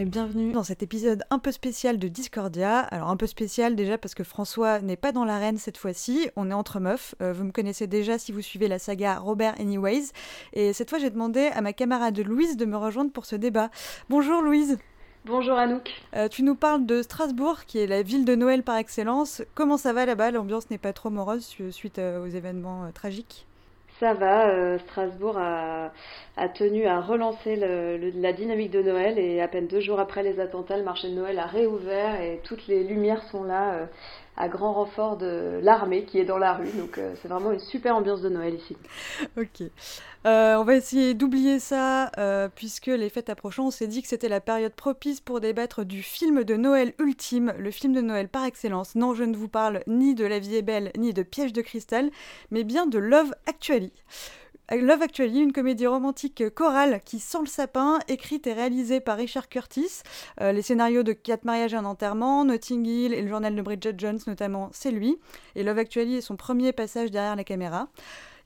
Et bienvenue dans cet épisode un peu spécial de Discordia. Alors un peu spécial déjà parce que François n'est pas dans l'arène cette fois-ci, on est entre meufs. Euh, vous me connaissez déjà si vous suivez la saga Robert Anyways. Et cette fois j'ai demandé à ma camarade Louise de me rejoindre pour ce débat. Bonjour Louise. Bonjour Anouk. Euh, tu nous parles de Strasbourg, qui est la ville de Noël par excellence. Comment ça va là-bas? L'ambiance n'est pas trop morose suite euh, aux événements euh, tragiques? Ça va, euh, Strasbourg a, tenu à relancer la dynamique de Noël et à peine deux jours après les attentats, le marché de Noël a réouvert et toutes les lumières sont là euh, à grand renfort de l'armée qui est dans la rue. Donc euh, c'est vraiment une super ambiance de Noël ici. Ok. Euh, on va essayer d'oublier ça euh, puisque les fêtes approchant, on s'est dit que c'était la période propice pour débattre du film de Noël ultime, le film de Noël par excellence. Non, je ne vous parle ni de La vie est belle, ni de Piège de cristal, mais bien de Love Actually. Love Actually, une comédie romantique chorale qui sent le sapin, écrite et réalisée par Richard Curtis. Euh, les scénarios de Quatre mariages et un enterrement, Notting Hill et le journal de Bridget Jones notamment, c'est lui. Et Love Actually est son premier passage derrière la caméra.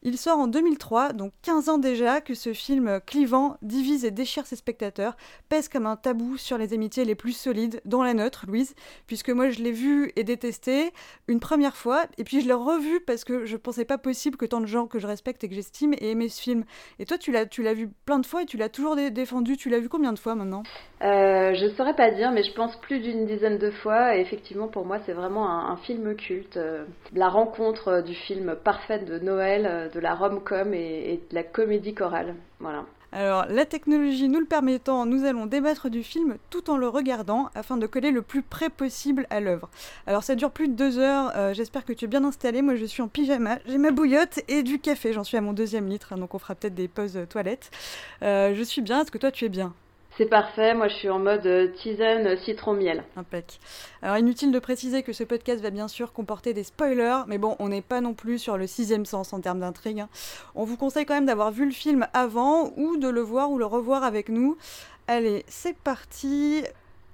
Il sort en 2003, donc 15 ans déjà que ce film clivant divise et déchire ses spectateurs, pèse comme un tabou sur les amitiés les plus solides, dont la nôtre, Louise, puisque moi je l'ai vu et détesté une première fois, et puis je l'ai revu parce que je pensais pas possible que tant de gens que je respecte et que j'estime aient aimé ce film. Et toi, tu l'as, vu plein de fois et tu l'as toujours dé défendu. Tu l'as vu combien de fois maintenant? Euh, Je saurais pas dire, mais je pense plus d'une dizaine de fois. Et effectivement, pour moi, c'est vraiment un, film culte. Euh, la rencontre du film parfait de Noël de la rom-com et, de la comédie chorale. Alors, la technologie nous le permettant, nous allons débattre du film tout en le regardant afin de coller le plus près possible à l'œuvre. Alors, ça dure plus de deux heures. Euh, J'espère que tu es bien installé. Moi, je suis en pyjama. J'ai ma bouillotte et du café. J'en suis à mon deuxième litre, hein, donc on fera peut-être des pauses toilettes. Euh, je suis bien. Est-ce que toi, tu es bien? C'est parfait, moi je suis en mode euh, tisane citron-miel. Impec. Alors inutile de préciser que ce podcast va bien sûr comporter des spoilers, mais bon, on n'est pas non plus sur le sixième sens en termes d'intrigue. Hein. On vous conseille quand même d'avoir vu le film avant ou de le voir ou le revoir avec nous. Allez, c'est parti.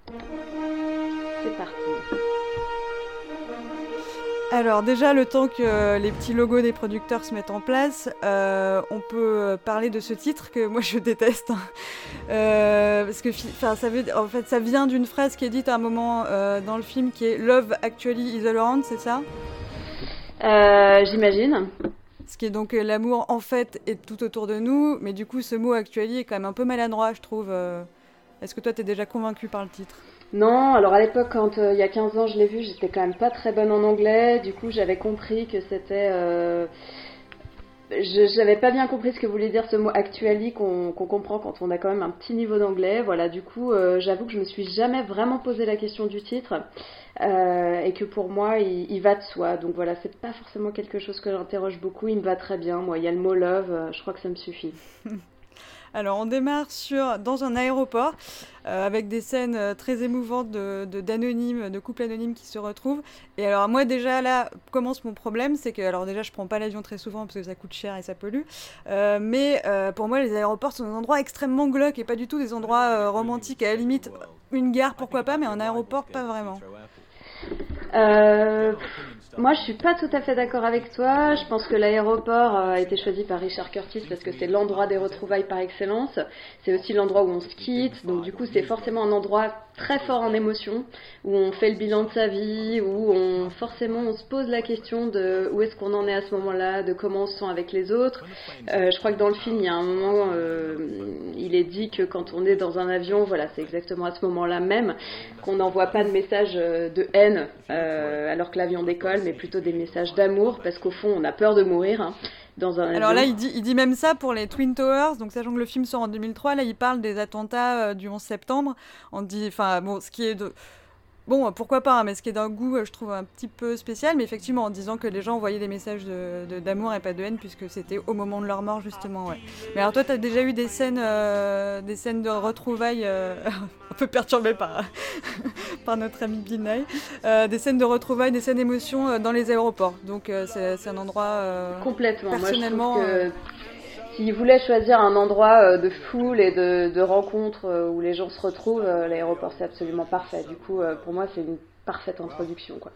C'est parti. Alors déjà, le temps que les petits logos des producteurs se mettent en place, euh, on peut parler de ce titre que moi je déteste. Euh, parce que ça, veut, en fait, ça vient d'une phrase qui est dite à un moment euh, dans le film qui est « Love actually is all around », c'est ça? J'imagine. Ce qui est donc l'amour en fait est tout autour de nous, mais du coup ce mot « actually » est quand même un peu maladroit, je trouve. Est-ce que toi t'es déjà convaincu par le titre? Non, alors à l'époque, quand euh, il y a 15 ans je l'ai vu, j'étais quand même pas très bonne en anglais. Du coup, j'avais compris que c'était. Euh... J'avais pas bien compris ce que voulait dire ce mot actually qu'on qu comprend quand on a quand même un petit niveau d'anglais. Voilà, du coup, euh, j'avoue que je me suis jamais vraiment posé la question du titre euh, et que pour moi, il, il, va de soi. Donc voilà, c'est pas forcément quelque chose que j'interroge beaucoup. Il me va très bien. Moi, il y a le mot love, je crois que ça me suffit. Alors on démarre sur, dans un aéroport euh, avec des scènes euh, très émouvantes d'anonymes, de, de, de couples anonymes qui se retrouvent. Et alors moi déjà là commence mon problème, c'est que alors déjà je prends pas l'avion très souvent parce que ça coûte cher et ça pollue. Euh, mais pour moi les aéroports sont des endroits extrêmement glauques et pas du tout des endroits romantiques. À la limite une gare pourquoi pas, mais un aéroport pas vraiment. Euh, moi, je suis pas tout à fait d'accord avec toi. Je pense que l'aéroport a été choisi par Richard Curtis parce que c'est l'endroit des retrouvailles par excellence. C'est aussi l'endroit où on se quitte. Donc, du coup, c'est forcément un endroit très fort en émotion, où on fait le bilan de sa vie, où on forcément on se pose la question de où est-ce qu'on en est à ce moment-là, de comment on se sent avec les autres. Euh, je crois que dans le film, il y a un moment, euh, il est dit que quand on est dans un avion, voilà, c'est exactement à ce moment-là même qu'on n'envoie pas de messages de haine alors que l'avion décolle, mais plutôt des messages d'amour, parce qu'au fond, on a peur de mourir. Hein. Alors là, il dit, il dit même ça pour les Twin Towers. Donc, sachant que le film sort en 2003, là, il parle des attentats euh, du 11 septembre. On dit, enfin, bon, ce qui est de. Bon, pourquoi pas, hein, mais ce qui est d'un goût, euh, je trouve un petit peu spécial, mais effectivement, en disant que les gens envoyaient des messages d'amour de, et pas de haine, puisque c'était au moment de leur mort, justement, ouais. Mais alors toi, tu as déjà eu des scènes, euh, des scènes de retrouvailles un peu perturbées par, par notre ami Binay, euh, des scènes de retrouvailles, des scènes d'émotion dans les aéroports. Donc c'est un endroit... Complètement, personnellement, moi je trouve que s'il voulait choisir un endroit euh, de foule et de, de rencontres euh, où les gens se retrouvent, euh, l'aéroport c'est absolument parfait. Du coup, pour moi, c'est une parfaite introduction. Quoi.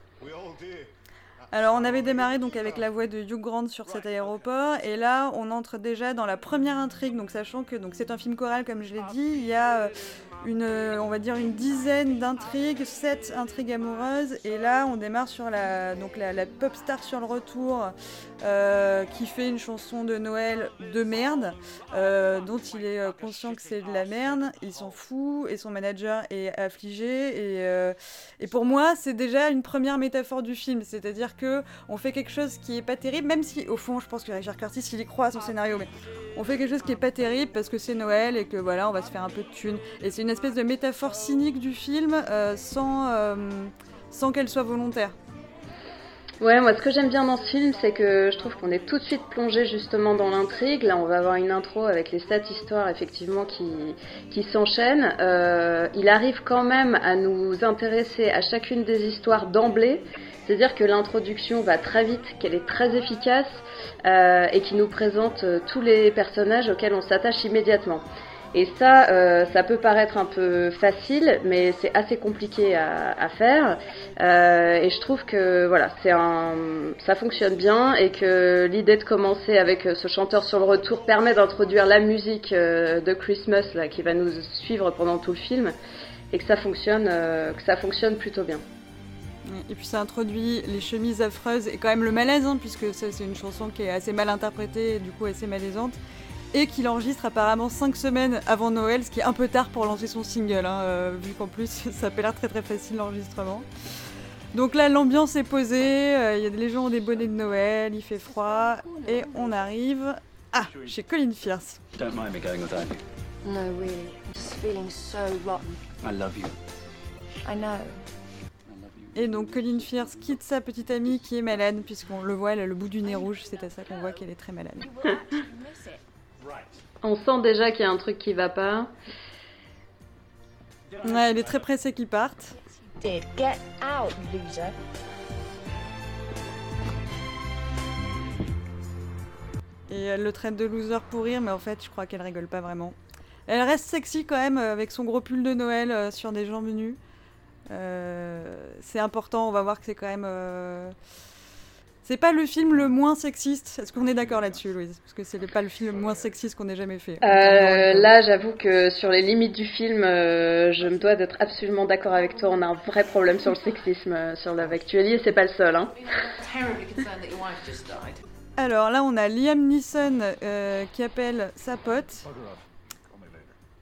Alors on avait démarré donc avec la voix de Hugh Grant sur cet aéroport et là on entre déjà dans la première intrigue donc sachant que donc c'est un film choral comme je l'ai dit il y a une, on va dire une dizaine d'intrigues, sept intrigues amoureuses. Et là, on démarre sur la, donc la, pop star sur le retour euh, qui fait une chanson de Noël de merde, euh, dont il est euh, conscient que c'est de la merde. Il s'en fout et son manager est affligé. Et, et pour moi, c'est déjà une première métaphore du film, c'est-à-dire que on fait quelque chose qui est pas terrible, même si au fond, je pense que Richard Curtis il y croit à son scénario, mais on fait quelque chose qui est pas terrible parce que c'est Noël et que voilà, on va se faire un peu de thunes. Et c'est une espèce de métaphore cynique du film euh, sans, euh, sans qu'elle soit volontaire. Ouais, moi ce que j'aime bien dans ce film, c'est que je trouve qu'on est tout de suite plongé justement dans l'intrigue. Là, on va avoir une intro avec les sept histoires effectivement qui, qui s'enchaînent. Euh, il arrive quand même à nous intéresser à chacune des histoires d'emblée. C'est-à-dire que l'introduction va très vite, qu'elle est très efficace et qui nous présente tous les personnages auxquels on s'attache immédiatement. Et ça, euh, ça peut paraître un peu facile, mais c'est assez compliqué à, faire. et je trouve que voilà, c'est un, ça fonctionne bien et que l'idée de commencer avec ce chanteur sur le retour permet d'introduire la musique de Christmas là, qui va nous suivre pendant tout le film et que ça fonctionne, que ça fonctionne plutôt bien. Et puis ça introduit les chemises affreuses et quand même le malaise, hein, puisque c'est une chanson qui est assez mal interprétée et du coup assez malaisante. Et qu'il enregistre apparemment 5 semaines avant Noël, ce qui est un peu tard pour lancer son single, hein, euh, vu qu'en plus ça peut l'air très très facile l'enregistrement. Donc là l'ambiance est posée, euh, il y a les gens ont des bonnets de Noël, il fait froid, et on arrive ah, chez Colin Fierce. Don't mind me going without you. No, really. I'm just feeling so rotten. I love you. I know. Et donc Colin Fierce quitte sa petite amie qui est malade, puisqu'on le voit, elle a le bout du nez rouge, c'est à ça qu'on voit qu'elle est très malade. On sent déjà qu'il y a un truc qui va pas. Ouais, elle est très pressée qu'il parte. Et elle le traite de loser pour rire, mais en fait, je crois qu'elle rigole pas vraiment. Elle reste sexy quand même, avec son gros pull de Noël euh, sur des jambes nues. Euh, c'est important, on va voir que c'est quand même. Euh, c'est pas le film le moins sexiste. Est-ce qu'on est, d'accord là-dessus, Louise? Parce que c'est pas le film le moins sexiste qu'on ait jamais fait. Euh, là, j'avoue que sur les limites du film, je me dois d'être absolument d'accord avec toi. On a un vrai problème sur le sexisme sur Love Actually et c'est pas le seul. Hein. Alors là, on a Liam Neeson qui appelle sa pote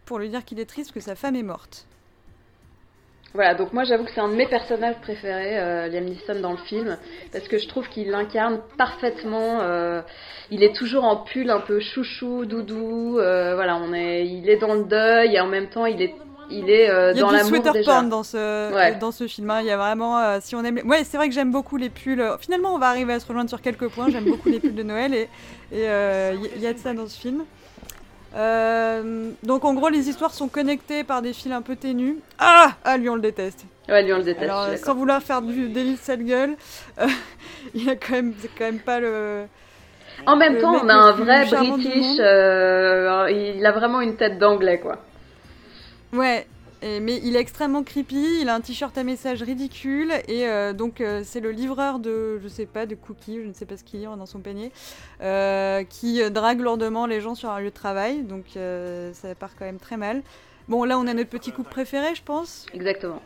pour lui dire qu'il est triste que sa femme est morte. Voilà, donc moi j'avoue que c'est un de mes personnages préférés, euh, Liam Neeson dans le film, parce que je trouve qu'il l'incarne parfaitement. Euh, il est toujours en pull un peu chouchou, doudou. Euh, voilà, on est, il est dans le deuil et en même temps il est il est dans l'amour déjà. Il y a porn dans ce dans ce film. Hein. Il y a vraiment, si on aime, ouais, c'est vrai que j'aime beaucoup les pulls. Finalement, on va arriver à se rejoindre sur quelques points. J'aime beaucoup les pulls de Noël et il y a de ça dans ce film. Euh, donc en gros, les histoires sont connectées par des fils un peu ténus. Ah Ah, lui on le déteste. Ouais, lui on le déteste. Alors, sans vouloir faire du délit de sale gueule, euh, il a quand même, c'est quand même pas le. En même temps, on a un vrai British. Euh, il a vraiment une tête d'anglais, quoi. Ouais, mais il est extrêmement creepy, il a un t-shirt à message ridicule et euh, donc euh, c'est le livreur de, je sais pas, de cookies, je ne sais pas ce qu'il livre dans son panier, euh, qui drague lourdement les gens sur un lieu de travail, donc ça part quand même très mal. Bon, là, on a notre petit couple préféré, je pense. Exactement.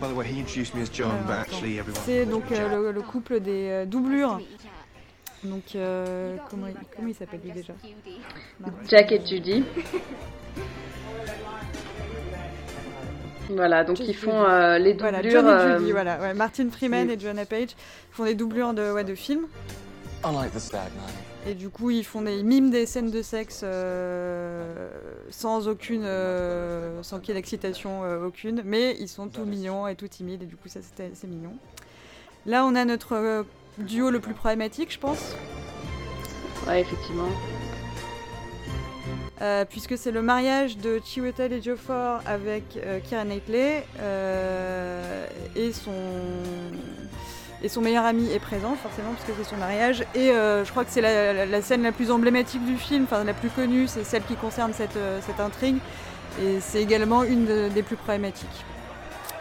By the way, he introduced me as John, Alors, but attends. actually everyone. C'est donc euh, le, le couple des euh, doublures. Donc, euh, comment, il- comment il s'appelle lui déjà? Jack et Judy. Voilà, donc ils font euh, les Voilà, doublures. John et euh, voilà. Ouais, Martin Freeman oui. et Joanna Page font des doublures de, ouais, de films. Unlike the stag man. Et du coup, ils font des ils miment des scènes de sexe euh, sans aucune, euh, sans qu'il y ait d'excitation euh, aucune, mais ils sont tout mignons et tout timides, et du coup, ça c'est mignon. Là, on a notre euh, duo le plus problématique, je pense, Ouais, effectivement. Euh, puisque c'est le mariage de Chiwetel et Ejiofor avec euh, Knightley euh, et son et son meilleur ami est présent forcément parce que c'est son mariage et euh, je crois que c'est la, scène la plus emblématique du film, enfin la plus connue, c'est celle qui concerne cette, cette intrigue et c'est également une de- des plus problématiques.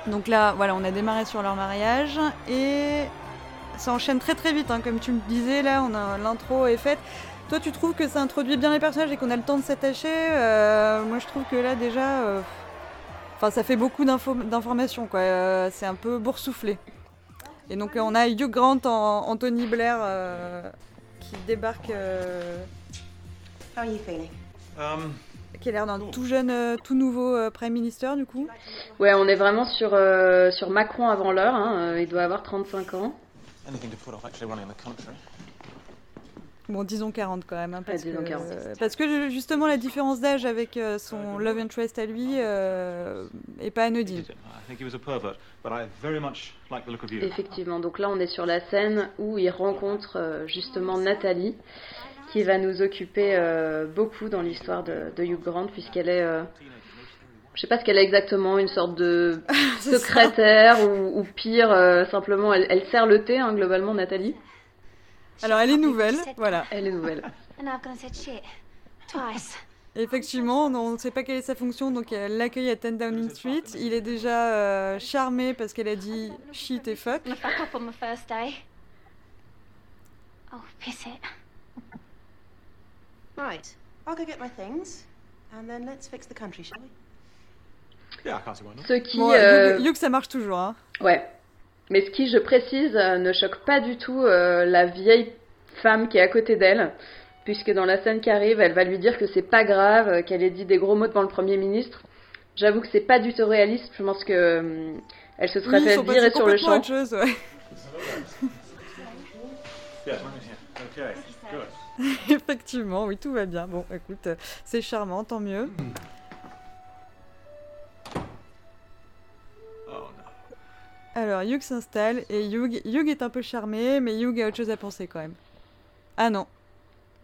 Donc là, voilà, on a démarré sur leur mariage et ça enchaîne très très vite, hein, comme tu me disais là, on a l'intro est faite. Toi, tu trouves que ça introduit bien les personnages et qu'on a le temps de s'attacher Euh, Moi, je trouve que là déjà, euh, enfin, ça fait beaucoup d'infos- d'informations, quoi. Euh, c'est un peu boursouflé. Et donc, on a Hugh Grant en Anthony Blair euh, qui débarque, euh, How are you feeling? Um, qui a l'air d'un tout jeune, euh, tout nouveau euh, Prime Minister, du coup. Ouais, on est vraiment sur, euh, sur Macron avant l'heure. hein, Il doit avoir 35 ans. Anything to put off actually running the country. Bon, disons 40 quand même. hein, parce, disons que, 40. parce que justement, la différence d'âge avec euh, son love interest à lui euh, est pas anodine. I think he was a pervert, but I very much like the look of you. Effectivement, donc là on est sur la scène où il rencontre euh, justement Nathalie, qui va nous occuper euh, beaucoup dans l'histoire de, de Hugh Grant, puisqu'elle est, euh, je sais pas ce qu'elle est exactement, une sorte de secrétaire ou, ou pire, euh, simplement elle, elle sert le thé, hein, globalement Nathalie. Alors, elle est nouvelle, voilà. Elle est nouvelle. Effectivement, on ne sait pas quelle est sa fonction, donc elle l'accueille à 10 Downing Street. Il est déjà euh, charmé parce qu'elle a dit shit et fuck. I'm a fuck up on my first day. Oh, piss it. Right. I'll go get my things, and then let's fix the country, shall we? Yeah, I can't see why not. Ce qui, Bon, euh, Hugh, ça marche toujours. Hein. Ouais. Mais ce qui, je précise, euh, ne choque pas du tout euh, la vieille femme qui est à côté d'elle, puisque dans la scène qui arrive, elle va lui dire que c'est pas grave, euh, qu'elle ait dit des gros mots devant le Premier ministre. J'avoue que c'est pas du tout réaliste, je pense que euh, elle se serait Oui, fait virer sur le champ. autre chose, ouais. Effectivement, oui, tout va bien. Bon, écoute, c'est charmant, tant mieux. Alors, Hugh s'installe et Hugh, Hugh est un peu charmé, mais Hugh a autre chose à penser quand même. Ah non.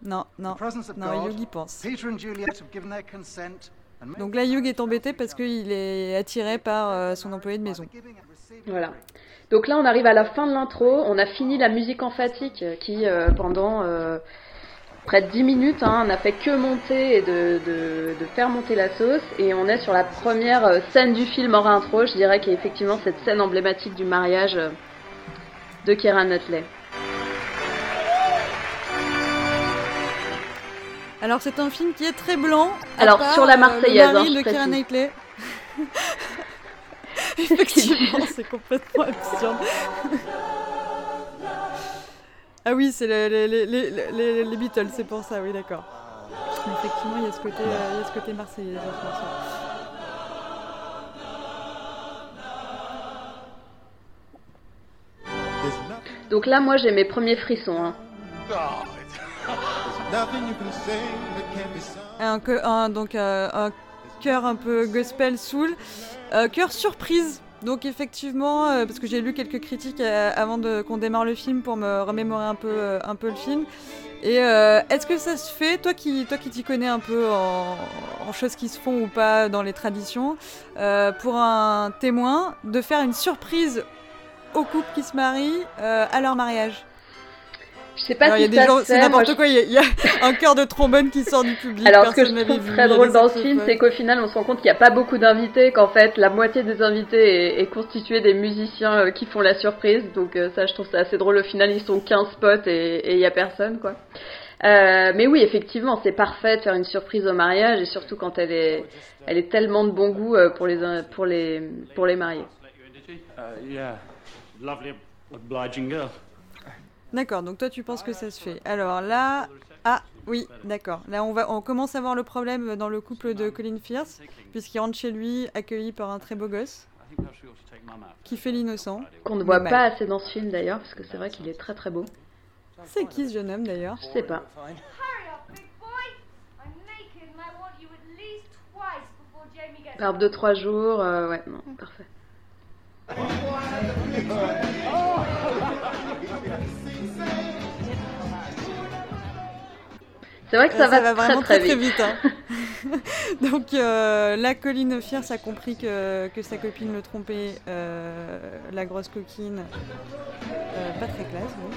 Non, non. Non, Hugh y pense. Donc là, Hugh est embêté parce qu'il est attiré par euh, son employé de maison. Voilà. Donc là, on arrive à la fin de l'intro. On a fini la musique emphatique euh, qui, euh, pendant euh, près de 10 minutes, hein, n'a fait que monter et de, de, de faire monter la sauce. Et on est sur la première euh, scène du film hors intro. Je dirais qu'il y a effectivement cette scène emblématique du mariage euh, de Keira Knightley. Alors, c'est un film qui est très blanc. Alors, part, sur la euh, Marseillaise, le mari hein, je de. Effectivement, c'est complètement absurde. Ah oui, c'est les, les, les, les, les- les Beatles, c'est pour ça, oui, d'accord. Effectivement, il y a ce côté, euh, il y a ce côté marseillais dans ce morceau. Donc là, moi, j'ai mes premiers frissons. hein. Un, un- donc euh, un cœur un peu gospel soul, Euh, cœur surprise. Donc effectivement, euh, parce que j'ai lu quelques critiques euh, avant qu'on démarre le film pour me remémorer un peu, euh, un peu le film. Et est-ce que ça se fait, toi qui, toi qui t'y connais un peu en, en choses qui se font ou pas dans les traditions, pour un témoin, de faire une surprise au couple qui se marie à leur mariage? Je sais pas Alors, il y a si des ça gens, c'est n'importe quoi, il y, a- il y a un cœur de trombone qui sort du public. Alors, ce que je trouve vu, très drôle dans ce film, c'est qu'au final, on se rend compte qu'il n'y a pas beaucoup d'invités, qu'en fait, la moitié des invités est, est constituée des musiciens euh, qui font la surprise. Donc, euh, ça, je trouve ça assez drôle. Au final, ils sont 15 spots et il n'y a personne, quoi. Euh, mais oui, effectivement, c'est parfait de faire une surprise au mariage et surtout quand elle est, elle est tellement de bon goût pour les, pour les, pour les mariés. Uh, yeah. Lovely, obliging girl. D'accord, donc toi tu penses que ça se fait. Alors là, ah oui, d'accord. Là on va, on commence à voir le problème dans le couple de Colin Firth, puisqu'il rentre chez lui accueilli par un très beau gosse qui fait l'innocent. Qu'on ne voit pas mal. assez dans ce film d'ailleurs, parce que c'est vrai qu'il est très très beau. C'est qui ce jeune homme d'ailleurs? Je sais pas. Hurry up, big boy! I'm naked and I want you at least twice before Jamie gets Barbe de trois jours, euh, ouais, non, parfait. C'est vrai que ça, va, très, vraiment très, très, vite. vite. hein. Donc euh, la Colline Fierce a compris que, que sa copine le trompait, euh, la grosse coquine, euh, pas très classe. donc.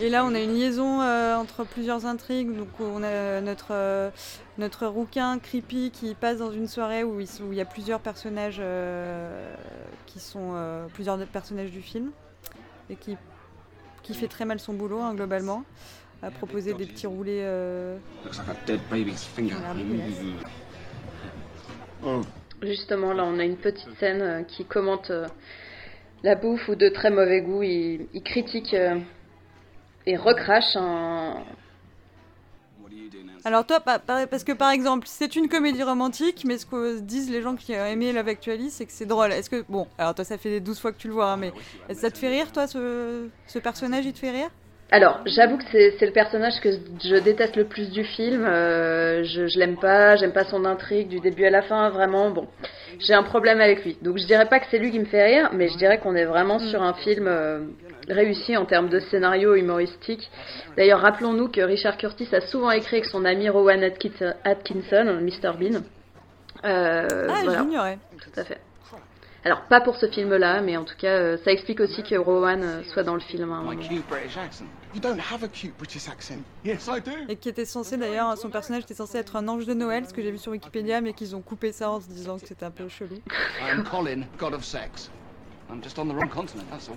Et là on a une liaison euh, entre plusieurs intrigues. Donc on a notre, notre rouquin creepy qui passe dans une soirée où il, s- où il y a plusieurs personnages qui sont plusieurs personnages du film et qui, qui fait très mal son boulot hein, globalement à proposer des petits roulés euh, Looks like a dead baby's finger. qui ont l'air dégueulasses. Justement, là, on a une petite scène euh, qui commente euh, la bouffe ou de très mauvais goût. Il, il critique et recrache un. Alors toi, pa- pa- parce que par exemple, c'est une comédie romantique, mais ce que disent les gens qui ont aimé Love Actually, c'est que c'est drôle. Est-ce que bon, alors toi, ça fait 12 fois que tu le vois, hein, mais que ça te fait rire, toi, ce, ce personnage, il te fait rire? Alors, j'avoue que c'est c'est le personnage que je déteste le plus du film. euh, je je l'aime pas, j'aime pas son intrigue du début à la fin. Vraiment, bon, j'ai un problème avec lui. Donc, je dirais pas que c'est lui qui me fait rire, mais je dirais qu'on est vraiment sur un film euh, réussi en termes de scénario humoristique. D'ailleurs, rappelons-nous que Richard Curtis a souvent écrit avec son ami Rowan Atkins- Atkinson, Mr Bean. Euh, Ah, voilà. je l'ignorais. Tout à fait. Alors, pas pour ce film-là, mais en tout cas, euh, ça explique aussi que Rowan euh, soit dans le film. à un My moment. cute British accent. You don't have a cute British accent. Yes, I do. Et qui était censé d'ailleurs, son personnage était censé être un ange de Noël, ce que j'ai vu sur Wikipédia, mais qu'ils ont coupé ça en se disant que c'était un peu chelou. I'm Colin, god of sex. I'm just on the wrong continent, that's all.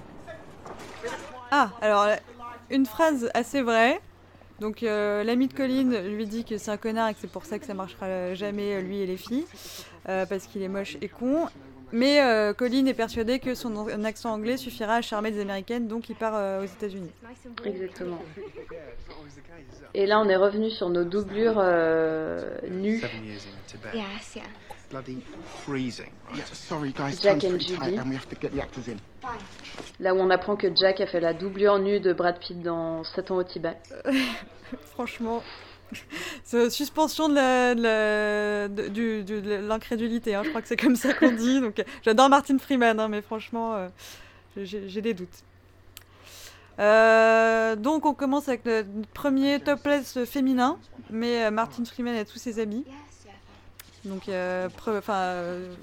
Ah, alors une phrase assez vraie. Donc euh, l'ami de Colin lui dit que c'est un connard et que c'est pour ça que ça marchera jamais euh, lui et les filles, euh, parce qu'il est moche et con. Mais euh, Colin est persuadé que son accent anglais suffira à charmer des américaines, donc il part euh, aux États-Unis. Exactement. Et là, on est revenu sur nos doublures euh, nues. Yes, yeah. Bloody freezing. Yeah, sorry guys, Jack and Judy. and we have to get the actors in. Là où on apprend que Jack a fait la doublure nue de Brad Pitt dans 7 ans au Tibet. Franchement, suspension de l'incrédulité, hein, je crois que c'est comme ça qu'on dit. Donc j'adore Martin Freeman, hein, mais franchement, euh, j'ai des doutes. Euh, donc on commence avec le premier topless féminin, mais euh, Martin Freeman a tous ses amis. Donc euh, euh,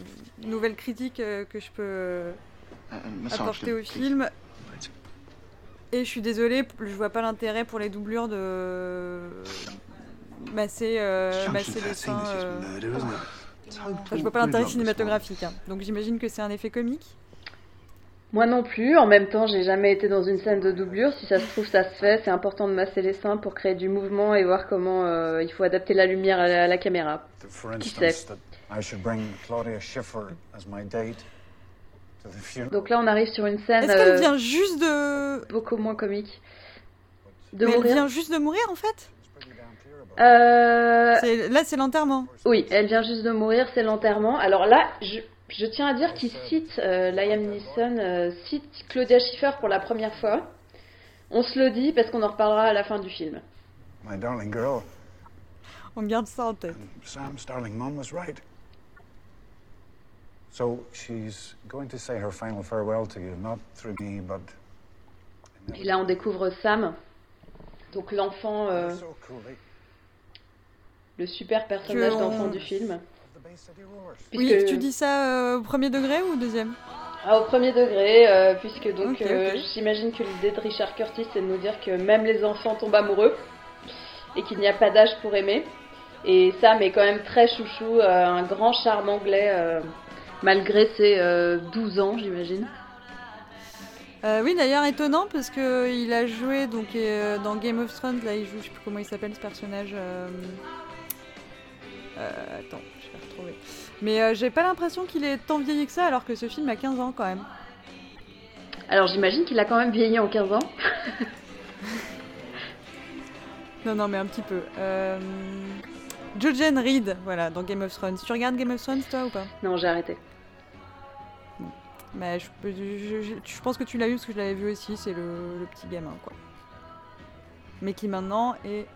nouvelle critique euh, que je peux apporter au film. Et je suis désolée, je vois pas l'intérêt pour les doublures de masser, euh, masser les seins. euh, enfin, je vois pas l'intérêt cinématographique. hein. Donc j'imagine que c'est un effet comique. Moi non plus. En même temps, j'ai jamais été dans une scène de doublure. Si ça se trouve, ça se fait. C'est important de masser les seins pour créer du mouvement et voir comment euh, il faut adapter la lumière à la, à la caméra. For Qui instance, sait? that I should bring Claudia Schiffer as my date to the funeral. Donc là, on arrive sur une scène Est-ce qu'elle euh, vient juste de. beaucoup moins comique. De Mais elle vient juste de mourir en fait? Euh, Là c'est l'enterrement. Oui, elle vient juste de mourir, c'est l'enterrement. Alors là, je, je tiens à dire qu'il cite, euh, Liam Neeson euh, cite Claudia Schiffer pour la première fois. On se le dit parce qu'on en reparlera à la fin du film. My darling girl, On garde ça en tête. Sam's darling mum was right. So she's going to say her final farewell to you, not through me, but Et là, on découvre Sam, donc l'enfant, euh, so. Le super personnage d'enfant du film. Oui, tu dis ça euh, au premier degré ou au deuxième Ah, au premier degré, euh, puisque donc euh, j'imagine que l'idée de Richard Curtis, c'est de nous dire que même les enfants tombent amoureux et qu'il n'y a pas d'âge pour aimer. Et Sam est quand même très chouchou, un grand charme anglais, malgré ses euh, 12 ans, j'imagine. Oui, d'ailleurs étonnant parce que il a joué donc dans Game of Thrones. Là, il joue, je sais plus comment il s'appelle ce personnage. Euh, attends, je vais retrouver. Mais euh, j'ai pas l'impression qu'il est tant vieilli que ça, alors que ce film a 15 ans quand même. Alors j'imagine qu'il a quand même vieilli en 15 ans. Non, non, mais un petit peu. Euh... Jojen Reed, voilà, dans Game of Thrones. Tu regardes Game of Thrones, toi, ou pas? Non, j'ai arrêté. Mais je, peux- je- je- je pense que tu l'as vu parce que je l'avais vu aussi, c'est le, le petit gamin, quoi. Mais qui maintenant est...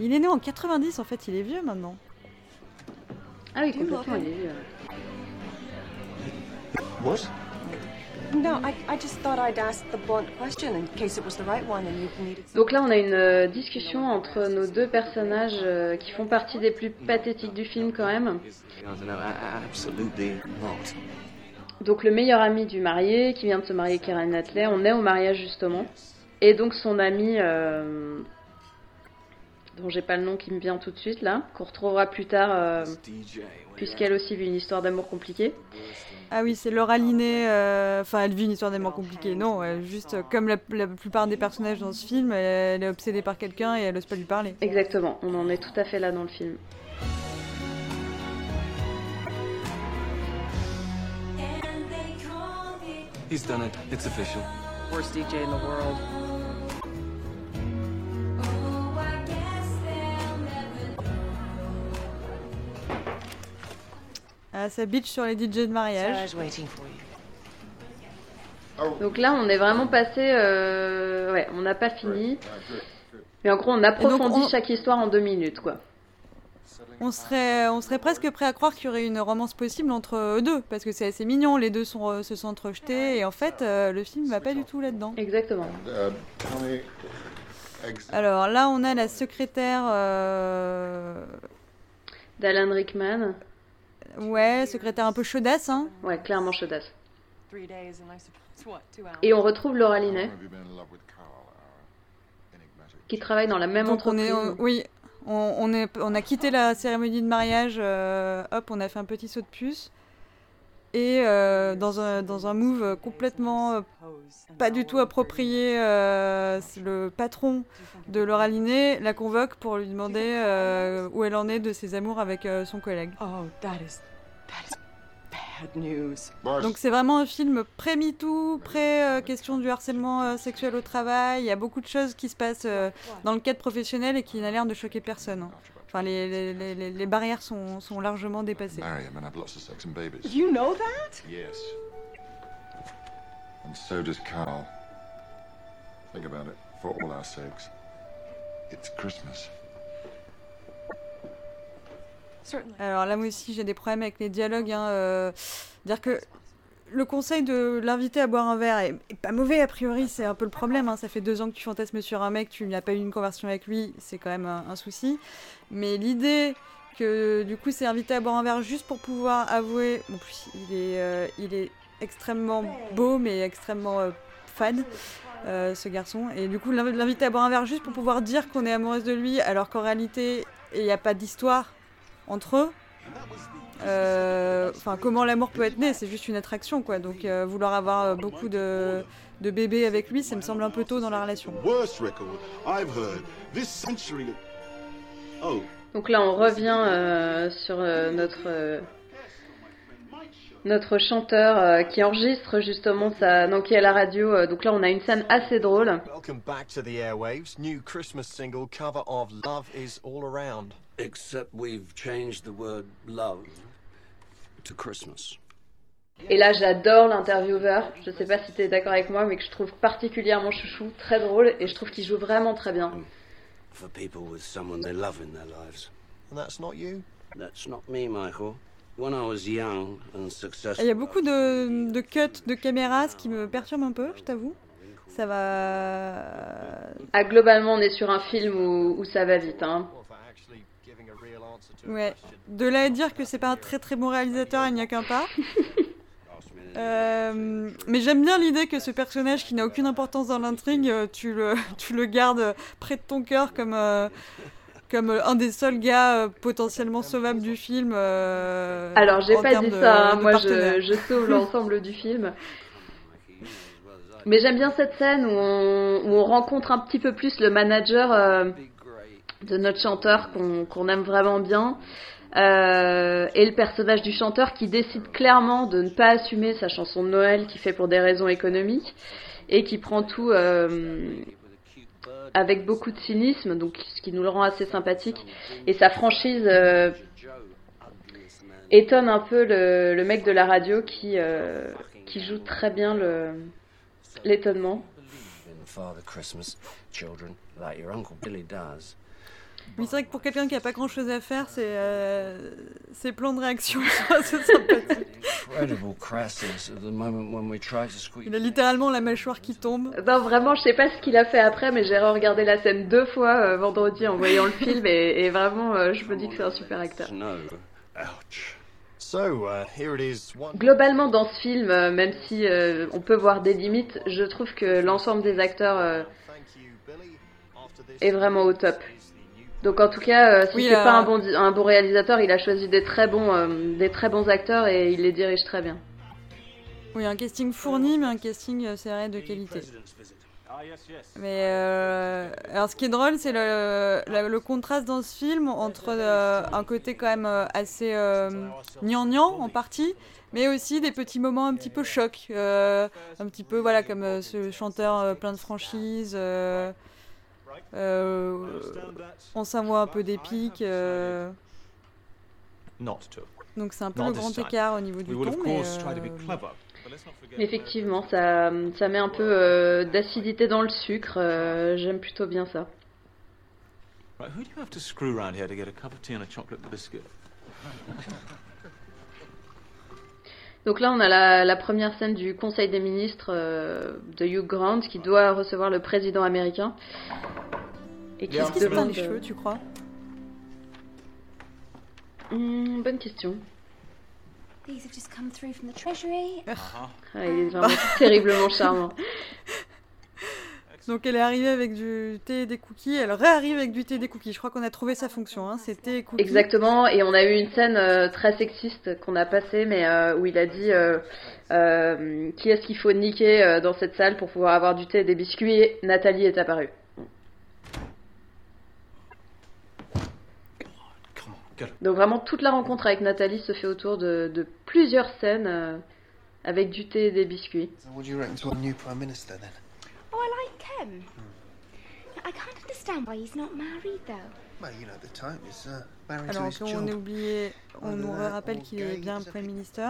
Il est né en 90, en fait, il est vieux maintenant. Ah oui, complètement, il est vieux. What? No, I, I just thought I'd ask the blunt question in case it was the right one and you needed Donc là, on a une euh, discussion entre nos deux personnages euh, qui font partie des plus pathétiques du film quand même. Absolutely not. Donc le meilleur ami du marié qui vient de se marier avec Karen Knightley, on est au mariage justement. Et donc son ami, euh, dont j'ai pas le nom qui me vient tout de suite là, qu'on retrouvera plus tard, euh, puisqu'elle aussi vit une histoire d'amour compliquée. Ah oui, c'est Laura Linney. euh, Enfin, elle vit une histoire d'amour compliquée. Non, elle, juste euh, comme la, la plupart des personnages dans ce film, elle, elle est obsédée par quelqu'un et elle ose pas lui parler. Exactement, on en est tout à fait là dans le film. He's done it. It's official. Worst DJ in the world. Ah, ça bitch sur les DJ de mariage. You. Donc là, on est vraiment passé, euh, ouais, on n'a pas fini. Mais en gros, on approfondit on- chaque histoire en deux minutes, quoi. On serait, on serait presque prêt à croire qu'il y aurait une romance possible entre eux deux, parce que c'est assez mignon, les deux sont, se sont rejetés, et en fait, euh, le film va pas du tout là-dedans. Exactement. Alors là, on a la secrétaire... euh, D'Alan Rickman. Ouais, secrétaire un peu chaudasse, hein. Ouais, clairement chaudasse. Et on retrouve Laura Linney, qui travaille dans la même Donc on entreprise. est, on- oui, on, on est, on a quitté la cérémonie de mariage, euh, hop, on a fait un petit saut de puce. Et euh, dans, un, dans un move complètement euh, pas du tout approprié, euh, c'est le patron de Laura Linney la convoque pour lui demander euh, où elle en est de ses amours avec euh, son collègue. Oh, that is, that is bad news. Donc c'est vraiment un film pré-MeToo, pré-question du harcèlement euh, sexuel au travail. Il y a beaucoup de choses qui se passent euh, dans le cadre professionnel et qui n'a l'air de choquer personne. hein. Enfin, les, les- les- les- barrières sont, sont largement dépassées. Marry him and have lots of sex and babies. You know that? Yes. And so does Carl. Think about it. For all our sakes. It's Christmas. Alors là, moi aussi, j'ai des problèmes avec les dialogues. Hein, euh, dire que le conseil de l'inviter à boire un verre est, est pas mauvais, a priori, c'est un peu le problème. hein. Ça fait deux ans que tu fantasmes sur un mec, tu n'as pas eu une conversion avec lui, c'est quand même un, un souci. Mais l'idée que du coup, c'est invité à boire un verre juste pour pouvoir avouer. En plus, il est, euh, il est extrêmement beau, mais extrêmement euh, fade. euh, ce garçon et du coup l'inv- l'inviter à boire un verre juste pour pouvoir dire qu'on est amoureuse de lui alors qu'en réalité il n'y a pas d'histoire entre eux. Euh, Enfin, comment l'amour peut être né C'est juste une attraction, quoi. Donc, euh, vouloir avoir euh, beaucoup de, de bébés avec lui, ça me semble un peu tôt dans la relation. Worst record I've heard this century. Oh, Donc là, on revient euh, sur euh, notre euh, notre chanteur euh, qui enregistre justement sa, donc qui est à la radio. euh, donc là, on a une scène assez drôle. Welcome back to the airwaves. New Christmas single cover of Love Is All Around. Except we've changed the word love to Christmas. Et là, j'adore l'intervieweur. Je sais pas si tu es d'accord avec moi, mais que je trouve particulièrement chouchou, très drôle, et je trouve qu'il joue vraiment très bien. For people with someone they love in their lives. And that's not you? That's not me, Michael. When I was young and Et successful. Il y a beaucoup de, de cuts de caméra, ce qui me perturbe un peu, je t'avoue. Ça va. Ah, globalement, on est sur un film où, où ça va vite. Hein. Ouais. De là à dire que c'est pas un très très bon réalisateur, il n'y a qu'un pas. Euh, mais j'aime bien l'idée que ce personnage qui n'a aucune importance dans l'intrigue, euh, tu le, tu le gardes près de ton cœur comme, euh, comme euh, un des seuls gars euh, potentiellement sauvables du film. euh, Alors, j'ai pas dit de- ça, hein. moi je, je sauve l'ensemble du film. Mais j'aime bien cette scène où on, où on rencontre un petit peu plus le manager euh, de notre chanteur qu'on aime vraiment bien. euh, et le personnage du chanteur qui décide clairement de ne pas assumer sa chanson de Noël qu'il fait pour des raisons économiques et qui prend tout euh, avec beaucoup de cynisme, donc ce qui nous le rend assez sympathique. Et sa franchise euh, étonne un peu le, mec de la radio qui, euh, qui joue très bien l'étonnement. Oui, c'est vrai que pour quelqu'un qui a pas grand chose à faire, c'est euh, ses plans de réaction to squeak. Il a littéralement la mâchoire qui tombe. Non, vraiment, je sais pas ce qu'il a fait après, mais j'ai regardé la scène deux fois euh, vendredi en voyant le film et, et vraiment, euh, je me dis que c'est un super acteur. Uh, here it is. One... Globalement, dans ce film, euh, même si euh, on peut voir des limites, je trouve que l'ensemble des acteurs euh, est vraiment au top. Donc en tout cas, euh, si Oui, c'est pas un bon, di- un bon réalisateur, il a choisi des très bons, euh, des très bons acteurs et il les dirige très bien. Oui, un casting fourni, mais un casting, euh, c'est vrai, de qualité. Mais euh, alors, ce qui est drôle, c'est le, le, le contraste dans ce film entre euh, un côté quand même assez euh, gnangnan en partie, mais aussi des petits moments un petit peu choc, un petit peu voilà comme ce chanteur plein de franchises. Euh, euh, on s'envoie un peu d'épique. euh, Not to. donc c'est un peu le grand écart au niveau du ton, mais euh. Effectivement, ça, ça met un peu euh, d'acidité dans le sucre. euh, J'aime plutôt bien ça. Right, who do you have to screw around here to get a cup of tea and a chocolate biscuit? Donc là, on a la, la première scène du Conseil des ministres euh, de Hugh Grant qui doit recevoir le président américain. Et qui Qu'est-ce qui se teint demande... les cheveux, tu crois? Hmm, bonne question. These have just come through from the Treasury. Ah, il est vraiment terriblement charmant. Donc elle est arrivée avec du thé et des cookies, elle réarrive avec du thé et des cookies. Je crois qu'on a trouvé sa fonction, hein. c'est thé et cookies. Exactement, et on a eu une scène euh, très sexiste qu'on a passée, mais euh, où il a dit euh, euh, qui est-ce qu'il faut niquer euh, dans cette salle pour pouvoir avoir du thé et des biscuits? Et Nathalie est apparue. Donc vraiment toute la rencontre avec Nathalie se fait autour de, de plusieurs scènes euh, avec du thé et des biscuits. So Oh, I like him. I can't understand why he's not married, though. Well, you know, the time is uh, married to Alors his qu'on job. ait oublié, on nous that rappelle qu'il est bien or Prime Minister.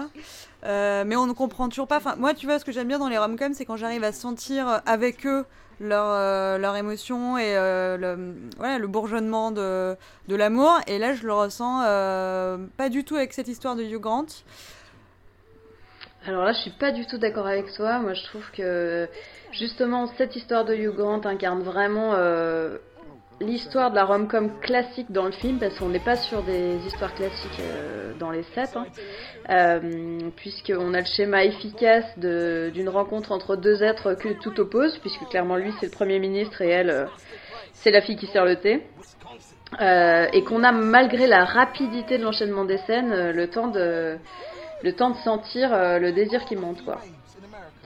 Euh, mais on ne comprend toujours pas. Enfin, moi, tu vois, ce que j'aime bien dans les rom-coms, c'est quand j'arrive à sentir avec eux leur, euh, leur émotion et euh, le, voilà, le bourgeonnement de, de l'amour. Et là, je le ressens euh, pas du tout avec cette histoire de Hugh Grant. Alors là, je suis pas du tout d'accord avec toi. Moi, je trouve que justement cette histoire de Hugh Grant incarne vraiment euh, l'histoire de la rom-com classique dans le film, parce qu'on n'est pas sur des histoires classiques euh, dans les sets, hein. Euh, puisqu'on a le schéma efficace d'une rencontre entre deux êtres que tout oppose, puisque clairement lui c'est le premier ministre et elle euh, c'est la fille qui sert le thé. Et qu'on a malgré la rapidité de l'enchaînement des scènes le temps de le temps de sentir euh, le désir qui monte quoi.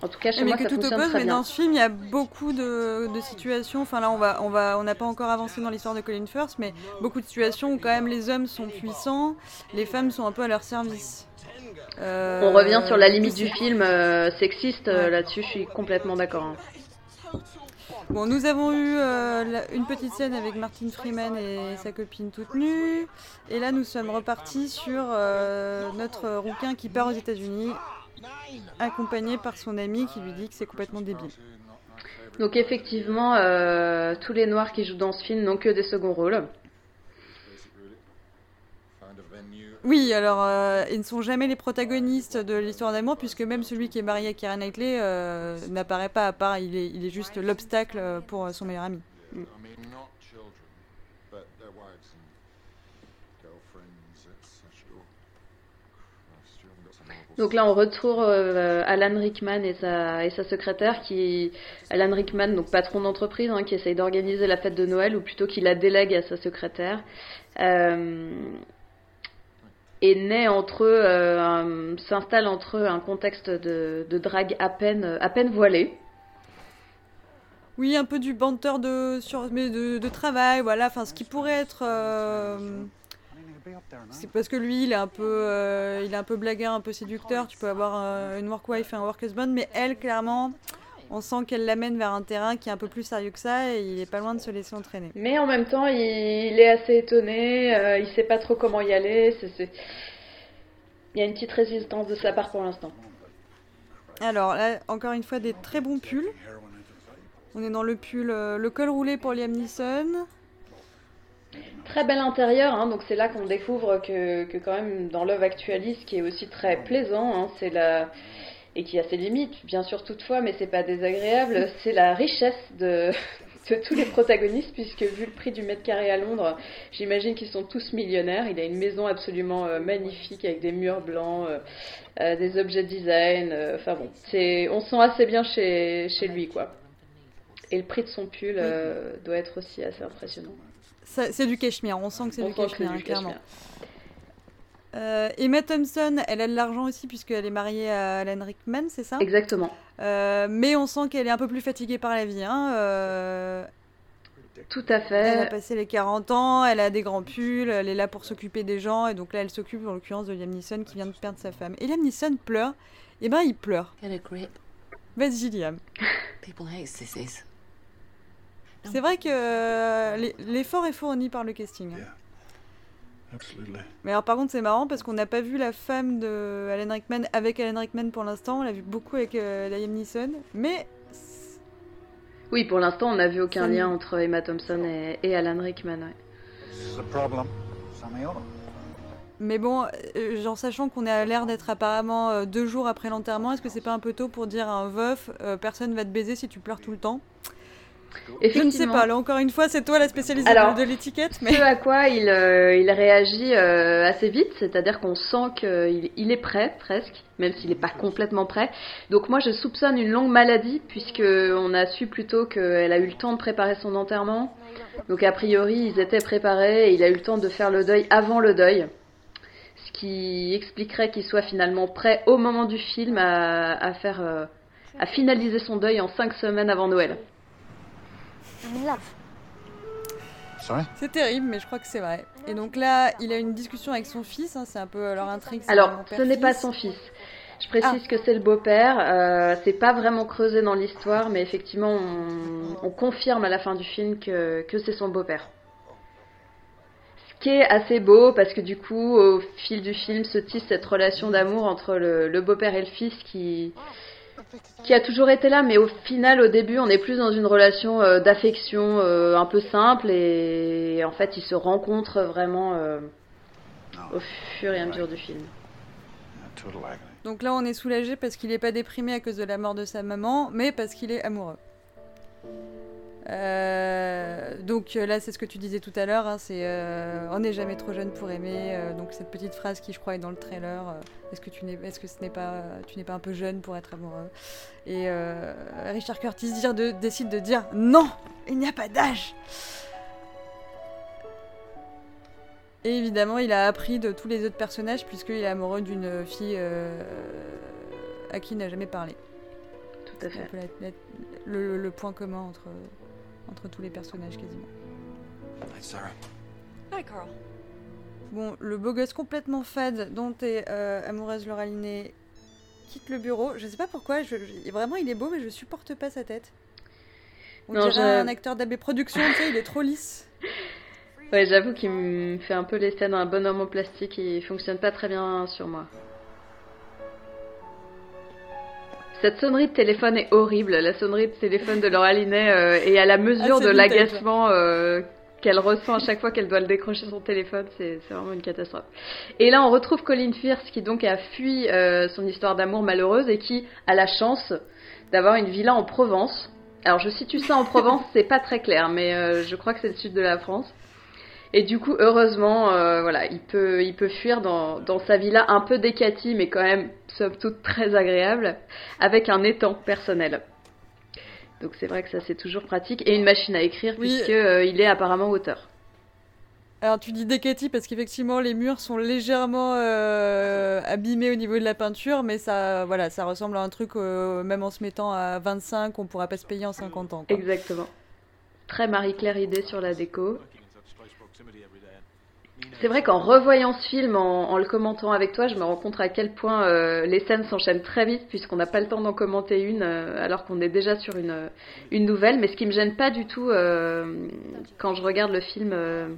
En tout cas chez mais moi que ça tout fonctionne oppose, très mais bien. dans ce film, il y a beaucoup de, de situations. Enfin là, on va, on va, on n'a pas encore avancé dans l'histoire de Colin Firth, mais beaucoup de situations où quand même les hommes sont puissants, les femmes sont un peu à leur service. Euh, On revient sur la limite du film euh, sexiste là-dessus, je suis complètement d'accord. hein. Bon, nous avons eu euh, une petite scène avec Martin Freeman et sa copine toute nue. Et là, nous sommes repartis sur euh, notre rouquin qui part aux États-Unis, accompagné par son ami qui lui dit que c'est complètement débile. Donc effectivement, euh, tous les noirs qui jouent dans ce film n'ont que des seconds rôles. Oui, alors euh, ils ne sont jamais les protagonistes de l'histoire d'amour, puisque même celui qui est marié à Keira Knightley euh, n'apparaît pas à part, il est, il est juste l'obstacle euh, pour son meilleur ami. I mean, not children, but their wives and girlfriends, etc. Christ, you haven't got some horrible Donc là, on retrouve euh, Alan Rickman et sa, et sa secrétaire, qui Alan Rickman, donc patron d'entreprise, hein, qui essaye d'organiser la fête de Noël, ou plutôt qui la délègue à sa secrétaire. Euh, et naît entre eux, euh, s'installe entre eux un contexte de, de drague à peine, à peine voilé. Oui, un peu du banter de, sur, mais de, travail, voilà. Enfin, ce qui pourrait être. euh, c'est parce que lui, il est un peu, euh, il est un peu blagueur, un peu séducteur. Tu peux avoir euh, une work wife et un work husband, mais elle, clairement, on sent qu'elle l'amène vers un terrain qui est un peu plus sérieux que ça, et il est pas loin de se laisser entraîner. Mais en même temps, il, il est assez étonné, euh, il sait pas trop comment y aller. Il y a une petite résistance de sa part pour l'instant. Alors là, encore une fois, des très bons pulls. On est dans le pull, euh, le col roulé pour Liam Neeson. Très bel intérieur, hein, donc c'est là qu'on découvre que, que quand même dans Love Actually, ce qui est aussi très plaisant, hein, c'est la et qui a ses limites, bien sûr toutefois, mais c'est pas désagréable, c'est la richesse de, de tous les protagonistes, puisque vu le prix du mètre carré à Londres, j'imagine qu'ils sont tous millionnaires. Il a une maison absolument euh, magnifique avec des murs blancs, euh, euh, des objets design, enfin bon, c'est on se sent assez bien chez, chez lui quoi. Et le prix de son pull doit être aussi assez impressionnant. C'est du cachemire, on sent que c'est du cachemire, hein, clairement. cachemire. Euh, Emma Thompson, elle a de l'argent aussi puisqu'elle est mariée à Alan Rickman, c'est ça? Exactement. Euh, mais on sent qu'elle est un peu plus fatiguée par la vie. Hein. euh, Tout à fait. Elle a passé les 40 ans, elle a des grands pulls, elle est là pour s'occuper des gens, et donc là elle s'occupe en l'occurrence de Liam Neeson qui vient de perdre sa femme. Et Liam Neeson pleure, et ben il pleure. Get a grip. Vas-y Liam. People hate sissies. C'est vrai que l'e- l'effort est fourni par le casting. hein. Absolutely. Mais alors par contre c'est marrant parce qu'on n'a pas vu la femme de Alan Rickman avec Alan Rickman pour l'instant, on l'a vu beaucoup avec euh, Liam Neeson, mais Oui, pour l'instant, on n'a vu aucun lien entre Emma Thompson et, et Alan Rickman. ouais. This is a problem. Samuel. Mais bon, euh, genre sachant qu'on est à l'air d'être apparemment euh, deux jours après l'enterrement, est-ce que c'est pas un peu tôt pour dire à un veuf, euh, personne va te baiser si tu pleures tout le temps? Je ne sais pas, là encore une fois, c'est toi la spécialiste Alors, de, l'étiquette, mais... Ce à quoi il, euh, il réagit euh, assez vite, c'est-à-dire qu'on sent qu'il il est prêt presque, même s'il n'est pas complètement prêt. Donc moi je soupçonne une longue maladie, puisque on a su plutôt qu'elle a eu le temps de préparer son enterrement. Donc a priori ils étaient préparés et il a eu le temps de faire le deuil avant le deuil. Ce qui expliquerait qu'il soit finalement prêt au moment du film à, à faire... euh, à finaliser son deuil en cinq semaines avant Noël. C'est terrible, mais je crois que c'est vrai. Et donc là, il a une discussion avec son fils, hein, c'est un peu leur intrigue. Alors, ce n'est pas son fils. Je précise que c'est le beau-père. Euh, c'est pas vraiment creusé dans l'histoire, mais effectivement, on, on confirme à la fin du film que, que c'est son beau-père. Ce qui est assez beau, parce que du coup, au fil du film, se tisse cette relation d'amour entre le, le beau-père et le fils qui, qui a toujours été là, mais au final, au début, on est plus dans une relation euh, d'affection euh, un peu simple, et en fait, ils se rencontrent vraiment euh, au fur et à mesure du film. Donc là, on est soulagé parce qu'il n'est pas déprimé à cause de la mort de sa maman, mais parce qu'il est amoureux. Euh, donc euh, là, c'est ce que tu disais tout à l'heure, hein, c'est euh, on n'est jamais trop jeune pour aimer. euh, donc cette petite phrase qui, je crois, est dans le trailer. est-ce que tu n'es, est-ce que ce n'est pas, tu n'es pas un peu jeune pour être amoureux? Et Richard Curtis dire de- décide de dire non, il n'y a pas d'âge. Et évidemment, il a appris de tous les autres personnages puisqu'il est amoureux d'une fille à qui il n'a jamais parlé. Tout à fait. le point commun entre, entre tous les personnages quasiment. Hey, Sarah. Hi, Carl. Bon, le beau gosse complètement fade dont est euh, amoureuse Laura Linney quitte le bureau. Je sais pas pourquoi, je, je- vraiment il est beau mais je supporte pas sa tête. On Non, dirait je- un acteur d'AB Productions, tu sais, il est trop lisse. Ouais, j'avoue qu'il me fait un peu l'effet d'un bonhomme en plastique et il fonctionne pas très bien sur moi. Cette sonnerie de téléphone est horrible. La sonnerie de téléphone de Laura Linney euh, est à la mesure Ah, de l'agacement euh, qu'elle ressent à chaque fois qu'elle doit le décrocher son téléphone. C'est c'est vraiment une catastrophe. Et là, on retrouve Colin Firth qui donc a fui euh, son histoire d'amour malheureuse et qui a la chance d'avoir une villa en Provence. Alors, je situe ça en Provence, c'est pas très clair, mais euh, je crois que c'est le sud de la France. Et du coup, heureusement, euh, voilà, il peut, il peut fuir dans, dans sa villa un peu décatie, mais quand même, somme toute, très agréable, avec un étang personnel. Donc c'est vrai que ça c'est toujours pratique et une machine à écrire Oui. puisque euh, est apparemment auteur. Alors tu dis Decati parce qu'effectivement les murs sont légèrement euh, abîmés au niveau de la peinture, mais ça, voilà, ça ressemble à un truc, euh, même en se mettant à 25, on pourra pas se payer en 50 ans. quoi. Exactement. Très Marie-Claire idée sur la déco. C'est vrai qu'en revoyant ce film, en, le commentant avec toi, je me rends compte à quel point euh, les scènes s'enchaînent très vite puisqu'on n'a pas le temps d'en commenter une euh, alors qu'on est déjà sur une, une nouvelle. Mais ce qui me gêne pas du tout euh, quand je regarde le film euh,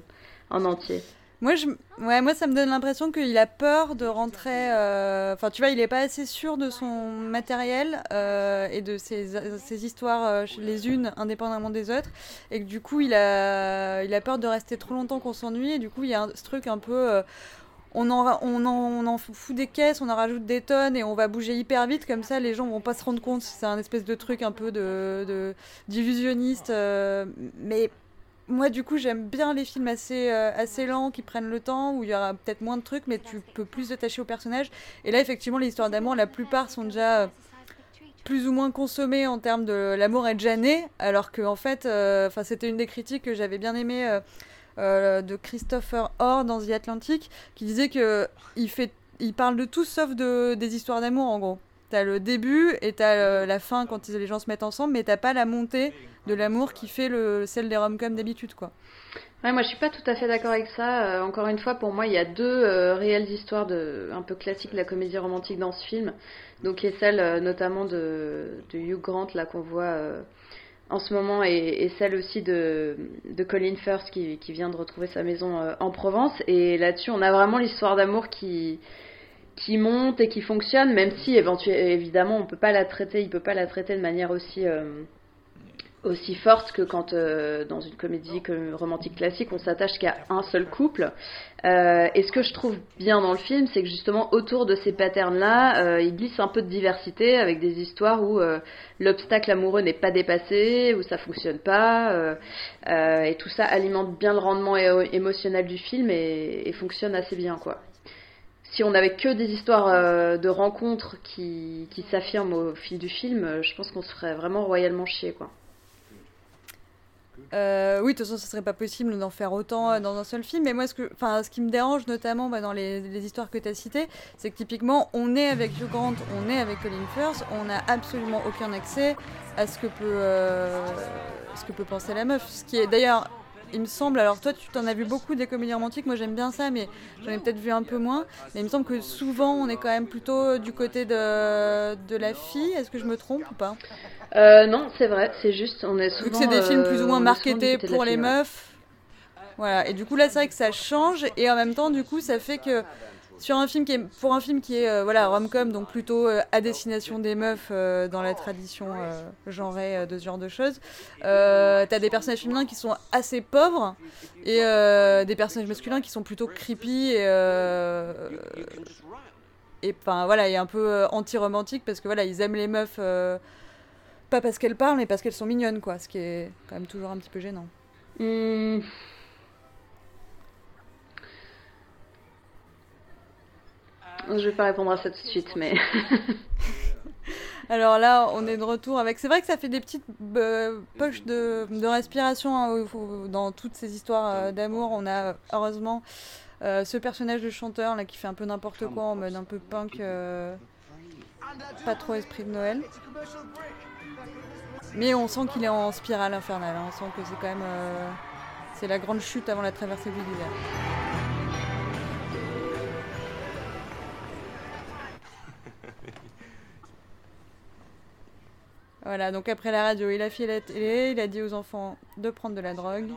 en entier. Moi, je... ouais, moi, ça me donne l'impression qu'il a peur de rentrer. euh, Enfin, tu vois, il est pas assez sûr de son matériel euh, et de ses, ses histoires euh, les unes indépendamment des autres, et que du coup, il a, il a peur de rester trop longtemps qu'on s'ennuie. Et du coup, il y a ce truc un peu. on en, on, en, on en fout des caisses, on en rajoute des tonnes et on va bouger hyper vite comme ça les gens vont pas se rendre compte c'est un espèce de truc un peu de, d'illusionniste mais moi, du coup, j'aime bien les films assez, euh, assez lents qui prennent le temps, où il y aura peut-être moins de trucs, mais tu peux plus t'attacher au personnage. Et là, effectivement, les histoires d'amour, la plupart sont déjà euh, plus ou moins consommées en termes de l'amour est déjà né, alors que en fait, euh, c'était une des critiques que j'avais bien aimé euh, de Christopher Orr dans The Atlantic, qui disait que il il parle de tout sauf de des histoires d'amour en gros. T'as le début et t'as euh, la fin quand les gens se mettent ensemble, mais t'as pas la montée de l'amour qui fait le, celle des rom-coms d'habitude, quoi. Moi je suis pas tout à fait d'accord avec ça. Euh, encore une fois, pour moi, il y a deux euh, réelles histoires de, un peu classiques de la comédie romantique dans ce film. Donc, qui est celle euh, notamment de, Hugh Grant, là, qu'on voit en ce moment, et, celle aussi de, Colin Firth, qui, vient de retrouver sa maison en Provence. Et là-dessus, on a vraiment l'histoire d'amour qui, qui monte et qui fonctionne, même si évidemment, on peut pas la traiter, il peut pas la traiter de manière aussi. euh, aussi forte que quand euh, dans une comédie que- romantique classique on s'attache qu'à un seul couple. Euh, et ce que je trouve bien dans le film, c'est que justement autour de ces patterns-là, il glisse un peu de diversité avec des histoires où l'obstacle amoureux n'est pas dépassé, où ça fonctionne pas, et tout ça alimente bien le rendement émotionnel du film et, et fonctionne assez bien quoi. Si on avait que des histoires euh, de rencontres qui, qui s'affirment au fil du film, euh, je pense qu'on se ferait vraiment royalement chier quoi. Euh, oui, de toute façon, ce serait pas possible d'en faire autant dans un seul film. Mais moi, ce, que, ce qui me dérange notamment bah, dans les, histoires que tu as citées, c'est que typiquement, on est avec Hugh Grant, on est avec Colin Firth, on n'a absolument aucun accès à ce que peut, ce que peut penser la meuf. Ce qui est d'ailleurs, il me semble, alors toi, tu t'en as vu beaucoup des comédies romantiques, moi j'aime bien ça, mais j'en ai peut-être vu un peu moins. Mais il me semble que souvent, on est quand même plutôt du côté de, de la fille. Est-ce que je me trompe ou pas? Euh, non, c'est vrai, c'est juste, on est souvent. Vu que c'est des films plus ou euh, moins du marketés pour les meufs. Voilà, et du coup là c'est vrai que ça change et en même temps du coup ça fait que sur un film qui est pour un film qui est euh, voilà rom-com donc plutôt euh, à destination des meufs euh, dans la tradition euh, genrée de ce genre de choses, t'as des personnages féminins qui sont assez pauvres et des personnages masculins qui sont plutôt creepy et et enfin voilà et un peu anti-romantique parce que voilà ils aiment les meufs pas parce qu'elles parlent mais parce qu'elles sont mignonnes quoi ce qui est quand même toujours un petit peu gênant. Hmm. Je vais pas répondre à ça tout de suite, mais. Alors là, on est de retour avec. C'est vrai que ça fait des petites euh, poches de, de respiration hein, dans toutes ces histoires euh, d'amour. On a heureusement euh, ce personnage de chanteur là qui fait un peu n'importe quoi en mode un peu punk, euh, pas trop esprit de Noël. Mais on sent qu'il est en spirale infernale. hein. On sent que c'est quand même c'est la grande chute avant la traversée de l'hiver. Voilà, donc après la radio, il a fait la télé, il a dit aux enfants de prendre de la drogue.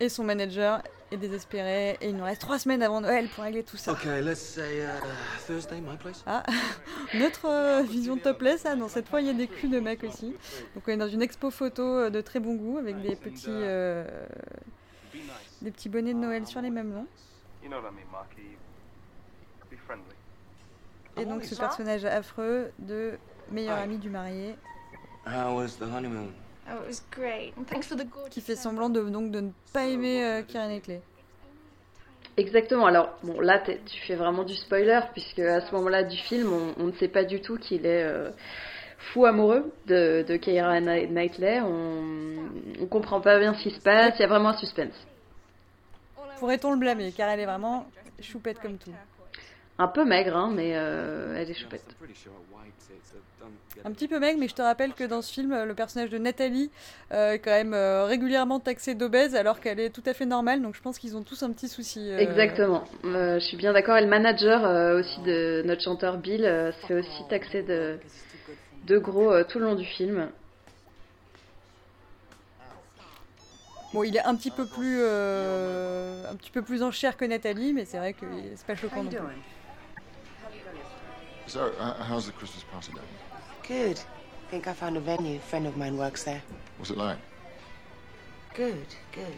Et son manager est désespéré. Et il nous reste trois semaines avant Noël pour régler tout ça. Okay, let's say uh, Thursday, my place. Ah, notre euh, vision topless, ah non, cette fois il y a des culs de mecs aussi. Donc on est dans une expo photo euh, de très bon goût avec des petits, euh, des petits bonnets de Noël sur les mêmes longs. You know what I mean, Marky? Et donc ce personnage affreux de meilleur ami du marié How was the honeymoon? Oh, it was great. And thanks for the gorgeous. qui fait semblant de, donc, de ne pas aimer euh, Kieran Knightley. Exactement. Alors, bon, là, tu fais vraiment du spoiler, puisque à ce moment-là du film, on, on ne sait pas du tout qu'il est euh, fou amoureux de, de Keira Knightley. On, on comprend pas bien ce qui se passe. Il y a vraiment un suspense. Pourrait-on le blâmer Car elle est vraiment choupette comme tout. Un peu maigre, hein, mais euh, elle est choupette. Un petit peu maigre, mais je te rappelle que dans ce film, le personnage de Nathalie euh, est quand même euh, régulièrement taxé d'obèse alors qu'elle est tout à fait normale. Donc je pense qu'ils ont tous un petit souci. Exactement. je suis bien d'accord. Et le manager aussi de notre chanteur Bill se fait aussi taxé de, de gros tout le long du film. Bon, il est un petit peu plus, euh, un petit peu plus en chair que Nathalie, mais c'est vrai que c'est pas choquant non plus. So, uh, how's the Christmas party going? Good. Think I found a venue. A friend of mine works there. What's it like? Good, good.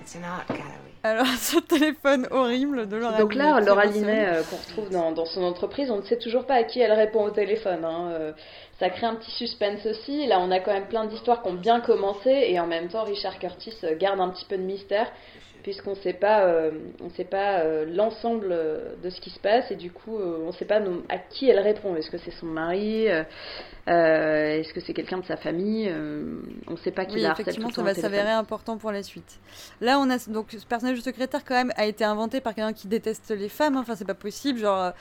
It's an art gallery. Alors, ce téléphone horrible de Laura Donc là, Laura Linet, euh, qu'on retrouve dans, dans, son entreprise, on ne sait toujours pas à qui elle répond au téléphone. Hein. Euh, ça crée un petit suspense aussi. Là, on a quand même plein d'histoires qui ont bien commencé et en même temps, Richard Curtis euh, garde un petit peu de mystère puisqu'on ne sait pas, euh, on sait pas euh, l'ensemble de ce qui se passe et du coup, on ne sait pas à qui elle répond. Est-ce que c'est son mari Est-ce que c'est quelqu'un de sa famille On ne sait pas qui oui, la effectivement, ça va s'avérer important pour la suite. Là, on a donc ce personnage de secrétaire quand même a été inventé par quelqu'un qui déteste les femmes. Enfin, c'est pas possible. Genre,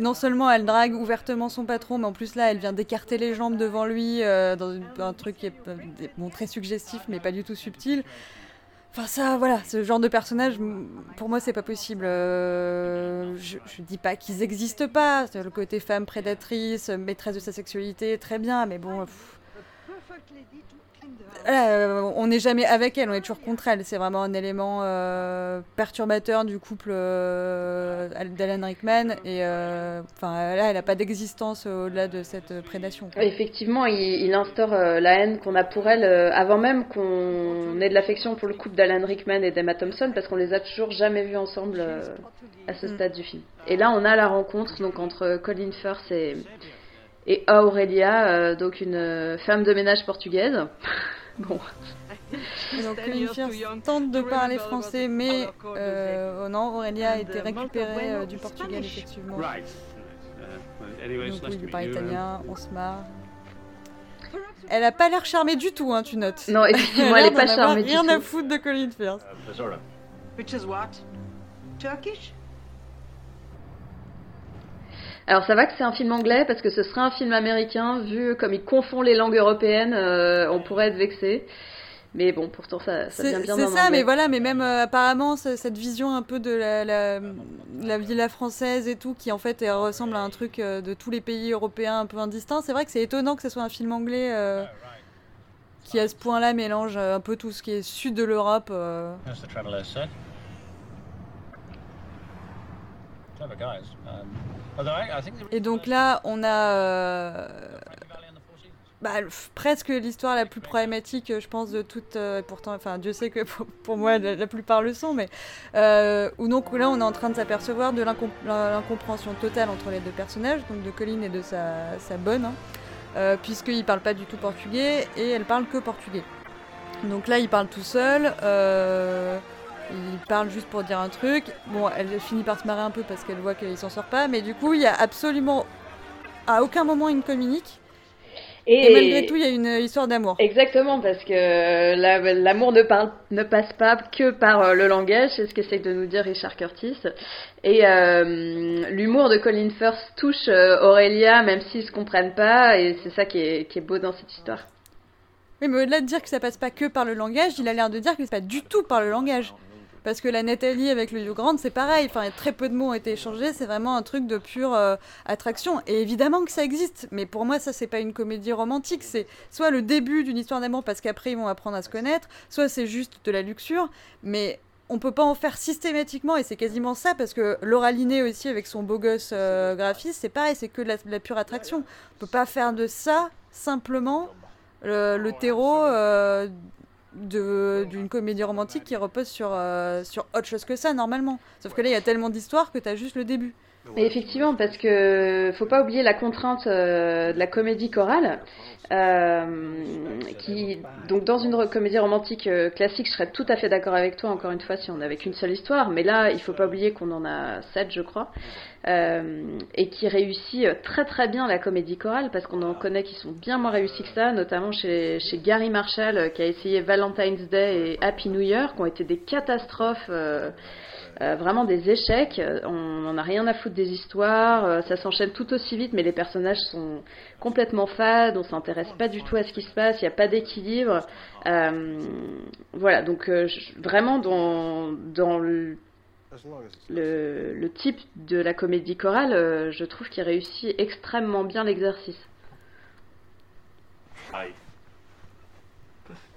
non seulement elle drague ouvertement son patron, mais en plus là, elle vient d'écarter les jambes devant lui dans un truc qui est bon, très suggestif, mais pas du tout subtil. Enfin ça, voilà, ce genre de personnage, pour moi, c'est pas possible. Euh, je, je, dis pas qu'ils n'existent pas. Le côté femme prédatrice, maîtresse de sa sexualité, très bien, mais bon. Euh, on n'est jamais avec elle, on est toujours contre elle. C'est vraiment un élément euh, perturbateur du couple euh, d'Alan Rickman. Et enfin, là, elle n'a pas d'existence au-delà de cette prédation. Effectivement, il, il instaure la haine qu'on a pour elle avant même qu'on ait de l'affection pour le couple d'Alan Rickman et d'Emma Thompson, parce qu'on les a toujours jamais vus ensemble à ce stade du film. Et là, on a la rencontre donc entre Colin Firth et et Aurelia, donc une femme de ménage portugaise. Bon. donc une fille tente de parler français, mais euh, oh non, Aurélia a été récupérée euh, du Portugal, effectivement. Donc oui, il parle italien, on se marre. Elle a pas l'air charmée du tout, hein, tu notes. Non, effectivement, elle, est pas charmée du rien tout. Rien à foutre de Colin Firth. Which is what? Turkish? Alors ça va que c'est un film anglais parce que ce serait un film américain vu comme il confond les langues européennes, euh, on pourrait être vexé. Mais bon, pourtant ça, ça vient bien C'est ça, anglais. mais voilà, mais même euh, apparemment cette vision un peu de la, la, la, villa française et tout, qui en fait ressemble à un truc euh, de tous les pays européens un peu indistincts. C'est vrai que c'est étonnant que ce soit un film anglais euh, qui à ce point-là mélange un peu tout ce qui est sud de l'Europe. Euh. Et donc là, on a euh, bah, presque l'histoire la plus problématique, je pense, de toute. Euh, pourtant, enfin, Dieu sait que pour, moi, la, plupart le sont, mais euh, où donc là, on est en train de s'apercevoir de l'incompréhension totale entre les deux personnages, donc de Colin et de sa, bonne, hein, euh, puisqu'ils parlent pas du tout portugais et elle parle que portugais. Donc là, il parle tout seul. Il parle juste pour dire un truc. Bon, elle finit par se marrer un peu parce qu'elle voit qu'il s'en sort pas, mais du coup, il y a absolument à aucun moment une communique. Et, et malgré tout, il y a une histoire d'amour. Exactement, parce que l'amour ne, ne passe pas que par le langage, c'est ce qu'essaie de nous dire Richard Curtis. Et euh, l'humour de Colin Firth touche Aurélia, même s'ils se comprennent pas, et c'est ça qui est, qui est beau dans cette histoire. Oui, mais au-delà de dire que ça passe pas que par le langage, il a l'air de dire que c'est pas du tout par le langage. Parce que la Nathalie avec le Grant, c'est pareil. Enfin, très peu de mots ont été échangés. C'est vraiment un truc de pure euh, attraction. Et évidemment que ça existe. Mais pour moi, ça, c'est pas une comédie romantique. C'est soit le début d'une histoire d'amour parce qu'après, ils vont apprendre à se connaître. Soit c'est juste de la luxure. Mais on peut pas en faire systématiquement. Et c'est quasiment ça. Parce que Laura Linney aussi, avec son beau gosse euh, graphiste, c'est pareil. C'est que de la, de la, pure attraction. On peut pas faire de ça simplement le, le terreau. Euh, d'une comédie romantique qui repose sur, euh, sur autre chose que ça normalement. Sauf que là il y a tellement d'histoires que tu juste le début. Effectivement, parce que faut pas oublier la contrainte euh, de la comédie chorale, Euh, qui, donc dans une comédie romantique euh, classique, je serais tout à fait d'accord avec toi, encore une fois, si on n'avait qu'une seule histoire, mais là, il faut pas oublier qu'on en a sept, je crois, euh, et qui réussit très très bien la comédie chorale, parce qu'on en connaît qui sont bien moins réussis que ça, notamment chez, chez Gary Marshall, qui a essayé Valentine's Day et Happy New Year, qui ont été des catastrophes. Euh, vraiment des échecs. On n'en a rien à foutre des histoires. Euh, ça s'enchaîne tout aussi vite, mais les personnages sont complètement fades. On s'intéresse pas du tout à ce qui se passe. Il n'y a pas d'équilibre. Euh, voilà, donc vraiment dans, dans le, type de la comédie chorale, je trouve qu'il réussit extrêmement bien l'exercice.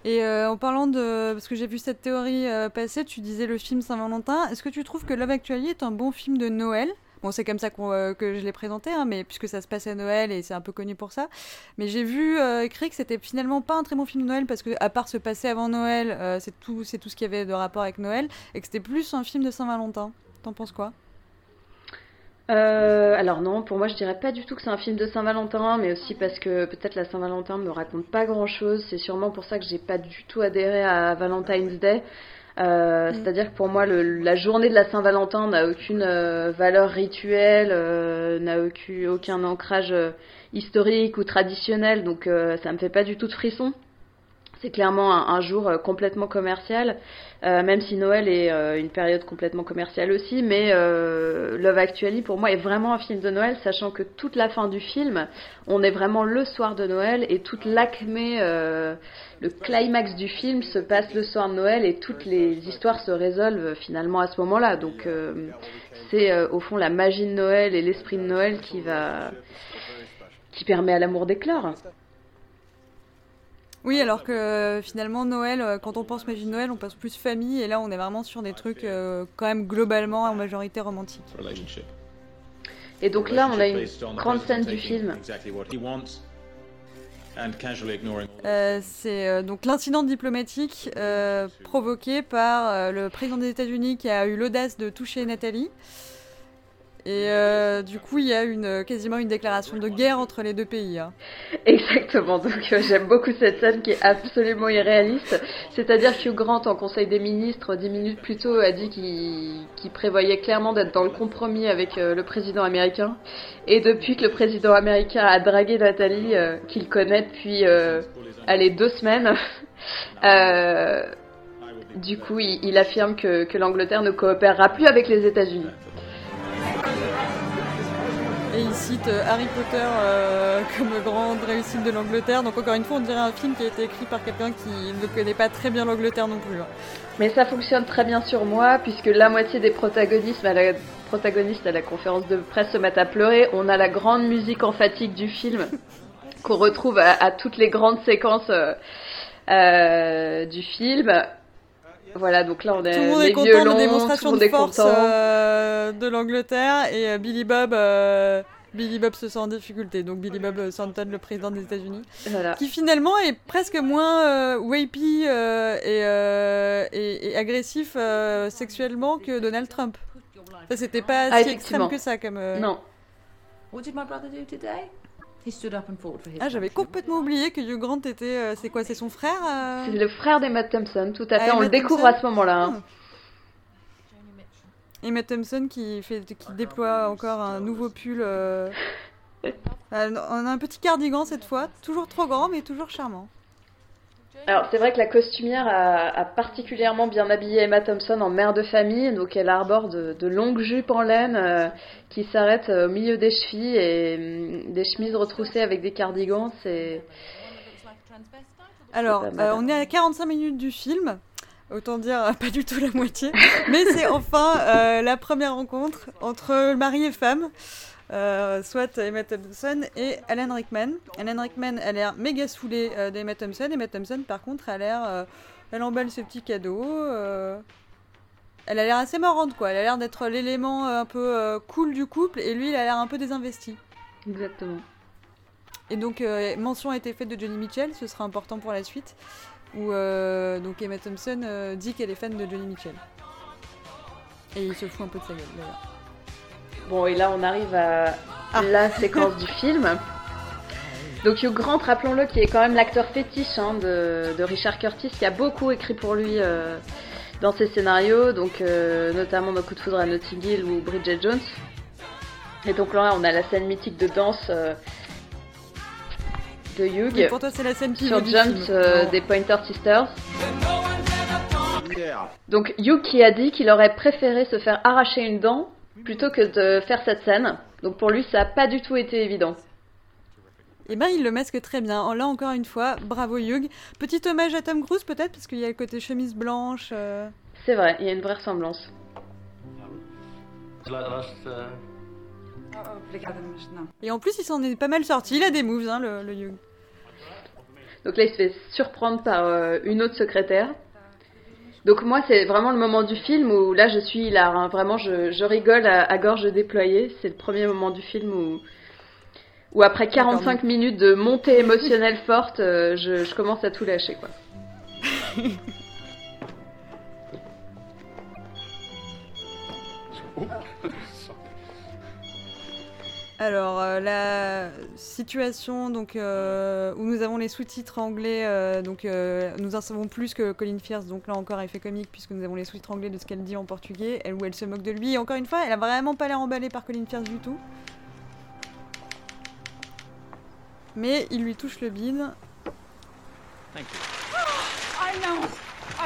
Et euh, en parlant de. Parce que j'ai vu cette théorie euh, passer, tu disais le film Saint-Valentin. Est-ce que tu trouves que Love Actually est un bon film de Noël? Bon, c'est comme ça euh, que je l'ai présenté, hein, mais puisque ça se passe à Noël et c'est un peu connu pour ça. Mais j'ai vu écrit que c'était finalement pas un très bon film de Noël parce que, à part se passer avant Noël, c'est tout, c'est tout ce qu'il y avait de rapport avec Noël et que c'était plus un film de Saint-Valentin. T'en penses quoi? Euh, alors non, pour moi je dirais pas du tout que c'est un film de Saint-Valentin, mais aussi parce que peut-être la Saint-Valentin me raconte pas grand-chose. C'est sûrement pour ça que j'ai pas du tout adhéré à Valentine's Day. Euh, mm. C'est-à-dire que pour moi, le, la journée de la Saint-Valentin n'a aucune euh, valeur rituelle, euh, n'a aucun, aucun ancrage historique ou traditionnel, donc ça me fait pas du tout de frisson. C'est clairement un, jour euh, complètement commercial, euh, même si Noël est euh, une période complètement commerciale aussi. Mais Love Actually, pour moi, est vraiment un film de Noël, sachant que toute la fin du film, on est vraiment le soir de Noël et toute l'acmé, le climax du film se passe le soir de Noël et toutes les histoires se résolvent finalement à ce moment-là. Donc c'est au fond la magie de Noël et l'esprit de Noël qui va qui permet à l'amour d'éclore. Oui, alors que euh, finalement, Noël, euh, quand on pense magie de Noël, on pense plus famille, et là, on est vraiment sur des trucs euh, quand même globalement en majorité romantiques. Et donc là, on a une grande scène du film. c'est donc l'incident diplomatique provoqué par le président des États-Unis qui a eu l'audace de toucher Nathalie. Et euh, du coup, il y a une, quasiment une déclaration de guerre entre les deux pays. Hein. Exactement, donc euh, j'aime beaucoup cette scène qui est absolument irréaliste. C'est-à-dire que Grant, en Conseil des ministres, dix minutes plus tôt, a dit qu'il prévoyait clairement d'être dans le compromis avec euh, le président américain. Et depuis que le président américain a dragué Nathalie, qu'il connaît depuis, allez, deux semaines, du coup, il, affirme que, que l'Angleterre ne coopérera plus avec les États-Unis. Et il cite euh, Harry Potter euh, comme grande réussite de l'Angleterre. Donc encore une fois, on dirait un film qui a été écrit par quelqu'un qui ne connaît pas très bien l'Angleterre non plus. Hein. Mais ça fonctionne très bien sur moi, puisque la moitié des protagonistes à la, protagonistes à la conférence de presse se mettent à pleurer. On a la grande musique emphatique du film, qu'on retrouve à, toutes les grandes séquences euh, du film. Voilà, donc là on est tout le monde les est content de démonstration de force euh, de l'Angleterre et euh, Billy Bob. Euh, Billy Bob se sent en difficulté, donc Billy Bob Stanton, le président des États-Unis, qui finalement est presque moins et, et, agressif sexuellement que Donald Trump. Ça, c'était pas ah, si extrême que ça comme. Non. What did my brother do today? Ah, j'avais complètement oublié que Hugh Grant était. Euh, c'est quoi C'est son frère euh C'est le frère d'Emma Thompson, tout à fait. On le découvre à ce moment-là. Hein. Ah. Emma Thompson qui, fait, qui déploie encore un nouveau pull. Euh, on a un petit cardigan cette fois, toujours trop grand mais toujours charmant. Alors c'est vrai que la costumière a, particulièrement bien habillé Emma Thompson en mère de famille, donc elle arbore de, longues jupes en laine euh, qui s'arrêtent au milieu des chevilles et hum, des chemises retroussées avec des cardigans. C'est alors euh, on est à 45 minutes du film. Autant dire pas du tout la moitié, mais c'est enfin euh, la première rencontre entre mari et femme. Euh, soit Emma Thompson et Alan Rickman. Alan Rickman a l'air méga saoulé euh, d'Emma Thompson. Emma Thompson, par contre, a l'air. Euh, elle emballe ses petits cadeaux. elle a l'air assez marrante, quoi. Elle a l'air d'être l'élément un peu cool du couple et lui, il a l'air un peu désinvesti. Exactement. Et donc, mention a été faite de Johnny Mitchell, ce sera important pour la suite. Où donc Emma Thompson dit qu'elle est fan de Johnny Mitchell. Et il se fout un peu de sa gueule, d'ailleurs. Bon, et là, on arrive à ah. la séquence du film. Donc Hugh Grant, rappelons-le, qui est quand même l'acteur fétiche hein, de, de, Richard Curtis, qui a beaucoup écrit pour lui euh, dans ses scénarios, donc euh, notamment dans Coup de foudre à Notting Hill ou Bridget Jones. Et donc là, on a la scène mythique de danse euh, de Hugh Oui, pour toi, c'est la scène sur du Jumps euh, des Pointer Sisters. Donc Hugh qui a dit qu'il aurait préféré se faire arracher une dent plutôt que de faire cette scène. Donc pour lui, ça n'a pas du tout été évident. Eh ben, il le masque très bien. Là, encore une fois, bravo Hugh. Petit hommage à Tom Cruise, peut-être, parce qu'il y a le côté chemise blanche. euh. C'est vrai, il y a une vraie ressemblance. Et en plus, il s'en est pas mal sorti. Il a des moves, hein, le, le Hugh. Donc là, il se fait surprendre par euh, une autre secrétaire. Donc moi, c'est vraiment le moment du film où là, je suis là. hein. Vraiment, je, je rigole à, à gorge déployée. C'est le premier moment du film où, où après 45 minutes de montée émotionnelle forte, euh, je, je commence à tout lâcher, quoi. Alors, euh, la situation donc, euh, où nous avons les sous-titres anglais, euh, donc nous en savons plus que Colin Firth, donc là encore effet comique, puisque nous avons les sous-titres anglais de ce qu'elle dit en portugais, elle, où elle se moque de lui. Et encore une fois, elle a vraiment pas l'air emballée par Colin Firth du tout. Mais il lui touche le bide.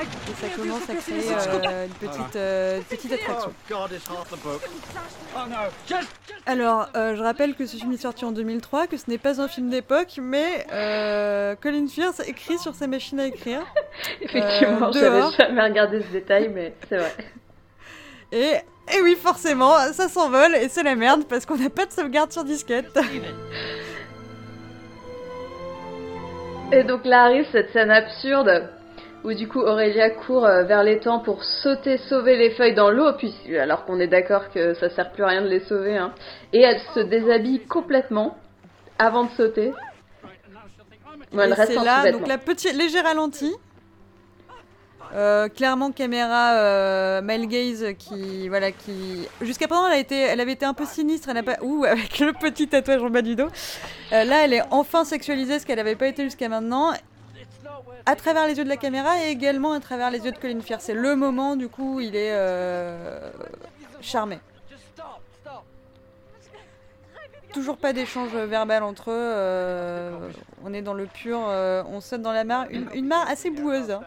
Et ça commence à créer euh, une petite, euh, petite attraction. Oh just... Alors, euh, je rappelle que ce film est sorti en 2003, que ce n'est pas un film d'époque, mais euh, Colin Firth écrit sur sa machine à écrire. Effectivement, euh, j'avais dehors. jamais regardé ce détail, mais c'est vrai. Et, et oui, forcément, ça s'envole et c'est la merde parce qu'on n'a pas de sauvegarde sur disquette. Et donc là arrive cette scène absurde où du coup Aurélia court euh, vers l'étang pour sauter, sauver les feuilles dans l'eau, puis alors qu'on est d'accord que ça sert plus à rien de les sauver, hein. Et elle se déshabille complètement avant de sauter. Bon, elle Et reste en là, donc la petite léger ralenti. Euh, clairement caméra euh, male gaze qui voilà qui jusqu'à présent elle a été elle avait été un peu sinistre elle n'a pas ouh avec le petit tatouage en bas du dos Euh, là elle est enfin sexualisée ce qu'elle n'avait pas été jusqu'à maintenant à travers les yeux de la caméra et également à travers les yeux de Colin Firth c'est le moment du coup où il est euh, charmé toujours pas d'échange verbal entre eux on est dans le pur euh, on saute dans la mare une, mare assez boueuse hein.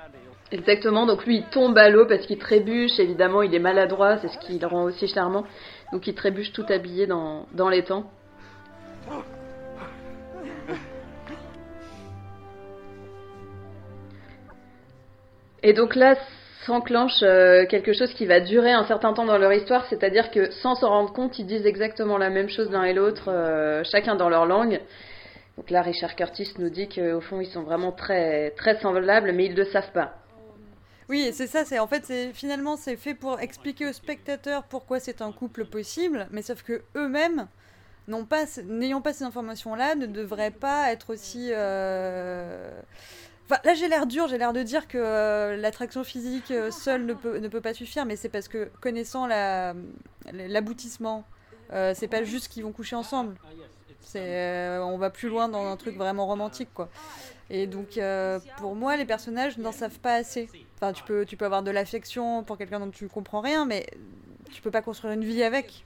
Exactement, donc lui il tombe à l'eau parce qu'il trébuche, évidemment il est maladroit, c'est ce qui le rend aussi charmant. Donc il trébuche tout habillé dans, dans l'étang. Et donc là s'enclenche euh, quelque chose qui va durer un certain temps dans leur histoire, c'est-à-dire que sans s'en rendre compte, ils disent exactement la même chose l'un et l'autre, euh, chacun dans leur langue. Donc là, Richard Curtis nous dit qu'au fond, ils sont vraiment très, très semblables, mais ils ne le savent pas. Oui, c'est ça, c'est en fait, finalement c'est fait pour expliquer aux spectateurs pourquoi c'est un couple possible, mais sauf que eux-mêmes n'ayant pas ces informations-là, ne devraient pas être aussi. euh, Là j'ai l'air dur, j'ai l'air de dire que euh, l'attraction physique euh, seule ne peut, ne pas suffire, mais c'est parce que connaissant la, l'aboutissement, euh, c'est pas juste qu'ils vont coucher ensemble. Euh, on va plus loin dans un truc vraiment romantique, quoi. Et donc, euh, pour moi, les personnages n'en savent pas assez. Enfin, tu peux, tu peux avoir de l'affection pour quelqu'un dont tu comprends rien, mais tu peux pas construire une vie avec.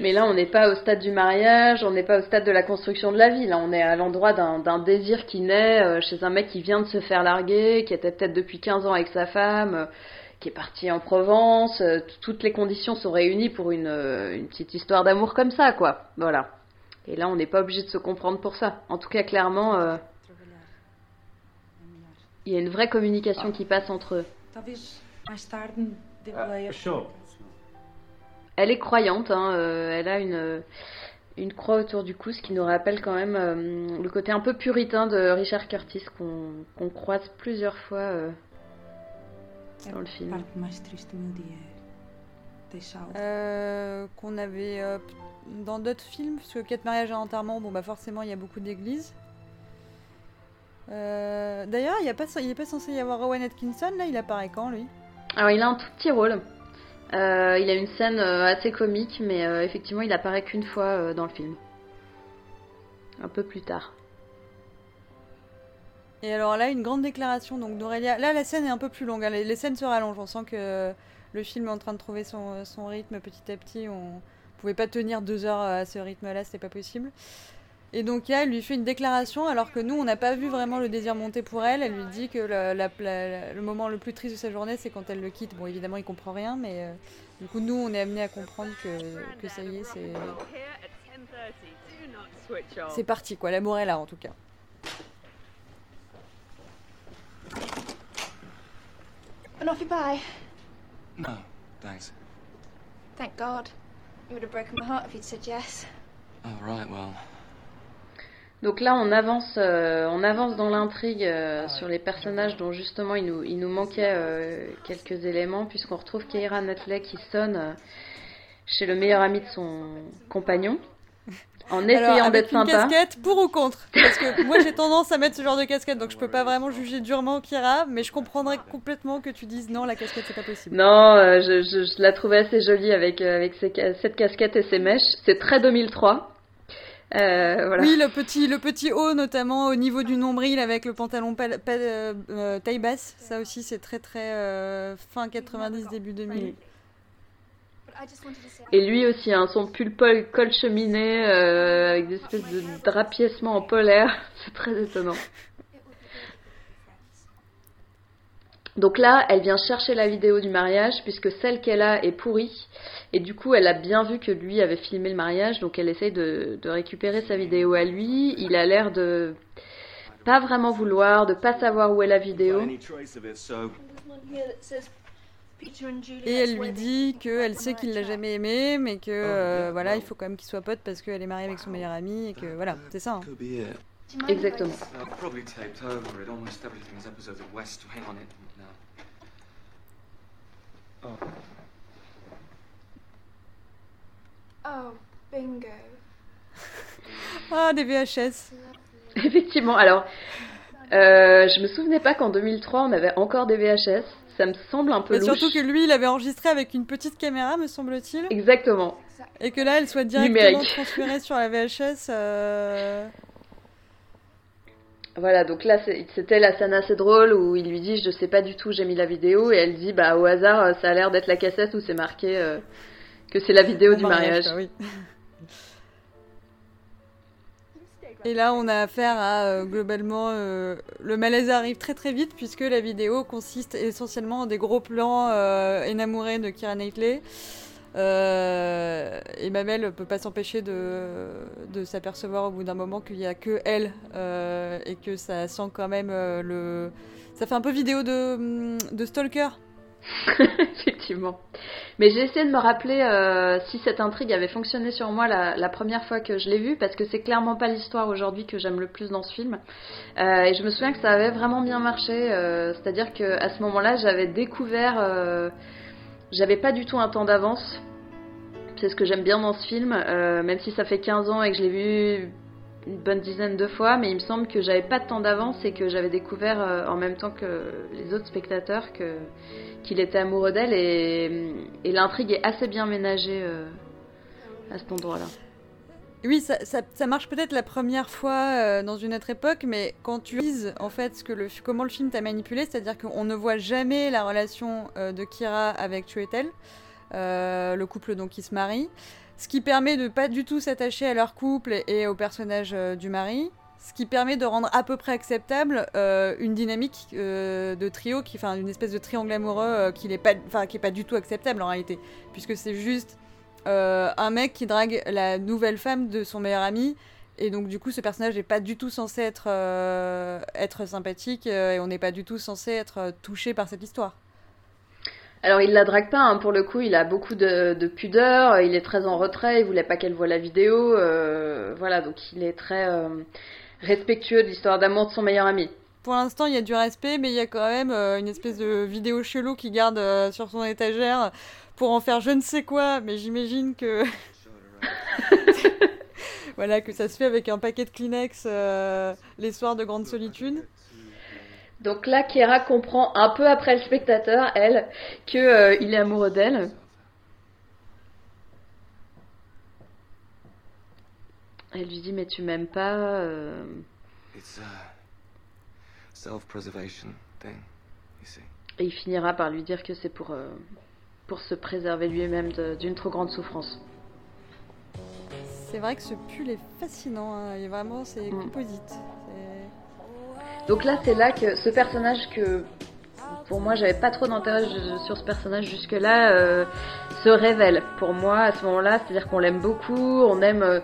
Mais là, on n'est pas au stade du mariage, on n'est pas au stade de la construction de la vie. Là, on est à l'endroit d'un désir qui naît euh, chez un mec qui vient de se faire larguer, qui était peut-être depuis 15 ans avec sa femme, euh, qui est parti en Provence. euh, toutes les conditions sont réunies pour une, une petite histoire d'amour comme ça, quoi. Voilà. Et là, on n'est pas obligé de se comprendre pour ça. En tout cas, clairement, euh, il y a une vraie communication qui passe entre eux. Dê boleia. Elle est croyante, hein, euh, elle a une, une croix autour du cou, ce qui nous rappelle quand même euh, le côté un peu puritain de Richard Curtis qu'on croise plusieurs fois euh, dans le film. Euh, qu'on avait euh, dans d'autres films, parce que Quatre mariages et enterrement, bon bah forcément il y a beaucoup d'églises. Euh, D'ailleurs, il n'est pas, pas censé y avoir Rowan Atkinson, là, il apparaît quand lui? Alors il a un tout petit rôle. Euh, il a une scène euh, assez comique, mais euh, effectivement il apparaît qu'une fois dans le film. un peu plus tard. Et alors là, une grande déclaration donc d'Aurélia. Là, la scène est un peu plus longue. hein. Les, les scènes se rallongent. On sent que le film est en train de trouver son, son rythme petit à petit. On pouvait pas tenir deux heures à ce rythme-là, c'était pas possible. Et donc là, elle lui fait une déclaration alors que nous, on n'a pas vu vraiment le désir monter pour elle. Elle lui dit que la- la- la- le moment le plus triste de sa journée, c'est quand elle le quitte. Bon, évidemment, il comprend rien, mais euh, du coup, nous, on est amené à comprendre que, que ça y est, c'est c'est parti, quoi. L'amour est là, en tout cas. An off you bye. No, thanks. Thank God. It would have broken my heart if you'd said yes. Oh, right, well. Donc là, on avance, euh, on avance dans l'intrigue euh, sur les personnages dont justement il nous, il nous manquait euh, quelques éléments, puisqu'on retrouve Keira Knightley qui sonne euh, chez le meilleur ami de son compagnon, en essayant d'être une sympa. casquette, pour ou contre? Parce que moi, j'ai tendance à mettre ce genre de casquette, donc je peux pas vraiment juger durement Kira, mais je comprendrais complètement que tu dises non, la casquette, c'est pas possible. Non, euh, je, je- je la trouvais assez jolie avec, euh, avec ses cette casquette et ses mèches. C'est très 2003. Euh, voilà. Oui, le petit, le petit haut, notamment au niveau du nombril avec le pantalon pa- pa- euh, euh, taille basse, ça aussi c'est très très euh, fin 90, début 2000. Et lui aussi, hein, son pull pol col cheminée euh, avec des espèces de drapiècements en polaire. C'est très étonnant. Donc là, elle vient chercher la vidéo du mariage puisque celle qu'elle a est pourrie. Et du coup, elle a bien vu que lui avait filmé le mariage, donc elle essaye de, de récupérer sa vidéo à lui. Il a l'air de pas vraiment vouloir, de pas savoir où est la vidéo. Et elle lui dit qu'elle sait qu'il l'a jamais aimé, mais que euh, voilà, il faut quand même qu'il soit pote parce qu'elle est mariée avec son meilleur ami et que voilà, c'est ça. hein. Exactement. I've probably taped over it. Almost everything's episodes of West Wing on it now. Oh. Oh, bingo. Ah, des VHS. Effectivement. Alors, euh, je me souvenais pas qu'en 2003 on avait encore des VHS. Ça me semble un peu Mais louche. surtout que lui, il avait enregistré avec une petite caméra, me semble-t-il. Exactement. Et que là, elle soit directement Numérique. transférée sur la VHS. euh, Voilà, donc là c'était la scène assez drôle où il lui dit je sais pas du tout, j'ai mis la vidéo et elle dit bah au hasard ça a l'air d'être la cassette où c'est marqué euh, que c'est la vidéo du mariage, oui. Et là, on a affaire à euh, globalement euh, le malaise arrive très très vite puisque la vidéo consiste essentiellement en des gros plans euh, énamourés de Kira Knightley. Euh, et Mamel peut pas s'empêcher de, de s'apercevoir au bout d'un moment qu'il y a que elle euh, et que ça sent quand même euh, le. Ça fait un peu vidéo de, hum, de stalker. Effectivement. Mais j'ai essayé de me rappeler euh, si cette intrigue avait fonctionné sur moi la, la première fois que je l'ai vue, parce que c'est clairement pas l'histoire aujourd'hui que j'aime le plus dans ce film. Et je me souviens que ça avait vraiment bien marché, c'est-à-dire que à ce moment-là, j'avais découvert, j'avais pas du tout un temps d'avance. C'est ce que j'aime bien dans ce film, euh, même si ça fait 15 ans et que je l'ai vu une bonne dizaine de fois, mais il me semble que j'avais pas de temps d'avance et que j'avais découvert euh, en même temps que les autres spectateurs qu'il était amoureux d'elle et, et l'intrigue est assez bien ménagée euh, à cet endroit-là. Oui, ça, marche peut-être la première fois euh, dans une autre époque, mais quand tu lises en fait ce que le, comment le film t'a manipulé, c'est-à-dire qu'on ne voit jamais la relation euh, de Kira avec Chuetel, euh, le couple donc qui se marie, ce qui permet de pas du tout s'attacher à leur couple et, au personnage du mari, ce qui permet de rendre à peu près acceptable une dynamique de trio, enfin une espèce de triangle amoureux qui n'est pas, pas du tout acceptable en réalité, puisque c'est juste euh, un mec qui drague la nouvelle femme de son meilleur ami. Et donc, du coup, ce personnage n'est pas du tout censé être, euh, être sympathique euh, et on n'est pas du tout censé être touché par cette histoire. Alors il la drague pas, hein, pour le coup, il a beaucoup de, de pudeur, il est très en retrait, il voulait pas qu'elle voie la vidéo, voilà, donc il est très respectueux de l'histoire d'amour de son meilleur ami. Pour l'instant, il y a du respect, mais il y a quand même une espèce de vidéo chelou qui garde sur son étagère pour en faire je ne sais quoi, mais j'imagine que. voilà, que ça se fait avec un paquet de Kleenex euh, les soirs de grande solitude. Donc là, Kira comprend un peu après le spectateur, elle, que euh, il est amoureux d'elle. Elle lui dit mais tu m'aimes pas. euh, It's a self-preservation thing, you see. Et il finira par lui dire que c'est pour, euh, pour se préserver lui-même d'une trop grande souffrance. C'est vrai que ce pull est fascinant, hein, et vraiment c'est composite. C'est- Donc là, c'est là que ce personnage que pour moi j'avais pas trop d'intérêt sur ce personnage jusque-là euh, se révèle. Pour moi, à ce moment-là, c'est-à-dire qu'on l'aime beaucoup, on aime euh,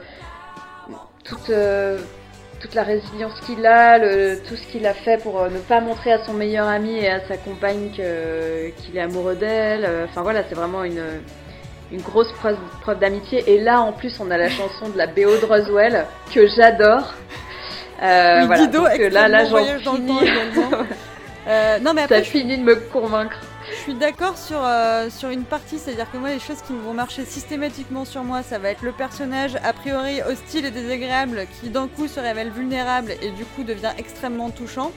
toute, euh, toute la résilience qu'il a, le- tout ce qu'il a fait pour euh, ne pas montrer à son meilleur ami et à sa compagne que- qu'il est amoureux d'elle. Euh, Enfin voilà, c'est vraiment une, une grosse preuve, preuve d'amitié. Et là, en plus, on a la chanson de la BO de Roswell que j'adore. Euh, Oui, voilà, Dido, euh, là, là, j'en temps finis. également. Euh, non mais après, Ça finit de me convaincre. Je suis d'accord sur, euh, sur une partie, c'est-à-dire que moi, les choses qui vont marcher systématiquement sur moi, ça va être le personnage a priori hostile et désagréable qui d'un coup se révèle vulnérable et du coup devient extrêmement touchant.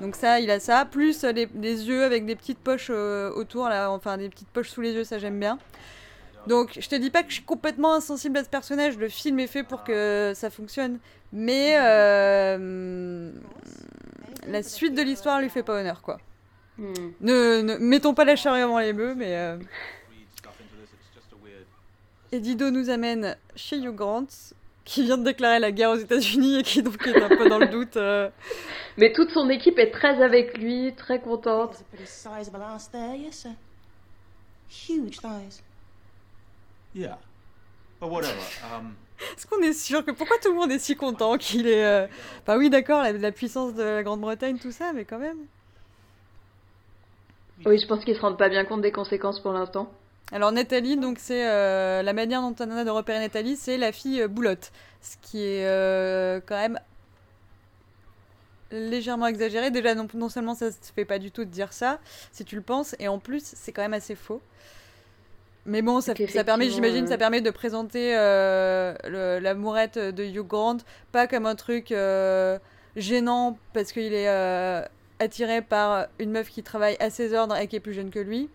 Donc ça, il a ça, plus les, les yeux avec des petites poches euh, autour, là, enfin des petites poches sous les yeux, ça j'aime bien. Donc je te dis pas que je suis complètement insensible à ce personnage, le film est fait pour que ça fonctionne, mais euh, la suite de l'histoire lui fait pas honneur quoi. Ne, ne- mettons pas la charrue avant les bœufs, mais. euh, Et Dido nous amène chez Hugh Grant, qui vient de déclarer la guerre aux États-Unis et qui donc est un peu dans le doute. euh. Mais toute son équipe est très avec lui, très contente. Pretty sizable ass there, yes, sir. Huge thighs. Yeah. But whatever. Um, Est-ce qu'on est sûr que pourquoi tout le monde est si content qu'il est. euh, Bah oui, d'accord, la, la puissance de la Grande-Bretagne, tout ça, mais quand même. Oui, je pense qu'ils se rendent pas bien compte des conséquences pour l'instant. Alors Nathalie, donc c'est euh, la manière dont on a de repérer Nathalie, c'est la fille euh, boulotte, ce qui est euh, quand même légèrement exagéré. Déjà, non, non seulement ça se fait pas du tout de dire ça, si tu le penses, et en plus c'est quand même assez faux. Mais bon, ça, permet, j'imagine, ça permet de présenter euh, l'amourette de Hugh Grant pas comme un truc gênant parce qu'il est attiré par une meuf qui travaille à ses ordres et qui est plus jeune que lui.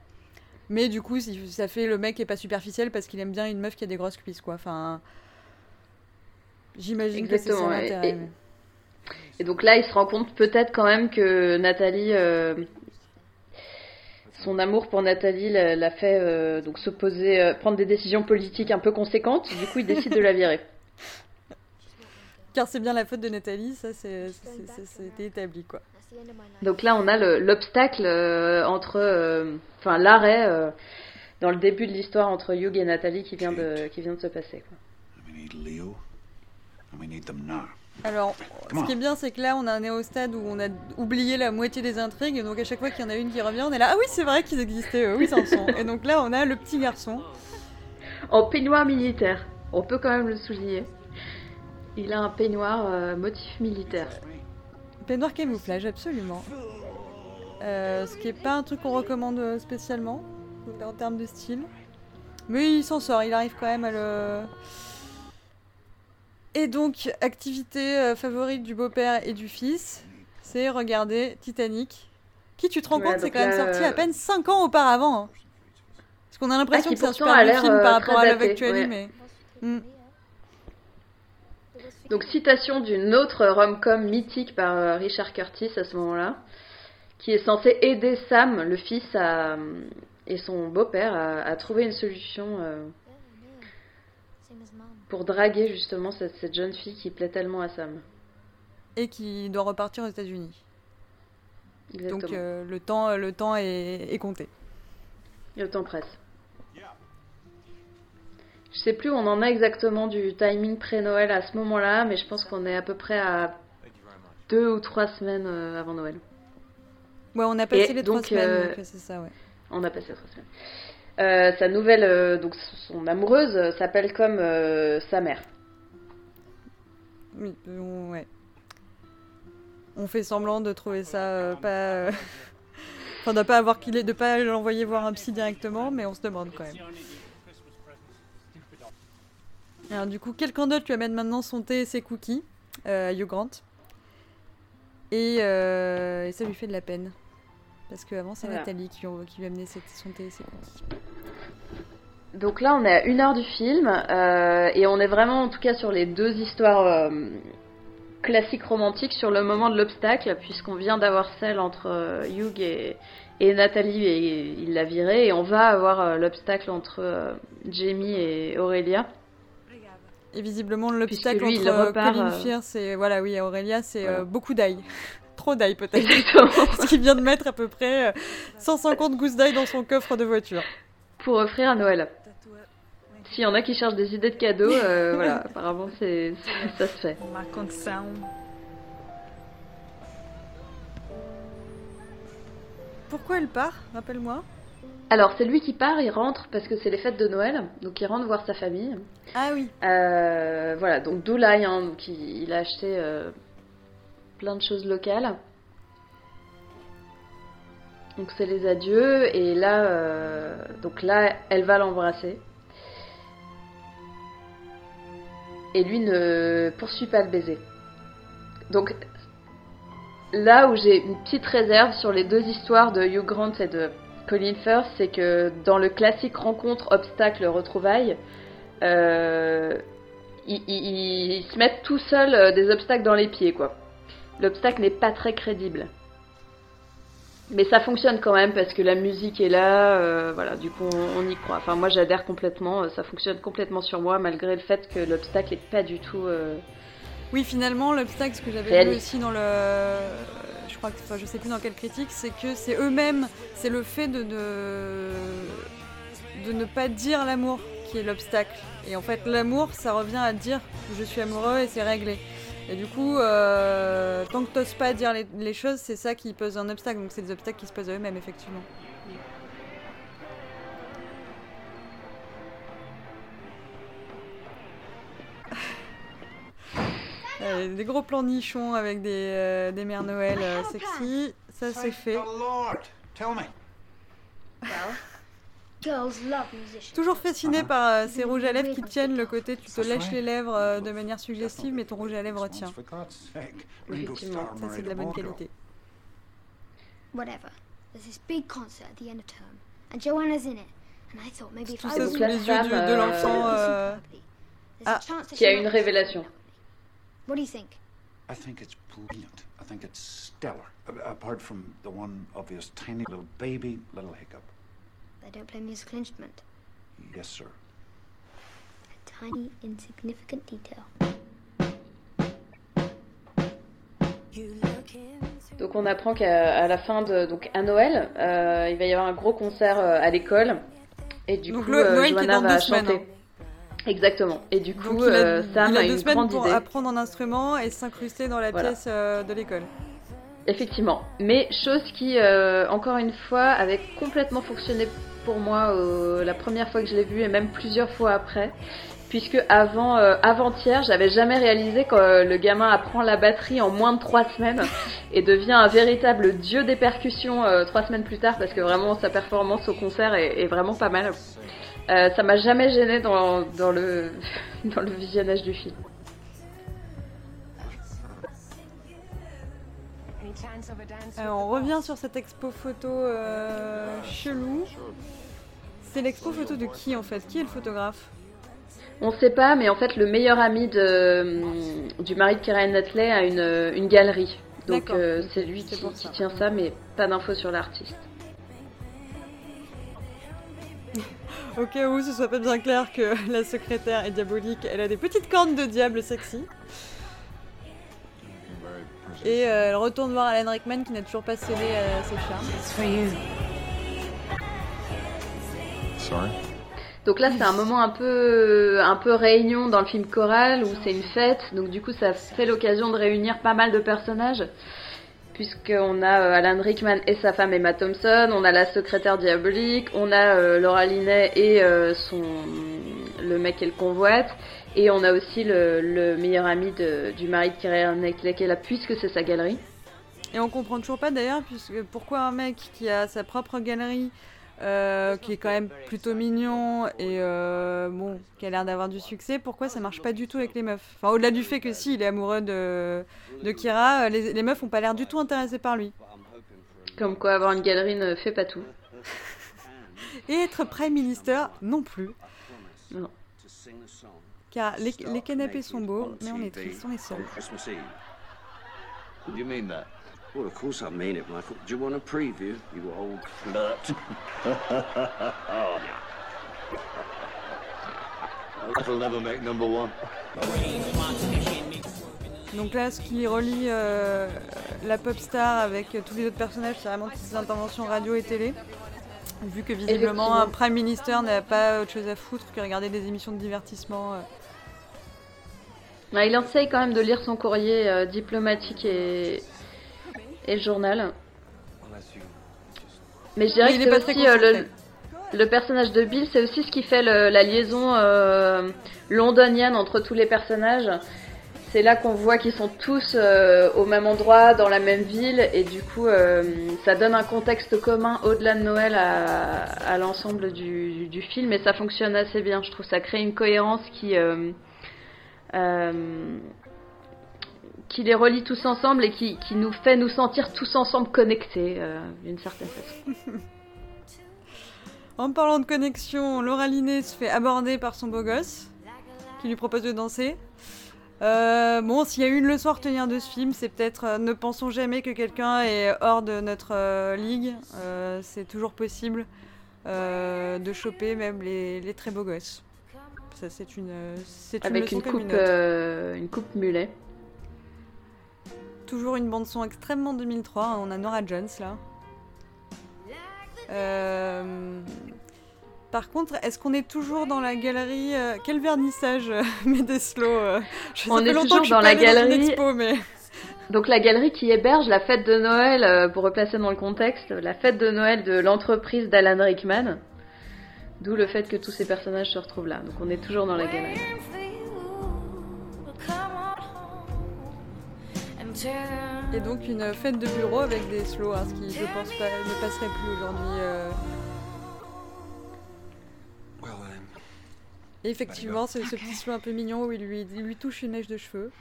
Mais du coup, si- ça fait le mec qui est pas superficiel parce qu'il aime bien une meuf qui a des grosses cuisses, quoi. Enfin, j'imagine que c'est son Exactement, et- intérêt. et- mais- Et donc là, il se rend compte peut-être quand même que Nathalie, euh, son amour pour Nathalie l'a fait euh, donc se poser, euh, prendre des décisions politiques un peu conséquentes. Du coup, il décide de la virer. Car c'est bien la faute de Nathalie, ça c'est- c'est- c'est- c'était établi, quoi. Donc là, on a le- l'obstacle euh, entre, euh, enfin l'arrêt euh, dans le début de l'histoire entre Hugh et Nathalie qui vient de, qui vient de se passer. Quoi. We need Leo, and we need them now? Alors, ce qui est bien, c'est que là, on est au stade où on a oublié la moitié des intrigues, et donc à chaque fois qu'il y en a une qui revient, on est là, ah oui, c'est vrai qu'ils existaient, eux, oui, ils en sont. Et donc là, on a le petit garçon. En peignoir militaire, on peut quand même le souligner. Il a un peignoir euh, motif militaire. Peignoir camouflage, absolument. Euh, ce qui est pas un truc qu'on recommande euh, spécialement en termes de style. Mais il s'en sort, il arrive quand même à le. Et donc, activité euh, favorite du beau-père et du fils, c'est regarder Titanic. Qui, tu te rends Ouais, compte, c'est quand même sorti à peine 5 ans auparavant. hein. Parce qu'on a l'impression Ah, que c'est un super bon film par rapport à Love Actually, ouais. mais. Hmm. Donc citation d'une autre rom-com mythique par euh, Richard Curtis à ce moment-là, qui est censé aider Sam, le fils, à, et son beau-père à, à trouver une solution euh, pour draguer justement cette, cette jeune fille qui plaît tellement à Sam. Et qui doit repartir aux États-Unis. Donc euh, le temps, le temps est, est compté. Le temps presse. Je sais plus où on en a exactement du timing pré-Noël à ce moment-là, mais je pense qu'on est à peu près à deux ou trois semaines euh, avant Noël. Ouais, on a passé Et les trois semaines, euh, donc c'est ça, ouais. On a passé les trois semaines. Euh, sa nouvelle, euh, donc son amoureuse, euh, s'appelle comme euh, sa mère. Oui, euh, ouais. On fait semblant de trouver ça euh, pas. euh, enfin, de pas avoir qu'il est, de pas l'envoyer voir un psy directement, mais on se demande quand même. Alors du coup, quelqu'un d'autre lui amène maintenant son thé et ses cookies, euh, à Hugh Grant. Et, euh, et ça lui fait de la peine. Parce qu'avant, c'est Voilà. Nathalie qui, lui- qui lui amenait son thé et ses cookies. Donc là, on est à une heure du film euh, et on est vraiment, en tout cas, sur les deux histoires euh, classiques romantiques sur le moment de l'obstacle, puisqu'on vient d'avoir celle entre euh, Hugh et, et Nathalie et il l'a virée, et on va avoir euh, l'obstacle entre euh, Jamie et Aurélia. Et visiblement, l'obstacle entre il euh, repart, Colin euh, Firth et voilà, oui, Aurélia, c'est Voilà. euh, beaucoup d'ail. Trop d'ail peut-être. Exactement. Parce qu'il vient de mettre à peu près euh, 150 gousses d'ail dans son coffre de voiture. Pour offrir à Noël. S'il y en a qui cherchent des idées de cadeaux, euh, voilà, apparemment c'est c'est- ça se fait. Pourquoi elle part? Rappelle-moi. Alors c'est lui qui part, il rentre parce que c'est les fêtes de Noël, donc il rentre voir sa famille. Ah oui. Euh, voilà, donc d'où l'ail, hein, donc il, il a acheté euh, plein de choses locales. Donc c'est les adieux et là, euh, donc là, elle va l'embrasser. Et lui ne poursuit pas le baiser. Donc là où j'ai une petite réserve sur les deux histoires de Hugh Grant et de Colin Firth, c'est que dans le classique rencontre, obstacle, retrouvailles, euh, ils, ils- ils se mettent tout seuls euh, des obstacles dans les pieds, quoi. L'obstacle n'est pas très crédible. Mais ça fonctionne quand même parce que la musique est là, euh, voilà, du coup on, on y croit. Enfin moi j'adhère complètement, ça fonctionne complètement sur moi malgré le fait que l'obstacle est pas du tout... euh, Oui, finalement, l'obstacle, ce que j'avais Réaliste. aussi dans le. Je sais plus dans quelle critique, c'est que c'est eux-mêmes, c'est le fait de ne pas dire l'amour qui est l'obstacle. Et en fait, l'amour, ça revient à dire je suis amoureux et c'est réglé. Et du coup, euh, tant que t'oses pas dire les, les choses, c'est ça qui pose un obstacle. Donc c'est des obstacles qui se posent à eux-mêmes, effectivement. Euh, des gros plans nichons avec des, euh, des mères Noël euh, sexy, ça c'est fait. Toujours fasciné par euh, ces rouges à lèvres qui tiennent le côté tu te lèches les lèvres euh, de manière suggestive mais ton rouge à lèvres tient. Effectivement, ça c'est de la a bonne qualité. Whatever. There's this big concert at the end of term, and Joanna's in it. And I thought maybe if Tout I ça was sous les yeux de l'enfant. euh, Ah, qui a une révélation. What do you think? I think it's brilliant. I think it's stellar. A- Apart from the one obvious tiny little baby little hiccup. They don't play musical instrument? Yes, sir. Tiny, insignificant detail. Donc on apprend qu'à la fin de donc à Noël, euh, il va y avoir un gros concert euh, à l'école et du Donc coup le- euh, Noël qui est Joanna dans va deux semaines, chanter. Exactement. Et du coup il a, euh, Sam il a a deux une semaines grande pour idée. apprendre un instrument et s'incruster dans la Voilà. pièce euh, de l'école. Effectivement. Mais chose qui, euh, encore une fois, avait complètement fonctionné pour moi euh, la première fois que je l'ai vu et même plusieurs fois après. Puisque avant, euh, avant-hier, j'avais jamais réalisé que euh, le gamin apprend la batterie en moins de trois semaines et devient un véritable dieu des percussions euh, trois semaines plus tard parce que vraiment sa performance au concert est, est vraiment pas mal. Euh, ça m'a jamais gêné dans, dans, le, dans le visionnage du film. On revient sur cette expo photo euh, chelou. C'est l'expo photo de qui en fait? Qui est le photographe? On sait pas, mais en fait, le meilleur ami de, du mari de Karen Knightley a une, une galerie. Donc euh, c'est lui qui, qui tient ça, mais pas d'infos sur l'artiste. Au cas où ce soit pas bien clair que la secrétaire est diabolique, elle a des petites cornes de diable sexy. Et euh, elle retourne voir Alan Rickman qui n'a toujours pas cédé à ses charmes. Sorry. Donc là, c'est un moment un peu, un peu réunion dans le film choral où c'est une fête. Donc du coup, ça fait l'occasion de réunir pas mal de personnages. Puisqu'on a euh, Alan Rickman et sa femme Emma Thompson, on a la secrétaire diabolique, on a euh, Laura Linney et euh, son, le mec et le convoite. Et on a aussi le, le meilleur ami du mari de Keira Knightley qui est là, puisque c'est sa galerie. Et on comprend toujours pas d'ailleurs puisque pourquoi un mec qui a sa propre galerie, euh, qui est quand même plutôt mignon et euh, bon, qui a l'air d'avoir du succès, pourquoi ça marche pas du tout avec les meufs? Enfin, au-delà du fait que si il est amoureux de, de Kira, euh, les, les meufs ont pas l'air du tout intéressées par lui. Comme quoi avoir une galerie ne fait pas tout. Et être Prime Minister non plus. song? Car les, les canapés sont beaux, on mais on est TV tristes, on est on Well, of course I mean it, Michael. Do you want a preview, you old flirt? oh. That'll never make number one. Donc là, ce qui relie euh, la pop star avec tous les autres personnages, c'est vraiment toutes ces interventions radio et télé. Vu que visiblement, un. Prime Minister n'a pas autre chose à foutre que regarder des émissions de divertissement. euh. Ouais, il essaye quand même de lire son courrier euh, diplomatique et, et le journal. Mais je dirais Oui, que est c'est aussi euh, le, personnage de Bill, c'est aussi ce qui fait le- la liaison euh, londonienne entre tous les personnages. C'est là qu'on voit qu'ils sont tous euh, au même endroit, dans la même ville, et du coup, euh, ça donne un contexte commun au-delà de Noël à, à l'ensemble du, du film, et ça fonctionne assez bien. Je trouve ça crée une cohérence qui, euh, euh, qui les relie tous ensemble et qui, qui nous fait nous sentir tous ensemble connectés, euh, d'une certaine façon. En parlant de connexion, Laura Linney se fait aborder par son beau gosse, qui lui propose de danser. Euh, bon, s'il y a une leçon à retenir de ce film, c'est peut-être euh, ne pensons jamais que quelqu'un est hors de notre ligue. C'est toujours possible de choper même les, les très beaux gosses. Ça, c'est une, c'est une Avec leçon une comme coupe, une autre. une coupe mulet. Toujours une bande son extrêmement 2003. hein, On a Nora Jones là. Euh, Par contre, est-ce qu'on est toujours dans la galerie euh, Quel vernissage euh, Medeslo euh, je- On est longtemps toujours dans la galerie. expo, mais Donc la galerie qui héberge la fête de Noël, euh, pour replacer dans le contexte, la fête de Noël de l'entreprise d'Alan Rickman. D'où le fait que tous ces personnages se retrouvent là. Donc on est toujours dans la galerie. Et donc une fête de bureau avec des slows, hein, ce qui je pense pas, ne passerait plus aujourd'hui. euh. Et effectivement, c'est ce petit slow un peu mignon où il lui, il lui touche une mèche de cheveux.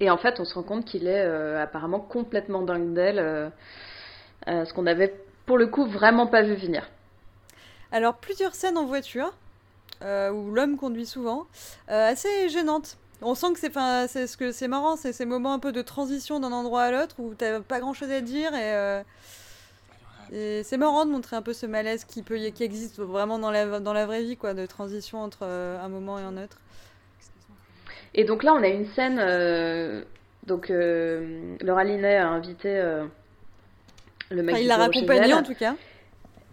Et en fait, on se rend compte qu'il est euh, apparemment complètement dingue d'elle, euh, euh, ce qu'on avait pour le coup vraiment pas vu venir. Alors, plusieurs scènes en voiture, euh, où l'homme conduit souvent, euh, assez gênantes. On sent que c'est, enfin, c'est ce que c'est marrant, c'est ces moments un peu de transition d'un endroit à l'autre où t'as pas grand chose à dire et, euh, et c'est marrant de montrer un peu ce malaise qui peut, qui existe vraiment dans la, dans la vraie vie, quoi, de transition entre euh, un moment et un autre. Et donc là, on a une scène. euh, donc, Laura Linney a invité le mec Enfin, il l'a raccompagné en tout cas.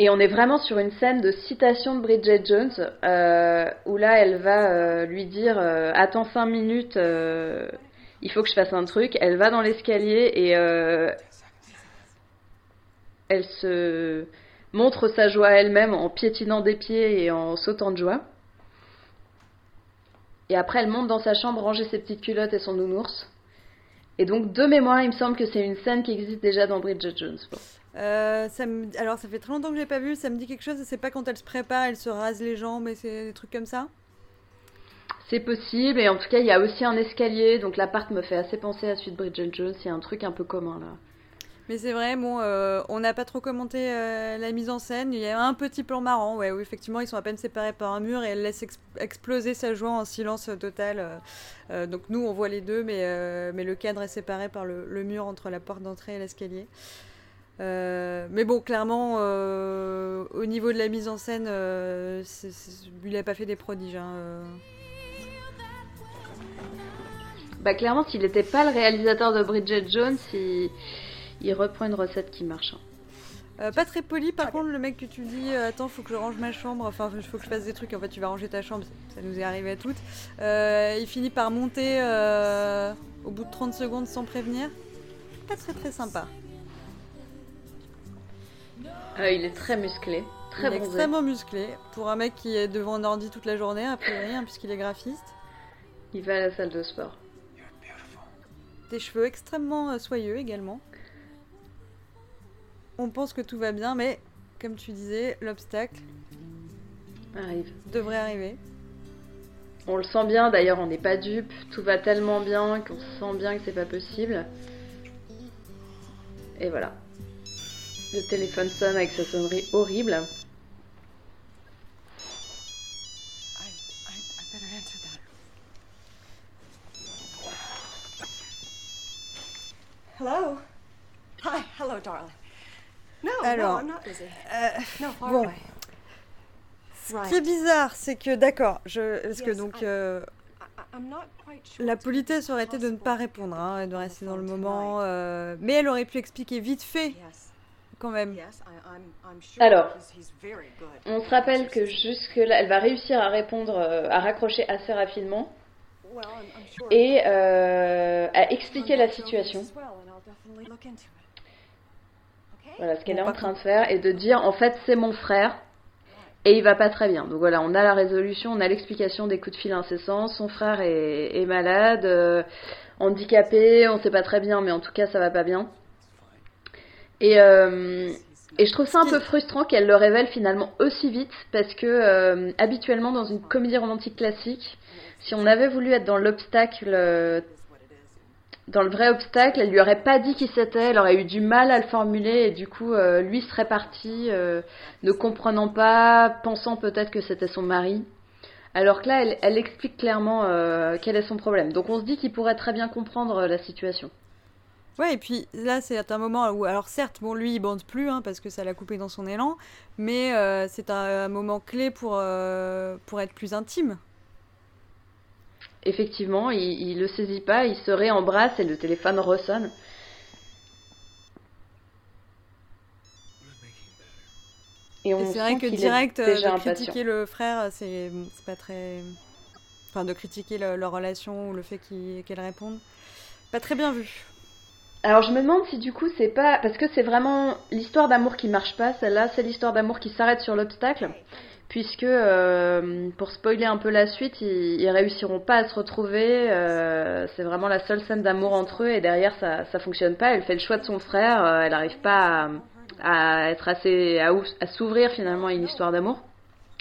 Et on est vraiment sur une scène de citation de Bridget Jones, euh, où là, elle va euh, lui dire euh, Attends 5 minutes, il faut que je fasse un truc. Elle va dans l'escalier et elle se montre sa joie elle-même en piétinant des pieds et en sautant de joie. Et après, elle monte dans sa chambre, ranger ses petites culottes et son nounours. Et donc, de mémoire, il me semble que c'est une scène qui existe déjà dans Bridget Jones. Euh, ça me... Alors, ça fait très longtemps que j'ai pas vu, ça me dit quelque chose, c'est pas quand elle se prépare, elle se rase les jambes et c'est des trucs comme ça C'est possible, et en tout cas, il y a aussi un escalier, donc l'appart me fait assez penser à celui de Bridget Jones, il y a un truc un peu commun là. Mais c'est vrai, bon, euh, on n'a pas trop commenté euh, la mise en scène. Il y a un petit plan marrant, ouais, où effectivement ils sont à peine séparés par un mur et elle laisse ex- exploser sa joie en silence total. euh, donc nous, on voit les deux, mais, mais le cadre est séparé par le, le mur entre la porte d'entrée et l'escalier. Euh, mais bon, clairement, euh, au niveau de la mise en scène, euh, il n'a pas fait des prodiges. hein. Bah clairement, s'il n'était pas le réalisateur de Bridget Jones, il, il reprend une recette qui marche. hein. Pas très poli, par contre, le mec que tu dis, attends, faut que je range ma chambre, enfin, faut que je fasse des trucs, en fait, tu vas ranger ta chambre, ça nous est arrivé à toutes. Il finit par monter au bout de 30 secondes sans prévenir. Pas très très sympa. Euh, il est très musclé, très il est extrêmement musclé, pour un mec qui est devant un ordi toute la journée, a priori, hein, puisqu'il est graphiste. Il va à la salle de sport. Des cheveux extrêmement euh, soyeux également. On pense que tout va bien, mais comme tu disais, l'obstacle Arrive. devrait arriver. On le sent bien, d'ailleurs, on n'est pas dupe. Tout va tellement bien qu'on sent bien que c'est pas possible. Et voilà. Le téléphone sonne avec sa sonnerie horrible. Hello? Hi, hello, darling. No, no, I'm not busy. Euh, no, far bon. Ce qui est bizarre, c'est que, d'accord, parce que donc, euh, la politesse aurait été de ne pas répondre hein, de rester dans le moment, euh, mais elle aurait pu expliquer vite fait quand même. Alors, on se rappelle que jusque-là, elle va réussir à répondre, euh, à raccrocher assez rapidement et euh, à expliquer la situation. Voilà, ce qu'elle est en train de faire et de dire en fait c'est mon frère et il va pas très bien. Donc voilà, on a la résolution, on a l'explication des coups de fil incessants. Son frère est, est malade, euh, handicapé, on sait pas très bien, mais en tout cas ça va pas bien. Et, euh, et je trouve ça un peu frustrant qu'elle le révèle finalement aussi vite parce que euh, habituellement dans une comédie romantique classique, si on avait voulu être dans l'obstacle euh, dans le vrai obstacle, elle lui aurait pas dit qui c'était, elle aurait eu du mal à le formuler et du coup lui serait parti ne comprenant pas, pensant peut-être que c'était son mari. Alors que là, elle, elle explique clairement quel est son problème. Donc on se dit qu'il pourrait très bien comprendre la situation. Ouais, et puis là, c'est un moment où, alors certes, bon, lui, il bande plus, hein, parce que ça l'a coupé dans son élan, mais euh, c'est un, un moment clé pour, euh, pour être plus intime. Effectivement, il, il le saisit pas, il se réembrasse et le téléphone ressonne. Et c'est vrai que direct, euh, de critiquer le frère, c'est pas très... Enfin, de critiquer le- leur relation ou le fait qu'elle réponde. Pas très bien vu. Alors je me demande si du coup c'est pas parce que c'est vraiment l'histoire d'amour qui marche pas, celle-là c'est l'histoire d'amour qui s'arrête sur l'obstacle, puisque euh, pour spoiler un peu la suite, ils, ils réussiront pas à se retrouver. euh, c'est vraiment la seule scène d'amour entre eux et derrière ça ça fonctionne pas. Elle fait le choix de son frère, euh, elle arrive pas à, à être assez à s'ouvrir finalement à une histoire d'amour.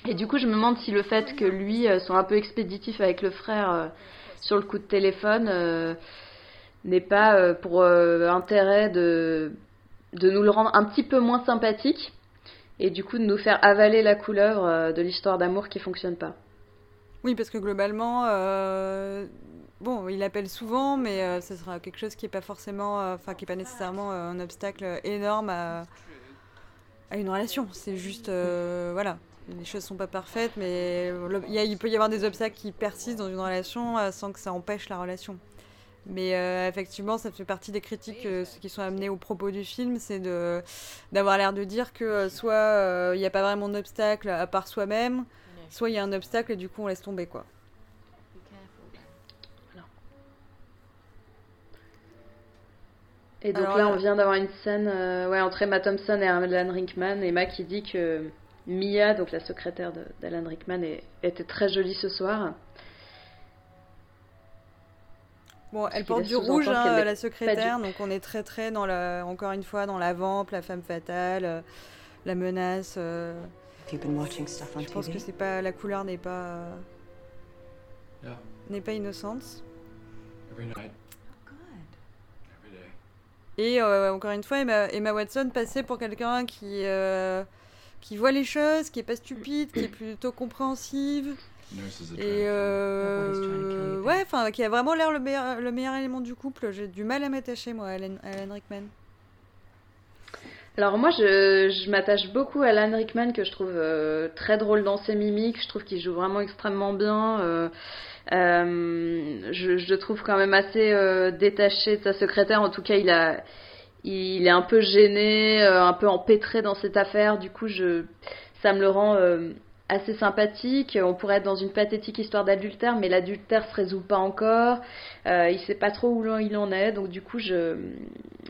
Et du coup je me demande si le fait que lui euh, soit un peu expéditif avec le frère euh, sur le coup de téléphone. N'est pas euh, pour euh, intérêt de, de nous le rendre un petit peu moins sympathique et du coup de nous faire avaler la couleuvre euh, de l'histoire d'amour qui fonctionne pas. Oui, parce que globalement, bon, il appelle souvent, mais ce sera quelque chose qui est pas forcément, enfin, qui est pas nécessairement un obstacle énorme à, à une relation. C'est juste, voilà, les choses sont pas parfaites, mais il, peut y avoir des obstacles qui persistent dans une relation sans que ça empêche la relation. Mais euh, effectivement, ça fait partie des critiques euh, qui sont amenées au propos du film, c'est de d'avoir l'air de dire que euh, soit euh, il n'y a pas vraiment d'obstacle à part soi-même, soit il y a un obstacle et du coup on laisse tomber quoi. Et donc Alors là, on vient d'avoir une scène euh, ouais, entre Emma Thompson et Alan Rickman. Emma qui dit que Mia, donc la secrétaire d'Alan Rickman, est- était très jolie ce soir. Bon, elle porte du rouge, hein, la secrétaire, du- donc on est très très dans la, encore une fois dans la vampe, la femme fatale, euh, la menace. euh, je pense que c'est pas la couleur n'est pas euh, Yeah. n'est pas innocente. Every night. Every day. Et euh, encore une fois, Emma, Emma Watson passait pour quelqu'un qui euh, qui voit les choses, qui est pas stupide, qui est plutôt compréhensive. Et euh, ouais, enfin, qui a vraiment l'air le meilleur, le meilleur élément du couple. J'ai du mal à m'attacher moi à Alan, à Alan Rickman. Alors moi, je, je m'attache beaucoup à Alan Rickman, que je trouve euh, très drôle dans ses mimiques. Je trouve qu'il joue vraiment extrêmement bien. euh, euh, je, je le trouve quand même assez euh, détaché de sa secrétaire. En tout cas, il a, il est un peu gêné, euh, un peu empêtré dans cette affaire. Du coup, je, ça me le rend euh, assez sympathique. On pourrait être dans une pathétique histoire d'adultère, mais l'adultère se résout pas encore. Euh, il sait pas trop où il en est, donc du coup, je,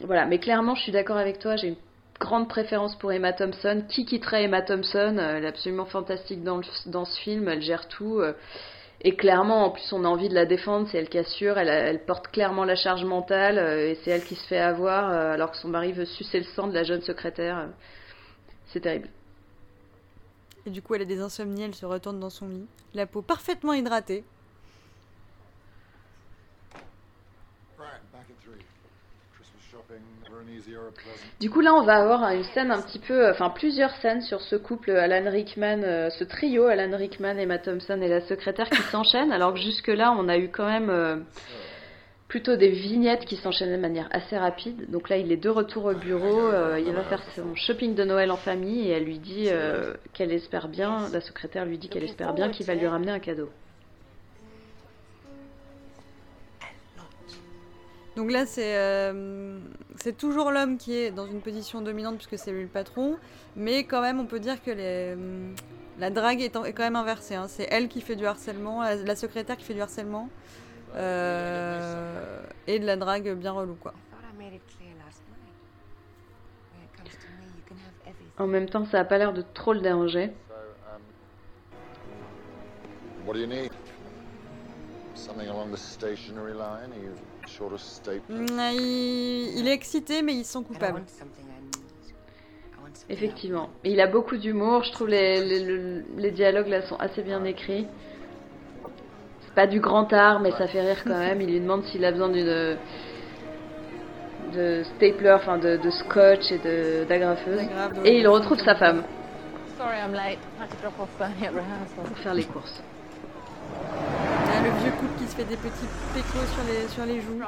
voilà. Mais clairement, je suis d'accord avec toi. J'ai une grande préférence pour Emma Thompson. Qui quitterait Emma Thompson? Euh, Elle est absolument fantastique dans, le- dans ce film. Elle gère tout. euh, et clairement, en plus, on a envie de la défendre. C'est elle qui assure. Elle, elle porte clairement la charge mentale. et c'est elle qui se fait avoir alors que son mari veut sucer le sang de la jeune secrétaire. C'est terrible. Et du coup, elle a des insomnies, elle se retourne dans son lit, la peau parfaitement hydratée. Du coup, là, on va avoir une scène un petit peu, enfin plusieurs scènes sur ce couple Alan Rickman, euh, ce trio Alan Rickman, Emma Thompson et la secrétaire qui s'enchaînent, alors que jusque-là, on a eu quand même euh, plutôt des vignettes qui s'enchaînaient de manière assez rapide. Donc là, il est de retour au bureau, euh, il va faire son shopping de Noël en famille et elle lui dit euh, qu'elle espère bien, la secrétaire lui dit qu'elle espère bien qu'il va lui ramener un cadeau. Donc là, c'est euh, c'est toujours l'homme qui est dans une position dominante puisque c'est lui le patron, mais quand même, on peut dire que les, la drague est, en- est quand même inversée. hein. C'est elle qui fait du harcèlement, la, la secrétaire qui fait du harcèlement, euh, et de la drague bien relou, quoi. En même temps, ça a pas l'air de trop le déranger. What do you need? Something along the stationary line? Are you short of staples? Mm, il, il est excité, mais il se sent coupable. Effectivement. Il a beaucoup d'humour. Je trouve les, les, le- les dialogues là sont assez bien écrits. C'est pas du grand art, mais ça fait rire quand même. Il lui demande s'il a besoin d'une de stapler, enfin de, de scotch et de d'agrafeuse. Et il retrouve sa femme Sorry I'm late. I had to drop off Bernie at rehearsal. pour faire les courses. Ah, le vieux couple qui se fait des petits pécos sur les, sur les joues.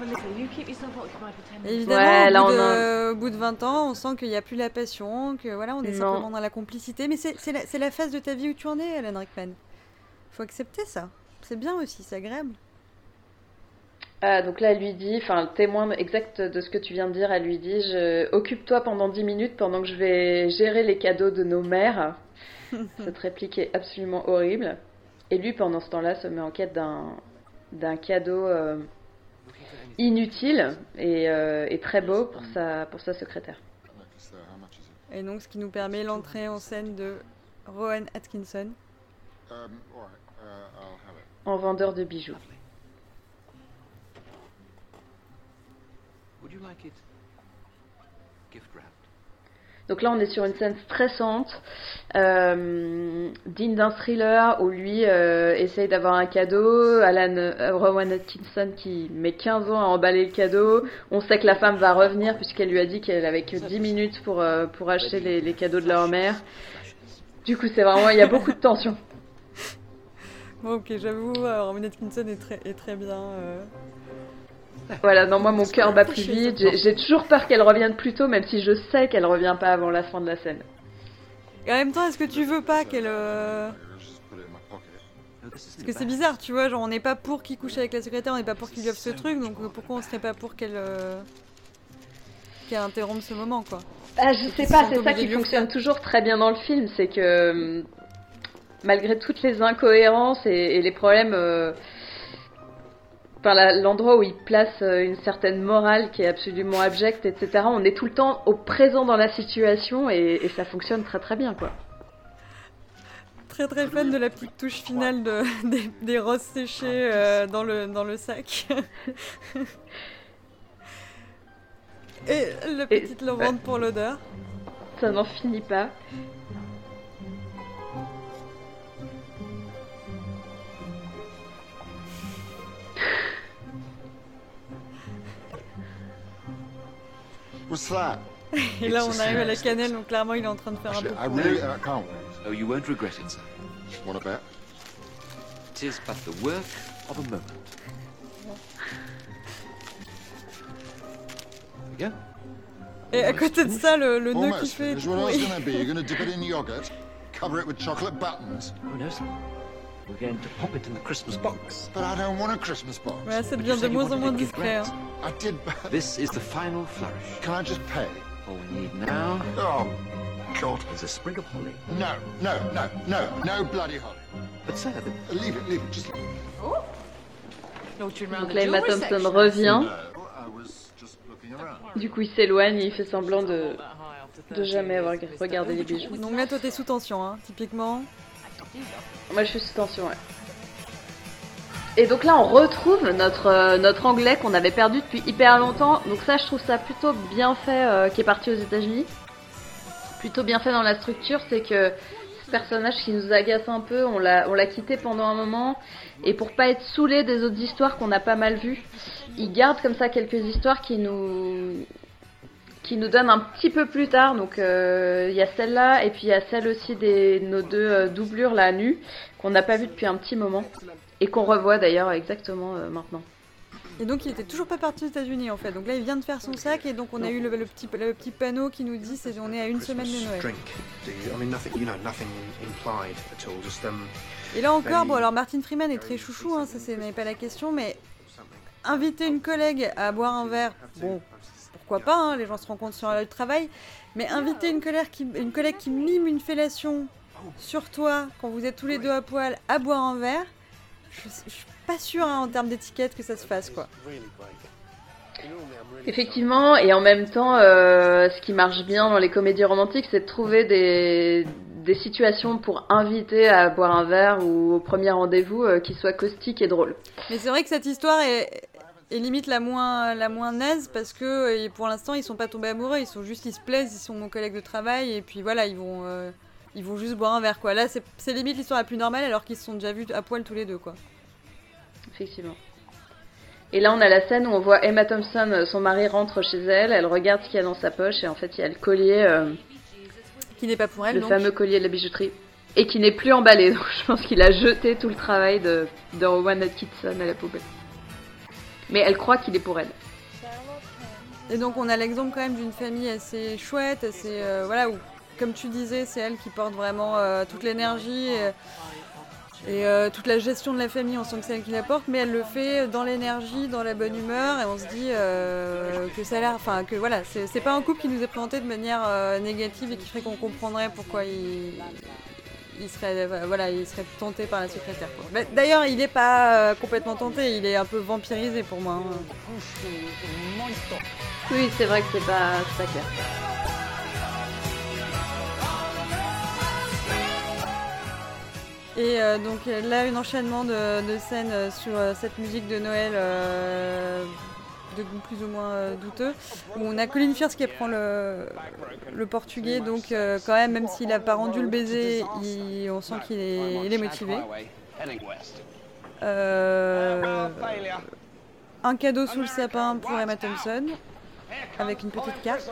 Honestly, you keep yourself occupied for 10 Et évidemment, Ouais, au, là, bout on de, a- au bout de 20 ans, on sent qu'il n'y a plus la passion, que voilà, on est Non. simplement dans la complicité. Mais c'est la, la phase de ta vie où tu en es, Alan Rickman. Faut accepter ça. C'est bien aussi, c'est agréable. Ah, donc là, elle lui dit, enfin, le témoin exact de ce que tu viens de dire, elle lui dit je... Occupe-toi pendant 10 minutes pendant que je vais gérer les cadeaux de nos mères. Cette réplique est absolument horrible. Et lui, pendant ce temps-là, se met en quête d'un d'un cadeau euh, inutile et, euh, et très beau pour sa, pour sa secrétaire. Et donc, ce qui nous permet l'entrée en scène de Rowan Atkinson. En vendeur de bijoux. Would you like it gift wrapped? Donc là, on est sur une scène stressante, euh, digne d'un thriller où lui euh, essaye d'avoir un cadeau. Alan euh, Rowan Atkinson qui met 15 ans à emballer le cadeau. On sait que la femme va revenir puisqu'elle lui a dit qu'elle avait que 10 minutes pour, euh, pour acheter les, les cadeaux de leur mère. Du coup, c'est vraiment, il y a beaucoup de tension. Bon, ok, j'avoue, euh, Rowan Atkinson est très, est très bien. euh. Voilà, non, moi mon cœur bat plus vite. J'ai toujours peur qu'elle revienne plus tôt, même si je sais qu'elle revient pas avant la fin de la scène. Et en même temps, est-ce que tu veux pas qu'elle. euh, Parce que c'est bizarre, tu vois, genre on n'est pas pour qu'il couche avec la secrétaire, on n'est pas pour qu'il lui offre ce truc, donc pourquoi on serait pas pour qu'elle. euh, qu'elle interrompe ce moment, quoi? Ah, je sais pas, c'est ça qui fonctionne toujours très bien dans le film, c'est que hum, malgré toutes les incohérences et, et les problèmes, euh, l'endroit où il place euh, une certaine morale qui est absolument abjecte, etc., on est tout le temps au présent dans la situation et, et ça fonctionne très très bien, quoi. Très très fan de la petite touche finale de, des, des roses séchées euh, dans, le, dans le sac. Et la petite lavande pour l'odeur. Ça n'en finit pas. What's that? Et là, on arrive à la cannelle, donc clairement, il est en train de faire un peu. I really I can't wait. Oh, you won't regret it, sir. What about? It is but the work of a moment. Et à côté de ça, le, le nœud qui fait. finished. tout What else pourri. gonna be? You're gonna dip it in yogurt, cover it with chocolate buttons. Oh, no, sir. We're going to pop it in the Christmas box. But I don't want a Christmas box. Ouais, ça devient de moins en moins discret. hein. I did. This is the final flourish. Can I just pay? All we need now Oh, God. is a sprig of holly. No, no, no, no, no bloody holly. But, sir, the Leave it, leave it. Just. Round Donc là, Emma Thompson revient. Du coup, il s'éloigne et il fait semblant de, de jamais avoir regardé les bijoux. Donc là, toi, t'es sous tension, hein, typiquement. Moi, je suis sous tension, ouais. Et donc là, on retrouve notre, euh, notre anglais qu'on avait perdu depuis hyper longtemps. Donc ça, je trouve ça plutôt bien fait, euh, qui est parti aux États-Unis. Plutôt bien fait dans la structure, c'est que ce personnage qui nous agace un peu, on l'a, on l'a quitté pendant un moment. Et pour pas être saoulé des autres histoires qu'on a pas mal vues, il garde comme ça quelques histoires qui nous, qui nous donne un petit peu plus tard. Donc euh, il y a celle-là et puis il y a celle aussi des nos deux euh, doublures là nues qu'on n'a pas vues depuis un petit moment et qu'on revoit d'ailleurs exactement euh, maintenant. Et donc il était toujours pas parti aux États-Unis en fait. Donc là il vient de faire son sac et donc on a eu le, le petit, le petit panneau qui nous dit c'est on est à une semaine de Noël. Um. Et là encore, very- bon alors Martin Freeman est très chouchou, hein, ça c'est n'est pas la question, mais inviter une collègue à boire un verre, bon, pourquoi pas, hein, les gens se rencontrent sur le travail, mais inviter une collègue qui, une collègue qui mime une fellation sur toi quand vous êtes tous les deux à poil à boire un verre, je, je suis pas sûre hein, en termes d'étiquette que ça se fasse quoi. Effectivement, et en même temps, euh, ce qui marche bien dans les comédies romantiques, c'est de trouver des, des situations pour inviter à boire un verre ou au premier rendez-vous euh, qui soient caustiques et drôles. Mais c'est vrai que cette histoire est, est limite la moins, la moins naze parce que euh, pour l'instant ils sont pas tombés amoureux, ils sont juste, ils se plaisent, ils sont mon collègue de travail et puis voilà, ils vont, euh, ils vont juste boire un verre quoi. Là c'est limite l'histoire la plus normale alors qu'ils se sont déjà vus à poil tous les deux quoi. Effectivement. Et là, on a la scène où on voit Emma Thompson, euh, son mari rentre chez elle, elle regarde ce qu'il y a dans sa poche et en fait, il y a le collier, euh, Qui n'est pas pour elle le donc. fameux collier de la bijouterie, et qui n'est plus emballé. Donc, je pense qu'il a jeté tout le travail de, de Rowan Atkinson à la poubelle. Mais elle croit qu'il est pour elle. Et donc on a l'exemple quand même d'une famille assez chouette, assez euh, voilà où comme tu disais c'est elle qui porte vraiment euh, toute l'énergie et, euh, toute la gestion de la famille on sent que c'est elle qui la porte mais elle le fait dans l'énergie, dans la bonne humeur et on se dit que ça a l'air enfin que voilà c'est pas un couple qui nous est présenté de manière négative et qui ferait qu'on comprendrait pourquoi il il serait euh, voilà il serait tenté par la secrétaire D'ailleurs il est pas euh, complètement tenté il est un peu vampirisé pour moi. hein. Oui, c'est vrai que c'est pas, pas clair. Et euh, donc là, un enchaînement de, scènes sur cette musique de Noël plus ou moins euh, douteux, où on a Colin Firth qui apprend le, le portugais, donc euh, quand même, même s'il n'a pas rendu le baiser, il- on sent qu'il est, motivé. Euh, un cadeau sous le sapin pour Emma Thompson, avec une petite carte.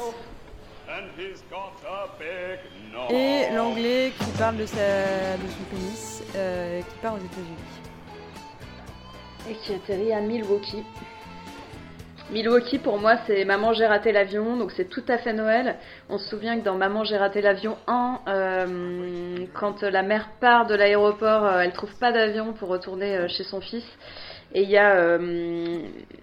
Et l'anglais qui parle de, sa, de son pénis, euh, qui part aux États-Unis. Et qui atterrit à Milwaukee. Milwaukee, pour moi, c'est Maman, j'ai raté l'avion, donc c'est tout à fait Noël. On se souvient que dans Maman, j'ai raté l'avion 1, euh, quand la mère part de l'aéroport, euh, elle trouve pas d'avion pour retourner euh, chez son fils. Et il y a euh,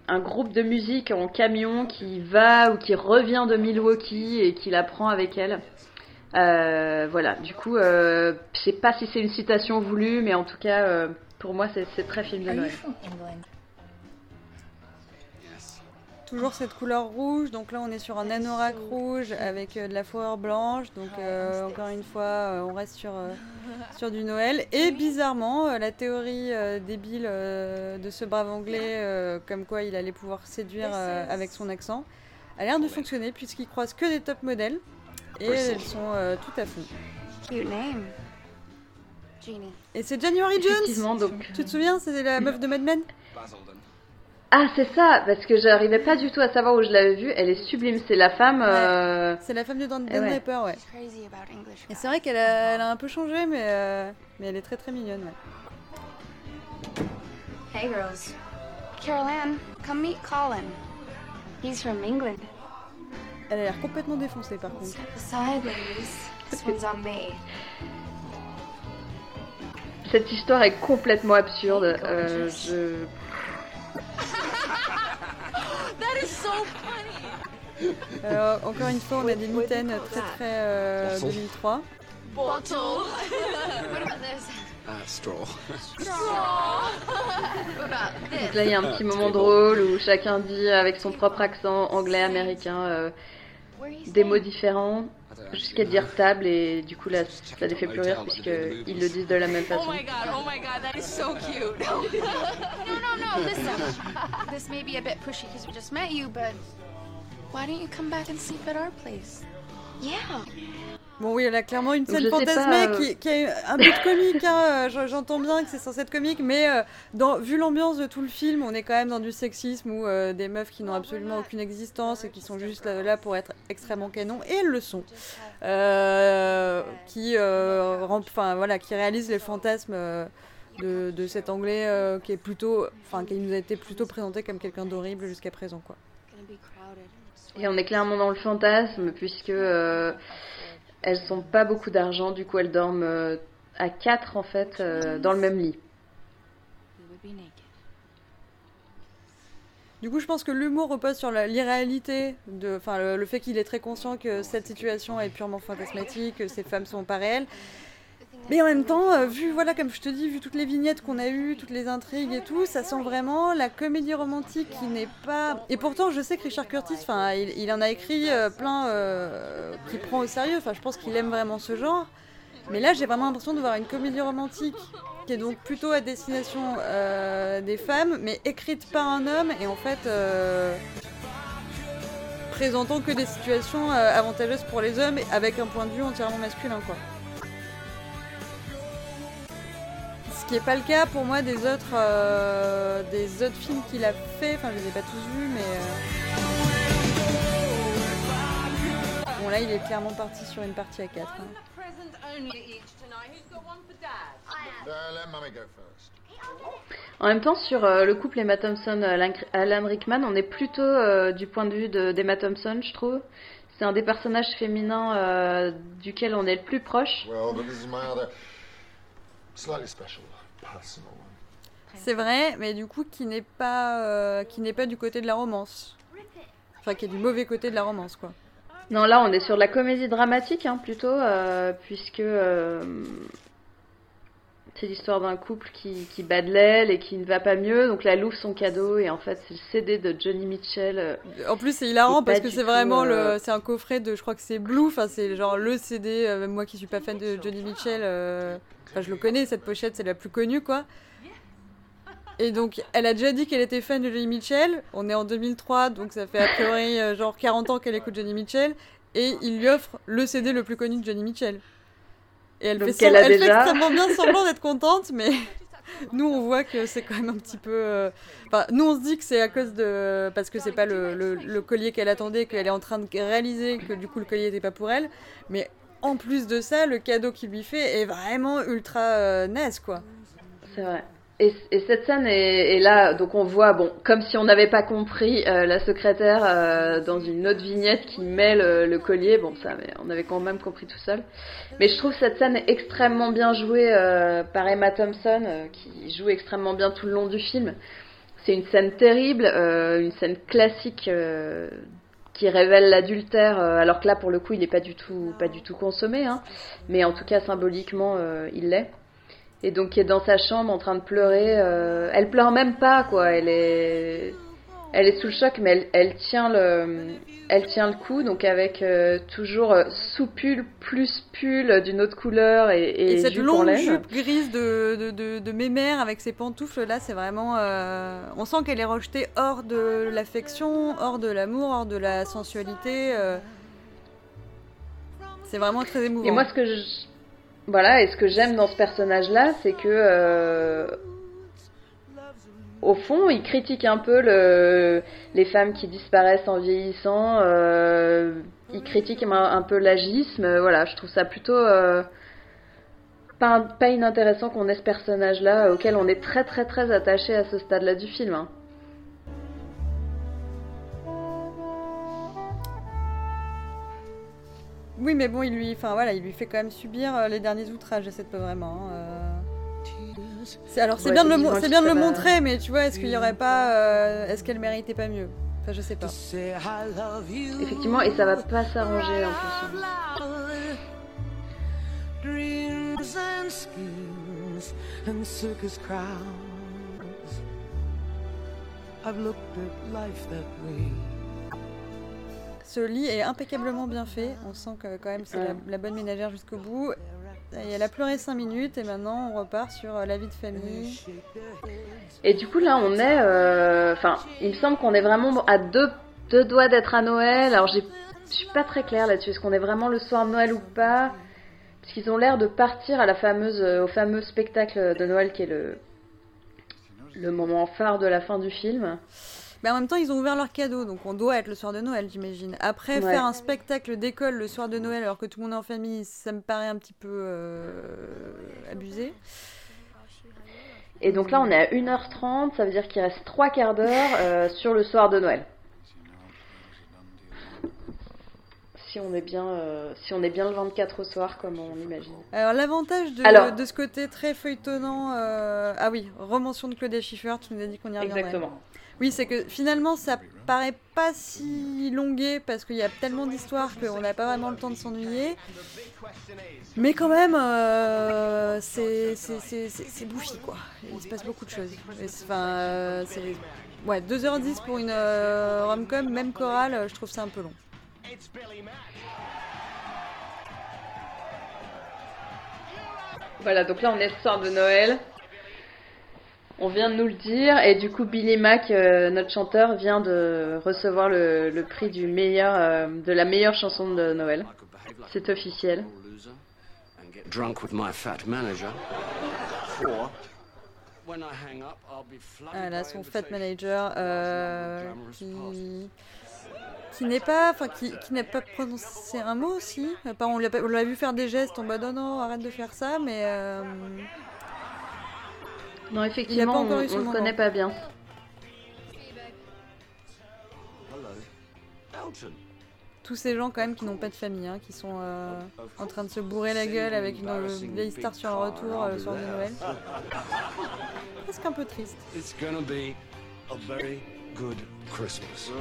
un groupe de musique en camion qui va ou qui revient de Milwaukee et qui la prend avec elle. Euh, voilà, du coup, je sais pas si c'est une citation voulue, mais en tout cas, pour moi, c'est c'est très film de Noël. Toujours cette couleur rouge, donc là on est sur un anorak rouge avec euh, de la fourrure blanche, donc euh, encore une fois euh, on reste sur, euh, sur du Noël. Et bizarrement, euh, la théorie euh, débile euh, de ce brave anglais, euh, comme quoi il allait pouvoir séduire euh, avec son accent, a l'air de fonctionner puisqu'il croise que des top modèles et elles sont euh, tout à fond. Cute name. Jeannie. Et c'est January Jones donc. Tu te souviens, c'était la meuf de Mad Men? Ah, c'est ça, parce que j'arrivais pas du tout à savoir où je l'avais vue. Elle est sublime, c'est la femme. euh, C'est la femme de Dan, Eh Dan ouais. Draper, ouais. Et c'est vrai qu'elle a, elle a un peu changé, mais, euh, mais elle est très très mignonne. Ouais. Hey, girls. Carol Ann, come meet Colin. He's from England. Elle a l'air complètement défoncée par contre. Cette histoire est complètement absurde. euh, je... That is so funny. Euh, encore une fois, on a des mitaines très très euh, Bottle. 2003. Bottle. what about this? Uh, straw. Straw. what about this? Donc là, il y a un petit moment drôle où chacun dit avec son propre accent anglais-américain euh, des mots différents jusqu'à dire table et du coup là, ça les fait plus rire puisqu'ils le disent de la même Oh façon. my god, oh my god, that is so cute. no, no, no, listen. This may be a bit pushy because we just met you, but why don't you come back and sleep at our place? Yeah. Bon oui, elle a clairement une scène fantasmée pas, euh, qui, qui a un but comique. hein, euh, J'entends bien que c'est censé être comique, mais euh, dans, vu l'ambiance de tout le film, on est quand même dans du sexisme où euh, des meufs qui n'ont absolument aucune existence et qui sont juste là, là pour être extrêmement canon, et elles le sont. Euh, qui, euh, rem- enfin, voilà, qui réalisent les fantasmes euh, de, de cet anglais euh, qui est plutôt, enfin qui nous a été plutôt présenté comme quelqu'un d'horrible jusqu'à présent quoi. Et on est clairement dans le fantasme puisque euh, elles sont pas beaucoup d'argent, du coup elles dorment euh, à quatre en fait euh, dans le même lit. Du coup, je pense que l'humour repose sur la- l'irréalité, de, enfin le, le fait qu'il est très conscient que cette situation est purement fantasmatique, que ces femmes sont pas réelles. Mais en même temps, euh, vu voilà, comme je te dis, vu toutes les vignettes qu'on a eues, toutes les intrigues et tout, ça sent vraiment la comédie romantique qui n'est pas. Et pourtant, je sais que Richard Curtis, enfin, il, en a écrit euh, plein euh, qui prend au sérieux. Enfin, je pense qu'il aime vraiment ce genre. Mais là, j'ai vraiment l'impression de voir une comédie romantique qui est donc plutôt à destination euh, des femmes, mais écrite par un homme et en fait présentant que des situations avantageuses pour les hommes avec un point de vue entièrement masculin, quoi. Qui n'est pas le cas pour moi des autres, euh, des autres films qu'il a fait. Enfin, je les ai pas tous vus, mais. euh, Bon, là, il est clairement parti sur une partie à 4. Uh, let Mummy go first. En même temps, sur euh, le couple Emma Thompson, Alan, Alan Rickman, on est plutôt euh, du point de vue de- d'Emma Thompson, je trouve. C'est un des personnages féminins euh, duquel on est le plus proche. Well, but this is my other slightly special, personal one. C'est vrai, mais du coup, qui n'est pas, euh, qui n'est pas du côté de la romance. Enfin, qui est du mauvais côté de la romance, quoi. Non, là, on est sur de la comédie dramatique, hein, plutôt, euh, puisque euh, c'est l'histoire d'un couple qui, qui bat de l'aile et qui ne va pas mieux. Donc, là, elle ouvre son cadeau et en fait, c'est le CD de Johnny Mitchell. euh, En plus, c'est hilarant parce que c'est vraiment euh, le, c'est un coffret de, je crois que c'est Blue, enfin c'est genre le CD. euh, même moi qui suis pas fan de Johnny Mitchell, euh, enfin je le connais cette pochette, c'est la plus connue quoi. Et donc, elle a déjà dit qu'elle était fan de Johnny Mitchell. On est en 2003, donc ça fait a priori euh, genre 40 ans qu'elle écoute Johnny Mitchell. Et il lui offre le CD le plus connu de Johnny Mitchell. Et elle, fait, elle fait extrêmement bien semblant d'être contente, mais nous on voit que c'est quand même un petit peu. euh, Enfin, nous on se dit que c'est à cause de. Parce que c'est pas le, le- le collier qu'elle attendait, qu'elle est en train de réaliser que du coup le collier n'était pas pour elle. Mais en plus de ça, le cadeau qu'il lui fait est vraiment ultra euh, naze quoi. C'est vrai. Et, et cette scène est, là, donc on voit, bon, comme si on n'avait pas compris, euh, la secrétaire euh, dans une autre vignette qui met le, collier. Bon, ça, on avait quand même compris tout seul. Mais je trouve cette scène extrêmement bien jouée euh, par Emma Thompson, qui joue extrêmement bien tout le long du film. C'est une scène terrible, une scène classique qui révèle l'adultère, alors que là, pour le coup, il n'est pas du tout, pas du tout consommé, hein, mais en tout cas symboliquement, il l'est et donc qui est dans sa chambre en train de pleurer. euh, elle pleure même pas, quoi. Elle est, elle est sous le choc, mais elle, elle tient le, elle tient le coup, donc avec euh, toujours euh, sous pull plus pull d'une autre couleur et, et, Et, cette jupe en longue laine. jupe grise de, de, de, de mémère avec ses pantoufles là, c'est vraiment. euh, On sent qu'elle est rejetée hors de l'affection, hors de l'amour, hors de la sensualité. C'est vraiment très émouvant. Et moi, ce que je... Voilà, et ce que j'aime dans ce personnage-là, c'est que, euh, au fond, il critique un peu le... les femmes qui disparaissent en vieillissant. euh, Il critique un, peu l'agisme. Voilà, je trouve ça plutôt euh, pas, pas inintéressant qu'on ait ce personnage-là, auquel on est très très très attaché à ce stade-là du film. hein. Oui, mais bon, il lui, enfin voilà, il lui fait quand même subir euh, les derniers outrages, cette pas vraiment. hein, euh. Alors c'est Ouais, bien de le, bien de montrer, mais tu vois, est-ce qu'il y aurait pas, euh, est-ce qu'elle méritait pas mieux? Enfin, je sais pas. Effectivement, et ça va pas s'arranger en plus. hein. Ce lit est impeccablement bien fait. On sent que quand même c'est la, bonne ménagère jusqu'au bout. Elle a pleuré 5 minutes et maintenant on repart sur euh, la vie de famille. Et du coup, là, on est. euh, Enfin, il me semble qu'on est vraiment à deux, doigts d'être à Noël. Alors, je suis pas très claire là-dessus. Est-ce qu'on est vraiment le soir de Noël ou pas? Parce qu'ils ont l'air de partir à la fameuse, euh, au fameux spectacle de Noël qui est le moment phare de la fin du film. Mais en même temps, ils ont ouvert leur cadeau, donc on doit être le soir de Noël, j'imagine. Après, Ouais. faire un spectacle d'école le soir de Noël alors que tout le monde est en famille, ça me paraît un petit peu euh, abusé. Et donc là, on est à 1h30, ça veut dire qu'il reste trois quarts d'heure euh, sur le soir de Noël. Si on est bien, euh, si on est bien le 24 au soir, comme on imagine. Alors l'avantage de, Alors- de ce côté très feuilletonnant, euh, ah oui, remention de Claudia Schiffer, tu nous as dit qu'on y reviendrait. Exactement. Oui, c'est que finalement ça paraît pas si longué parce qu'il y a tellement d'histoires qu'on n'a pas vraiment le temps de s'ennuyer. Mais quand même, euh, c'est bouffi quoi. Il se passe beaucoup de choses. Enfin, euh, ouais, 2h10 pour une euh, rom-com, même chorale, je trouve ça un peu long. Voilà, donc là, on est le soir de Noël. On vient de nous le dire, et du coup, Billy Mack, euh, notre chanteur, vient de recevoir le, le prix du meilleur, euh, de la meilleure chanson de Noël. C'est officiel. loser and get drunk with my fat manager. Or, when I hang up, I'll be flooded Voilà, son fat manager euh, qui, qui n'est pas, enfin qui, qui n'a pas prononcé un mot aussi. Enfin, on l'a vu faire des gestes en mode non non arrête de faire ça, mais euh, Non, Il a effectivement, pas on, moment. connaît pas bien. Tous ces gens quand même qui n'ont pas de famille, hein, qui sont euh, en train de se bourrer la gueule avec une euh, vieille star sur un retour euh, le soir de Noël. Presque un peu triste. It's gonna be a very good Christmas.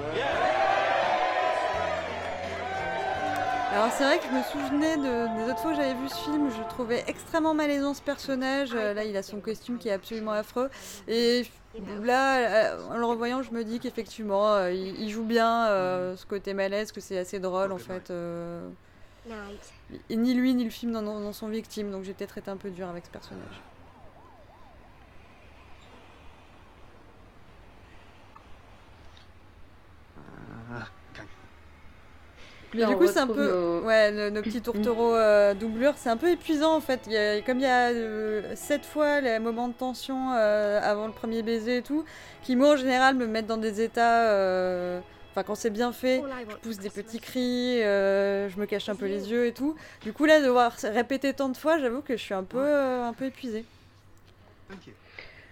Alors c'est vrai que je me souvenais de, des autres fois que j'avais vu ce film, je trouvais extrêmement malaisant ce personnage. Euh, Là, il a son costume qui est absolument affreux. Et là, euh, en le revoyant, je me dis qu'effectivement, euh, il, il joue bien euh, ce côté malaise, que c'est assez drôle en fait. euh. Et ni lui ni le film n'en n'en sont victimes, donc j'ai peut-être été un peu dur avec ce personnage. Mais Là, du coup, c'est un peu. nos- Ouais, nos, nos petits tourtereaux euh, doublures, c'est un peu épuisant en fait. Il y a- comme il y a euh, sept fois les moments de tension euh, avant le premier baiser et tout, qui moi en général me mettent dans des états. euh, Enfin, quand c'est bien fait, je pousse des petits cris, euh, je me cache un peu les yeux et tout. Du coup, là, de voir répéter tant de fois, j'avoue que je suis un peu, euh, un peu épuisée.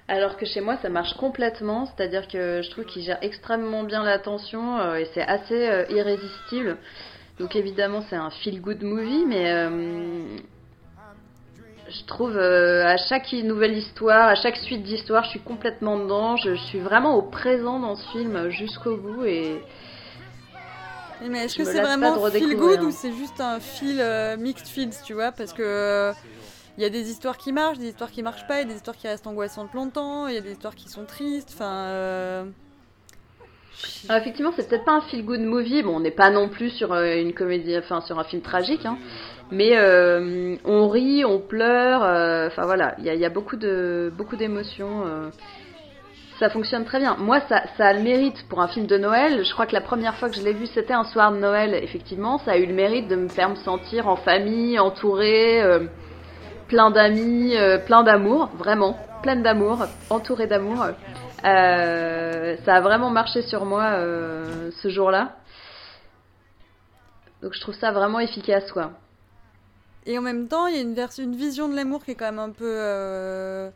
Alors que chez moi, ça marche complètement, c'est-à-dire que je trouve qu'il gère extrêmement bien la tension euh, et c'est assez euh, irrésistible. Donc évidemment, c'est un feel-good movie, mais euh, je trouve euh, à chaque nouvelle histoire, à chaque suite d'histoire, je suis complètement dedans. Je, je suis vraiment au présent dans ce film jusqu'au bout et Mais est-ce que c'est vraiment de feel redécouvrir. good ou c'est juste un feel euh, mixed feels, tu vois? Parce que il y a des histoires qui marchent, des histoires qui marchent pas, il y a des histoires qui restent angoissantes longtemps, il y a des histoires qui sont tristes. Enfin, Alors, effectivement, c'est peut-être pas un feel-good movie. Bon, on n'est pas non plus sur euh, une comédie, enfin sur un film tragique, hein. mais euh, on rit, on pleure. euh, Enfin voilà, il y a, beaucoup de beaucoup d'émotions. Ça fonctionne très bien. Moi, ça, ça a le mérite pour un film de Noël. Je crois que la première fois que je l'ai vu, c'était un soir de Noël. Effectivement, ça a eu le mérite de me faire me sentir en famille, entourée, plein d'amis, plein d'amour, vraiment, pleine d'amour, entourée d'amour. Euh, ça a vraiment marché sur moi euh, ce jour-là. Donc je trouve ça vraiment efficace, quoi. Et en même temps, il y a une, vision de l'amour qui est quand même un peu. euh,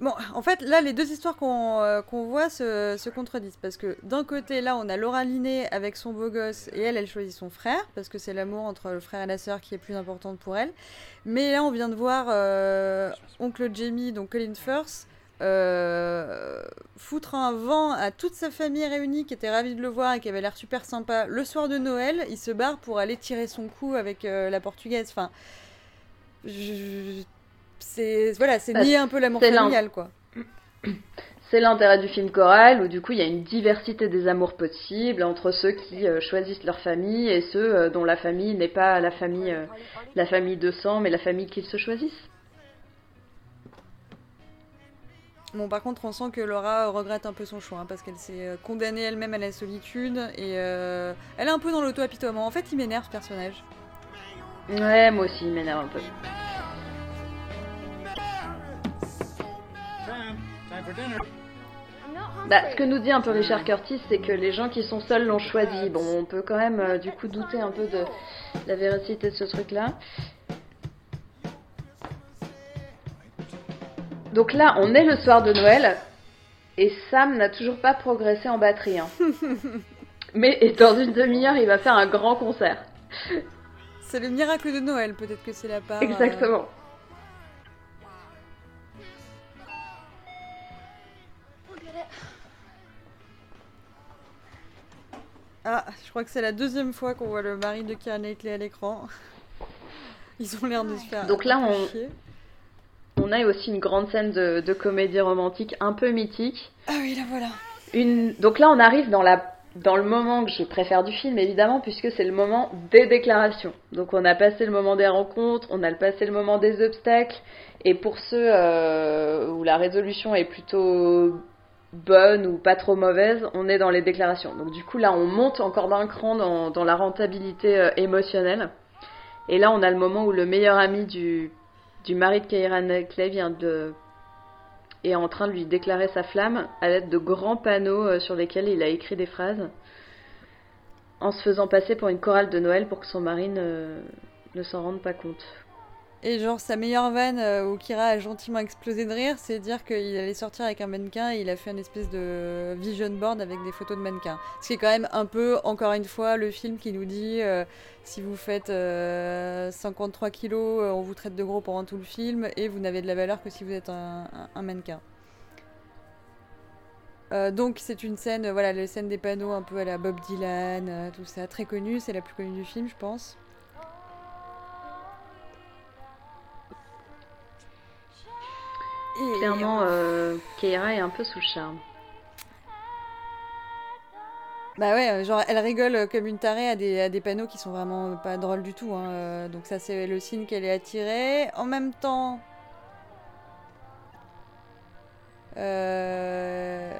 Bon, en fait, là, les deux histoires qu'on voit se, se contredisent. Parce que d'un côté, là, on a Laura Linney avec son beau gosse, et elle, elle choisit son frère, parce que c'est l'amour entre le frère et la sœur qui est plus importante pour elle. Mais là, on vient de voir Oncle Jamie, donc Colin Firth, euh, foutre un vent à toute sa famille réunie qui était ravie de le voir et qui avait l'air super sympa. Le soir de Noël, il se barre pour aller tirer son coup avec euh, la portugaise. Enfin, c'est voilà, c'est nier un peu l'amour familial, quoi. C'est l'intérêt du film choral où du coup il y a une diversité des amours possibles entre ceux qui euh, choisissent leur famille et ceux dont la famille n'est pas la famille, la famille de sang mais la famille qu'ils se choisissent. Bon, par contre, on sent que Laura regrette un peu son choix hein, parce qu'elle s'est euh, condamnée elle-même à la solitude et euh, elle est un peu dans l'auto-apitoiement. En fait, il m'énerve ce personnage. Ouais, moi aussi il m'énerve un peu. Bah, ce que nous dit un peu Richard Curtis, c'est que les gens qui sont seuls l'ont choisi. Bon, on peut quand même euh, du coup douter un peu de la véracité de ce truc-là. Donc là, on est le soir de Noël et Sam n'a toujours pas progressé en batterie. hein. Mais et dans une demi-heure, il va faire un grand concert. C'est le miracle de Noël, peut-être que c'est la part. euh, Exactement. Ah, je crois que c'est la deuxième fois qu'on voit le mari de Keira Knightley à l'écran. Ils ont l'air de se faire. Donc là, on- chier. On a aussi une grande scène de, de comédie romantique un peu mythique. Ah oui, là voilà. Une... Donc là, on arrive dans, la... dans le moment que je préfère du film, évidemment, puisque c'est le moment des déclarations. Donc on a passé le moment des rencontres, on a passé le moment des obstacles, et pour ceux euh, où la résolution est plutôt bonne ou pas trop mauvaise, on est dans les déclarations. Donc du coup, là, on monte encore d'un cran dans, dans la rentabilité euh, émotionnelle. Et là, on a le moment où le meilleur ami du, du mari de Keira Knightley vient de est en train de lui déclarer sa flamme à l'aide de grands panneaux euh, sur lesquels il a écrit des phrases en se faisant passer pour une chorale de Noël pour que son mari ne s'en rende pas compte. Et genre, sa meilleure vanne euh, où Kira a gentiment explosé de rire, c'est dire qu'il allait sortir avec un mannequin et il a fait une espèce de vision board avec des photos de mannequins. Ce qui est quand même un peu, encore une fois, le film qui nous dit euh, si vous faites euh, 53 kilos, euh, on vous traite de gros pendant tout le film et vous n'avez de la valeur que si vous êtes un, mannequin. Donc c'est une scène, voilà, la scène des panneaux un peu à la Bob Dylan, tout ça, très connue, c'est la plus connue du film, je pense. Et Clairement, euh, Keira est un peu sous le charme. Bah ouais, euh, genre elle rigole euh, comme une tarée à des, à des panneaux qui sont vraiment pas drôles du tout. hein, euh, Donc ça c'est le signe qu'elle est attirée. En même temps... euh,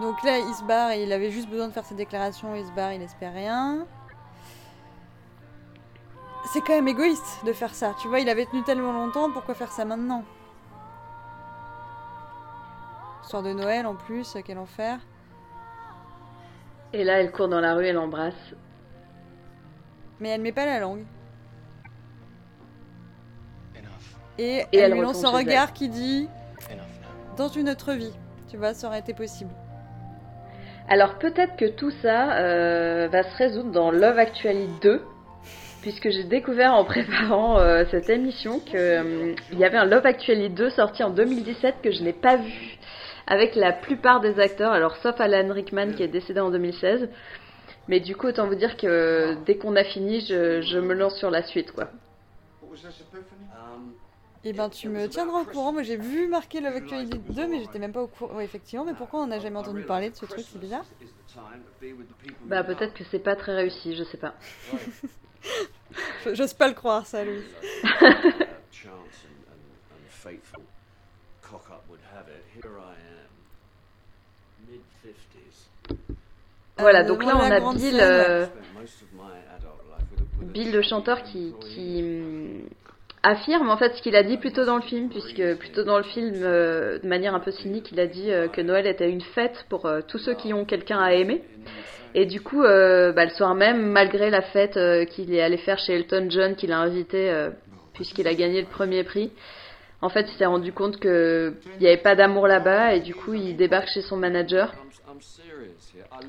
Donc là il se barre, il avait juste besoin de faire ses déclarations, il se barre, il espère rien. C'est quand même égoïste de faire ça. Tu vois, il avait tenu tellement longtemps, pourquoi faire ça maintenant? Soir de Noël en plus, quel enfer. Et là, elle court dans la rue, elle l'embrasse. Mais elle met pas la langue. Et, Et elle, elle lui lance un regard qui dit Dans une autre vie. Tu vois, ça aurait été possible. Alors peut-être que tout ça euh, va se résoudre dans Love Actually 2, puisque j'ai découvert en préparant euh, cette émission qu'il y avait un Love Actually 2 sorti en 2017 que je n'ai pas vu, avec la plupart des acteurs, alors sauf Alan Rickman qui est décédé en 2016. Mais du coup, autant vous dire que dès qu'on a fini, je, je me lance sur la suite, quoi. Et ben tu me tiendras au courant. Moi j'ai vu marquer Love Actually 2, mais j'étais même pas au courant. Ouais, effectivement, mais pourquoi on n'a jamais entendu parler de ce truc C'est bizarre. Bah peut-être que c'est pas très réussi, je sais pas. J'ose pas le croire, ça, Louis. chance and, and, and fateful cock up would have it, here I am, mid 50s. Voilà, Euh, donc là on a Bill, euh, Bill le chanteur qui, qui affirme en fait ce qu'il a dit plus tôt dans le film, puisque plus tôt dans le film, euh, de manière un peu cynique, il a dit euh, que Noël était une fête pour euh, tous ceux qui ont quelqu'un à aimer. Et du coup, bah, le soir même, malgré la fête qu'il est allé faire chez Elton John, qu'il a invité puisqu'il a gagné le premier prix, en fait, il s'est rendu compte que il n'y avait pas d'amour là-bas, et du coup, il débarque chez son manager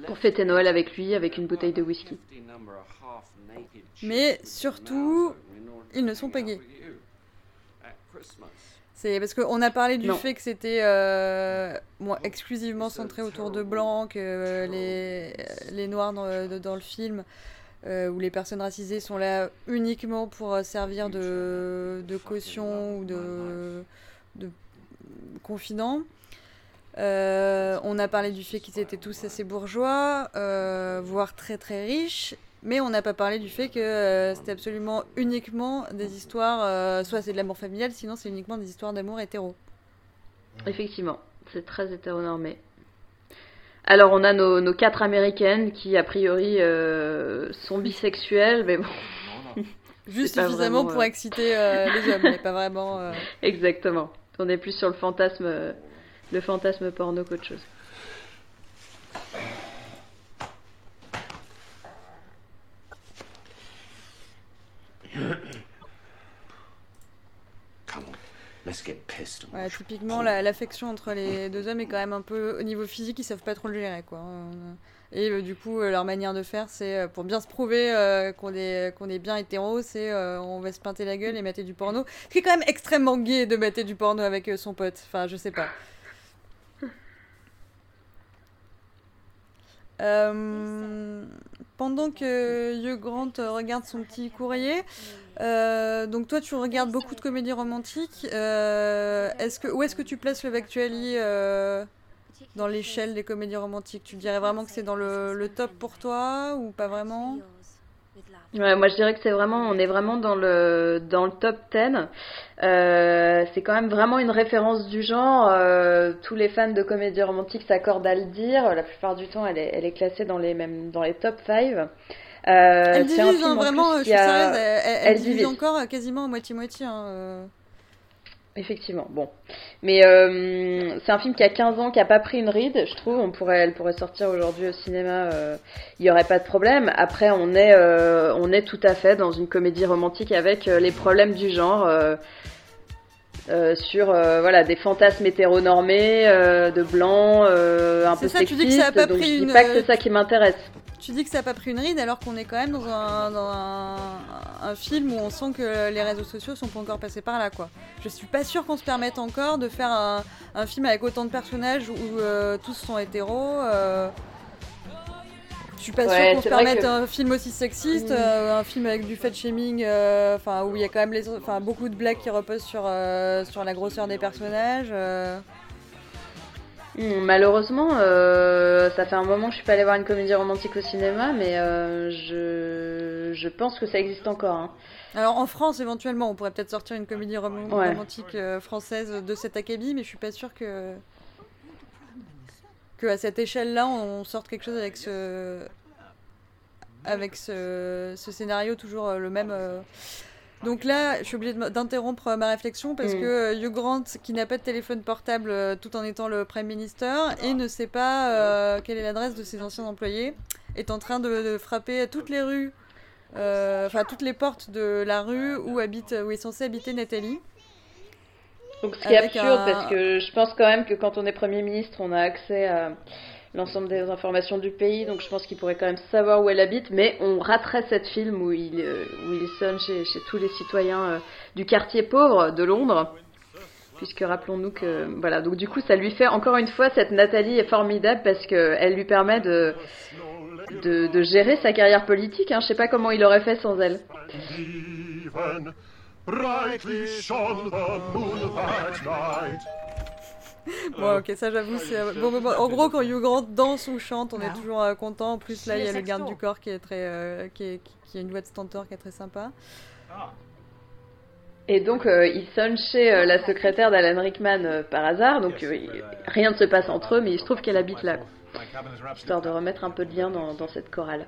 pour fêter Noël avec lui, avec une bouteille de whisky. 50 number of half naked Mais surtout, ils ne sont pas gays. C'est parce qu'on a parlé du Non. fait que c'était euh, bon, exclusivement centré autour de blancs, que euh, les, les noirs dans, dans le film, euh, où les personnes racisées sont là uniquement pour euh, servir de, de caution ou de, de confident. Euh, on a parlé du fait qu'ils étaient tous assez bourgeois, euh, voire très très riches, mais on n'a pas parlé du fait que euh, c'était absolument uniquement des histoires, euh, soit c'est de l'amour familial, sinon c'est uniquement des histoires d'amour hétéro. Effectivement, c'est très hétéronormé. Alors on a nos, nos quatre américaines qui a priori euh, sont bisexuelles, mais bon. Juste suffisamment vraiment, pour euh, exciter euh, les hommes, mais pas vraiment. euh, Exactement. On est plus sur le fantasme, le fantasme porno qu'autre chose. Let's get pissed. Ouais, typiquement, la- l'affection entre les deux hommes est quand même un peu au niveau physique, ils savent pas trop le gérer, quoi. Euh, Et euh, du coup, euh, leur manière de faire, c'est pour bien se prouver euh, qu'on est, qu'on est bien hétéro, c'est euh, on va se pinter la gueule et mater du porno. Ce qui est quand même extrêmement gay de mater du porno avec euh, son pote. Enfin, je sais pas. Pendant que Hugh Grant regarde son petit courrier, euh, donc toi tu regardes beaucoup de comédies romantiques. euh, est-ce que, où est-ce que tu places Love Actually euh, dans l'échelle des comédies romantiques? Tu dirais vraiment que c'est dans le top pour toi ou pas vraiment? Ouais, moi je dirais que c'est vraiment, on est vraiment dans le dans le top 10. Euh, c'est quand même vraiment une référence du genre. euh, tous les fans de comédie romantique s'accordent à le dire. La plupart du temps, elle est, elle est classée dans les mêmes dans les top 5. Euh, Elle divise, hein, en vraiment, plus, je suis a- sérieuse, elle, elle- elle elle divise divise. encore euh, quasiment à moitié-moitié. hein, euh. Effectivement, bon. Mais euh, c'est un film qui a 15 ans, qui a pas pris une ride, je trouve. On pourrait, elle pourrait sortir aujourd'hui au cinéma, euh, il y aurait pas de problème. Après, on est, euh, on est tout à fait dans une comédie romantique avec euh, les problèmes du genre. euh, euh, sur euh, voilà des fantasmes hétéronormés euh, de blancs euh, un C'est peu ça, tu sexistes dis que ça a pas donc pris je dis une- pas que c'est ça qui m'intéresse Tu dis que ça a pas pris une ride alors qu'on est quand même dans un, dans un, un film où on sent que les réseaux sociaux sont pas encore passés par là quoi. Je suis pas sûre qu'on se permette encore de faire un, un film avec autant de personnages où euh, tous sont hétéros. euh. Je suis pas Ouais, sûre qu'on se permette que- un film aussi sexiste, Mm. euh, un film avec du fat shaming, euh, enfin où il y a quand même les, beaucoup de blagues qui reposent sur sur la grosseur des personnages. Malheureusement, euh, ça fait un moment que je suis pas allée voir une comédie romantique au cinéma, mais euh, je, je pense que ça existe encore. hein. Alors en France, éventuellement, on pourrait peut-être sortir une comédie rom- Ouais. romantique euh, française de cet acabit, mais je suis pas sûre que que à cette échelle-là, on sorte quelque chose avec ce avec ce, ce scénario toujours le même. Donc là, je suis obligée d'interrompre euh, ma réflexion parce Mm. que euh, Hugh Grant, qui n'a pas de téléphone portable euh, tout en étant le Prime Minister et ne sait pas euh, quelle est l'adresse de ses anciens employés, est en train de, de frapper à toutes les rues, euh, enfin toutes les portes de la rue où habite, où est censée habiter Nathalie. Donc ce qui est Avec absurde, un- parce que je pense quand même que quand on est Premier ministre, on a accès à l'ensemble des informations du pays, donc je pense qu'il pourrait quand même savoir où elle habite, mais on raterait cette film où il, euh, où il sonne chez, tous les citoyens euh, du quartier pauvre de Londres. Puisque rappelons-nous que voilà donc du coup ça lui fait encore une fois cette Nathalie est formidable parce que elle lui permet de de, gérer sa carrière politique. Hein. Je sais pas comment il aurait fait sans elle. Bon, ok, ça j'avoue, c'est. Bon, bon, bon, en gros, quand Hugh Grant danse ou chante, on est toujours euh, content. En plus, là, il y a le garde du corps qui est très. euh, qui, est- qui- a une voix de stentor qui est très sympa. Et donc, euh, il sonne chez euh, la secrétaire d'Alan Rickman euh, par hasard, donc euh, il- rien ne se passe entre eux, mais il se trouve qu'elle habite là, histoire de remettre un peu de lien dans, dans cette chorale.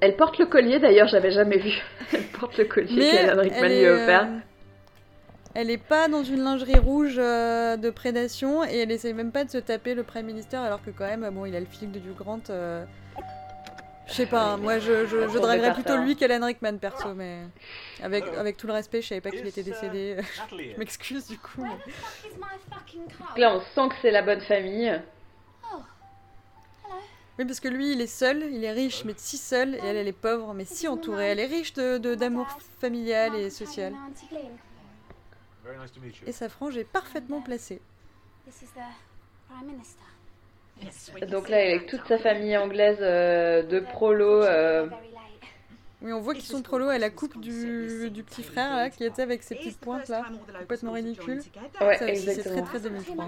Elle porte le collier, d'ailleurs, j'avais jamais vu. Elle porte le collier qu'Alan Rickman lui a offert. Euh, Elle est pas dans une lingerie rouge euh, de prédation et elle essaye même pas de se taper le Prime Minister alors que quand même, bon, il a le physique de Hugh Grant. euh, Je sais pas, hein, moi je, je, draguerais plutôt lui qu'Alan Rickman perso, mais avec, avec tout le respect, je savais pas qu'il était décédé. je m'excuse du coup. mais- là, on sent que c'est la bonne famille. Oui, parce que lui, il est seul, il est riche, mais si seul, et elle, elle est pauvre, mais si entourée. Elle est riche de de- d'amour familial et social. Very nice to meet you. Et sa frange est parfaitement placée. This is the Prime Minister. Donc là, avec toute sa famille anglaise euh, de prolo. euh, Oui, on voit qu'ils sont lourds à la coupe du, du petit frère là, qui était avec ses petites pointes là, complètement ridicule. Ouais, Ça aussi, c'est très très 2003.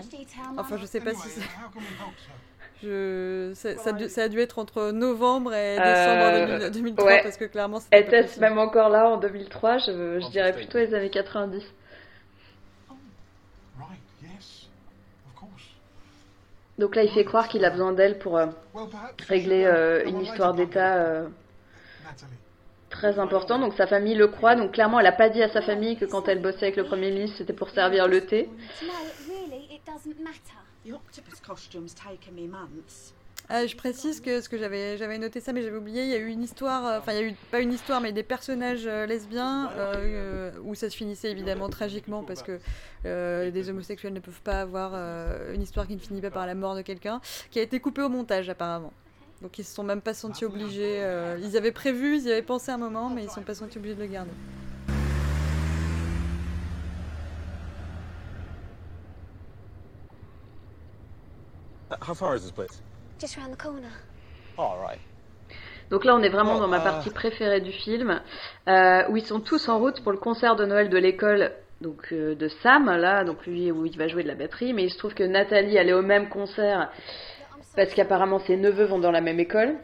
Enfin, je sais pas si c'est. Je... Ça, ça a dû- ça a dû être entre novembre et décembre Euh, 2000 2003 ouais. parce que clairement c'était Était-ce même encore là en 2003 Je, je dirais plutôt les années 90. Right, yes, of course. Donc là, il fait croire qu'il a besoin d'elle pour euh, régler euh, une histoire d'État euh, très importante. Donc sa famille le croit. Donc clairement, elle a pas dit à sa famille que quand elle bossait avec le Premier ministre, c'était pour servir le thé. Ah, je précise que ce que j'avais noté ça mais j'avais oublié, il y a eu une histoire euh, enfin il y a eu pas une histoire mais des personnages euh, lesbiens euh, euh, où ça se finissait évidemment tragiquement parce que euh, des homosexuels ne peuvent pas avoir euh, une histoire qui ne finit pas par la mort de quelqu'un qui a été coupée au montage apparemment. Donc ils se sont même pas sentis obligés euh, ils avaient prévu, ils y avaient pensé un moment mais ils se sont pas sentis obligés de le garder. How far is this place? Just round the corner. All right. Donc là, on est vraiment dans ma partie préférée du film, euh, où ils sont tous en route pour le concert de Noël de l'école donc euh, de Sam, là, donc lui où il va jouer de la batterie, mais il se trouve que Nathalie, est au même concert, parce qu'apparemment ses neveux vont dans la même école.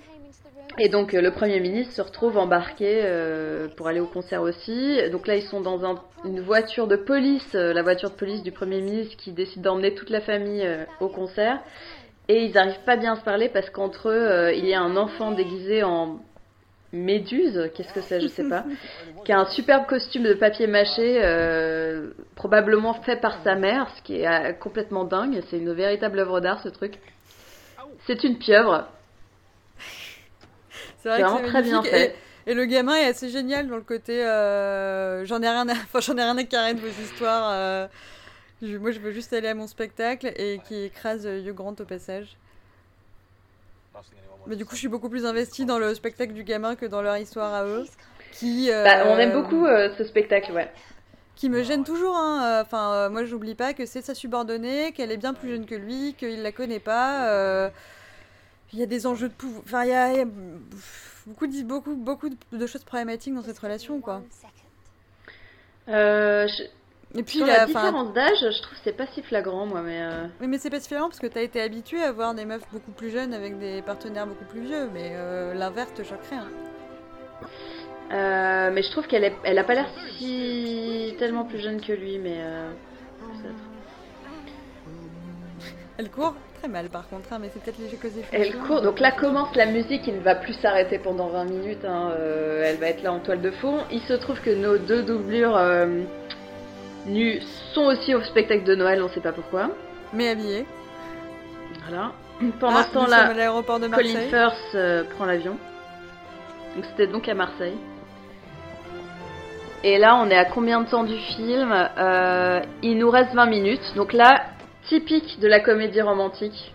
Et donc euh, le Premier ministre se retrouve embarqué euh, pour aller au concert aussi. Donc là, ils sont dans un- une voiture de police, euh, la voiture de police du Premier ministre qui décide d'emmener toute la famille euh, au concert. Et ils n'arrivent pas bien à se parler parce qu'entre eux, euh, il y a un enfant déguisé en méduse, qu'est-ce que c'est, je sais pas, qui a un superbe costume de papier mâché, euh, probablement fait par sa mère, ce qui est euh, complètement dingue. C'est une véritable œuvre d'art, ce truc. C'est une pieuvre. C'est vrai que vraiment c'est très bien fait. Et, et le gamin est assez génial dans le côté euh, j'en ai rien à enfin, j'en ai rien à carrer de vos histoires. euh, moi je veux juste aller à mon spectacle et qui écrase euh, Hugh Grant au passage. Mais du coup je suis beaucoup plus investie dans le spectacle du gamin que dans leur histoire à eux. Qui, euh, Bah, on aime beaucoup euh, ce spectacle, ouais. qui me gêne toujours. hein. Euh, Enfin, euh, moi, j'oublie pas que c'est sa subordonnée, qu'elle est bien plus jeune que lui, qu'il la connaît pas. euh, Il y a des enjeux de pouvoir. Enfin, il y a, il y a beaucoup, de, beaucoup, beaucoup de- de choses problématiques dans cette relation, quoi. Euh, je- Et puis, Sur la- différence d'âge, je trouve que c'est pas si flagrant, moi, mais... euh, Oui, mais c'est pas différent parce que t'as été habitué à voir des meufs beaucoup plus jeunes avec des partenaires beaucoup plus vieux, mais euh, l'inverse te choquerait. hein. Euh, mais je trouve qu'elle est, elle a pas l'air si tellement plus jeune que lui, mais. Elle court très mal, par contre, hein, mais c'est peut-être léger causé. Elle court, donc là commence la musique, il ne va plus s'arrêter pendant 20 minutes, hein, elle va être là en toile de fond. Il se trouve que nos deux doublures nues sont aussi au spectacle de Noël, on sait pas pourquoi. Mais habillées. Voilà. Pendant Ah, ce temps-là, Colin. Firth euh, prend l'avion. Donc c'était donc à Marseille. Et là, on est à combien de temps du film? Euh, Il nous reste 20 minutes. Donc là, typique de la comédie romantique.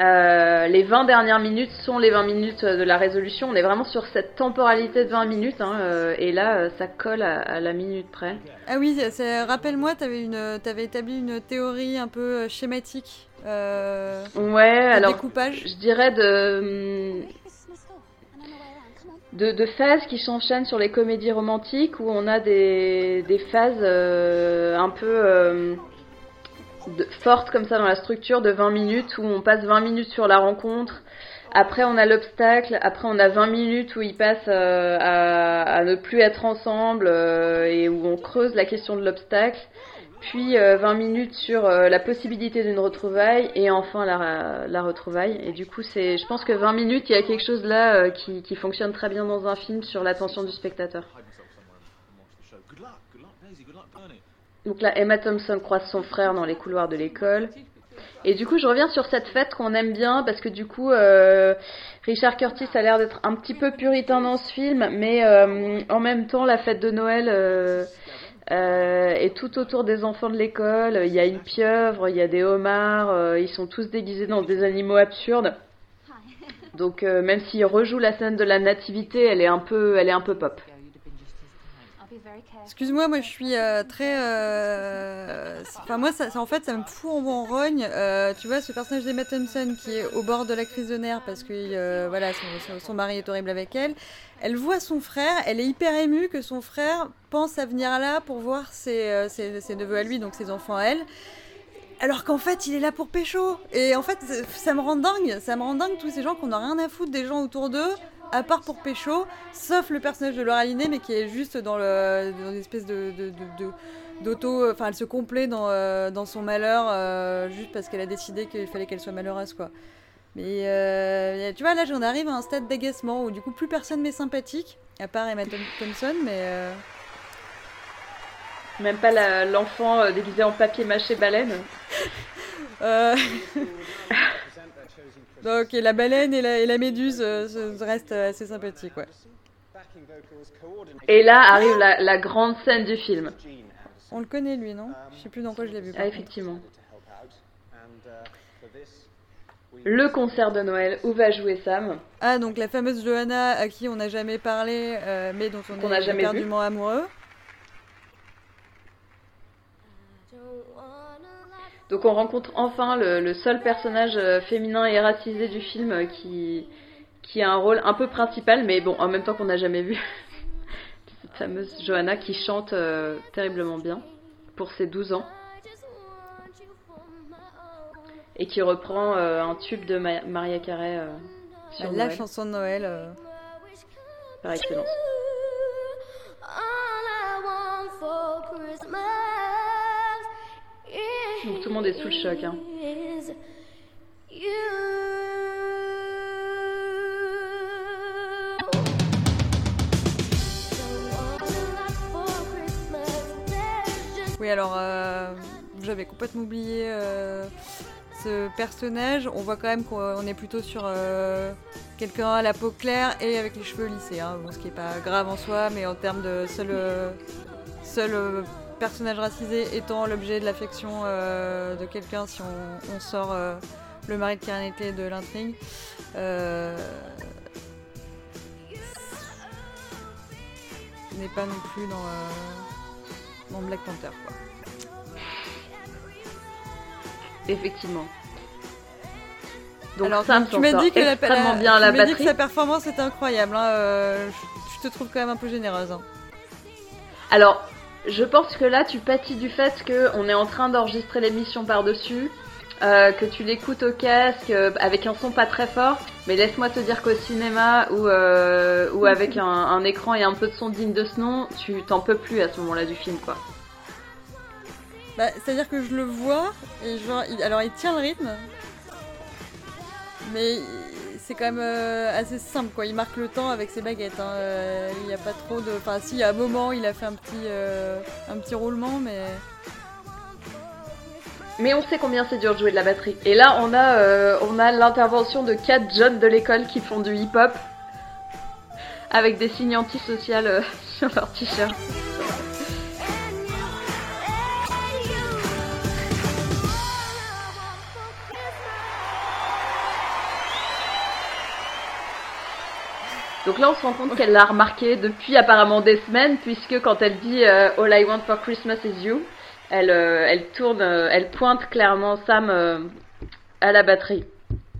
Euh, les 20 dernières minutes sont les 20 minutes de la résolution. On est vraiment sur cette temporalité de 20 minutes. hein, euh, et là, euh, ça colle à, à la minute près. Ah oui, rappelle-moi, t'avais une, t'avais établi une théorie un peu schématique. Euh, Ouais, alors découpage. je dirais de, de de phases qui s'enchaînent sur les comédies romantiques où on a des, des phases euh, un peu euh, de- fortes comme ça dans la structure de 20 minutes où on passe 20 minutes sur la rencontre. Après on a l'obstacle, après on a 20 minutes où ils passent euh, à, ne plus être ensemble euh, et où on creuse la question de l'obstacle puis euh, 20 minutes sur euh, la possibilité d'une retrouvaille et enfin la, retrouvaille. Et du coup, c'est, je pense que 20 minutes, il y a quelque chose là euh, qui fonctionne très bien dans un film sur l'attention du spectateur. Good luck, good luck, Daisy, good luck, Bernie. Donc là, Emma Thompson croise son frère dans les couloirs de l'école. Et du coup, je reviens sur cette fête qu'on aime bien parce que du coup, euh, Richard Curtis a l'air d'être un petit peu puritain dans ce film, mais euh, en même temps, la fête de Noël euh, est tout autour des enfants de l'école. Il y a une pieuvre, il y a des homards, ils sont tous déguisés dans des animaux absurdes. Donc même s'il rejoue la scène de la nativité, elle est un peu, elle est un peu pop. Excuse-moi, moi je suis euh, très. euh, Enfin, moi, ça, en fait, ça me fout en, en rogne. Euh, tu vois, ce personnage d'Emma Thompson qui est au bord de la crise de nerfs parce que euh, voilà, son, mari est horrible avec elle. Elle voit son frère, elle est hyper émue que son frère pense à venir là pour voir ses, ses- ses neveux à lui, donc ses enfants à elle. Alors qu'en fait, il est là pour pécho. Et en fait, ça- me rend dingue. Ça me rend dingue tous ces gens qui n'ont rien à foutre des gens autour d'eux, à part pour pécho, sauf le personnage de Laura Linney, mais qui est juste dans, le, dans une espèce de, de- de- de- d'auto. Enfin, elle se complaît dans, euh, dans son malheur, euh, juste parce qu'elle a décidé qu'il fallait qu'elle soit malheureuse, quoi. Mais euh, tu vois, là, j'en arrive à un stade d'agacement où du coup, plus personne m'est sympathique, à part Emma Thom- Thompson, mais. Même pas l'enfant déguisé en papier mâché baleine. Donc, et la baleine et la, et la méduse euh, restent euh, assez sympathiques, ouais. Et là arrive la, la grande scène du film. On le connaît, lui, non? Je sais plus dans quoi je l'ai vu. Ah, effectivement. Le concert de Noël où va jouer Sam? Ah, donc la fameuse Johanna à qui on n'a jamais parlé, euh, mais dont on est jamais vu. éperdument amoureux. Donc on rencontre enfin le, le seul personnage euh, féminin et racisé du film euh, qui, qui a un rôle un peu principal, mais bon, en même temps qu'on n'a jamais vu. Cette fameuse Johanna qui chante euh, terriblement bien pour ses 12 ans. Et qui reprend euh, un tube de Ma- Maria Carey euh, sur la Noël, chanson de Noël. euh. par excellence. Donc tout le monde est sous le choc. Hein. Oui, alors euh, j'avais complètement oublié euh, ce personnage. On voit quand même qu'on est plutôt sur euh, quelqu'un à la peau claire et avec les cheveux lissés. hein. Bon, ce qui n'est pas grave en soi, mais en termes de seul, euh, seul euh, personnage racisé étant l'objet de l'affection euh, de quelqu'un si on, on sort euh, le mari de Karen Knightley de l'intrigue. Euh, n'est pas non plus dans, dans Black Panther. Quoi. Effectivement. Donc Alors, Sam tu m'as dit que la, la- bien la tu dit batterie. que sa performance était incroyable. hein, je, je te trouve quand même un peu généreuse. hein. Alors, je pense que là, tu pâtis du fait qu'on est en train d'enregistrer l'émission par-dessus, euh, que tu l'écoutes au casque euh, avec un son pas très fort, mais laisse-moi te dire qu'au cinéma ou, euh, ou avec un, écran et un peu de son digne de ce nom, tu t'en peux plus à ce moment-là du film, quoi. Bah, C'est-à-dire que je le vois, et genre, alors il tient le rythme, mais c'est quand même euh, assez simple, quoi. Il marque le temps avec ses baguettes. hein, euh, Il n'y a pas trop de. Enfin, si, à un moment, il a fait un petit, euh, un petit roulement, mais. Mais on sait combien c'est dur de jouer de la batterie. Et là, on a, on a l'intervention de quatre jeunes de l'école qui font du hip-hop avec des signes antisociales sur leur t-shirt. Donc là, on se rend compte qu'elle l'a remarqué depuis apparemment des semaines, puisque quand elle dit euh, All I want for Christmas is you, elle, euh, elle tourne, euh, elle pointe clairement Sam à la batterie.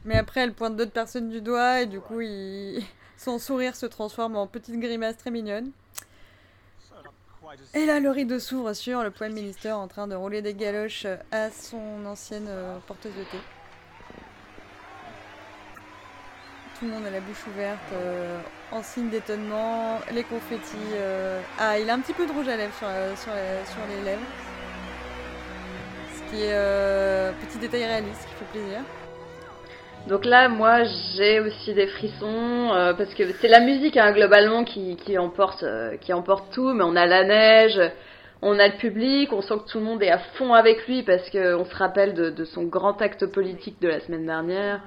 Mais après, elle pointe d'autres personnes du doigt, et du coup, son sourire se transforme en petite grimace très mignonne. Et là, le rideau s'ouvre sur le Prime Minister en train de rouler des galoches à son ancienne porteuse de thé. Tout le monde a la bouche ouverte, en signe d'étonnement, les confettis. euh, Ah, il a un petit peu de rouge à lèvres sur, euh, sur, les- sur les lèvres. Ce qui est euh, petit détail réaliste qui fait plaisir. Donc là, moi, j'ai aussi des frissons euh, parce que c'est la musique hein, globalement qui, emporte, euh, qui emporte tout. Mais on a la neige, on a le public, on sent que tout le monde est à fond avec lui parce que on se rappelle de, de son grand acte politique de la semaine dernière.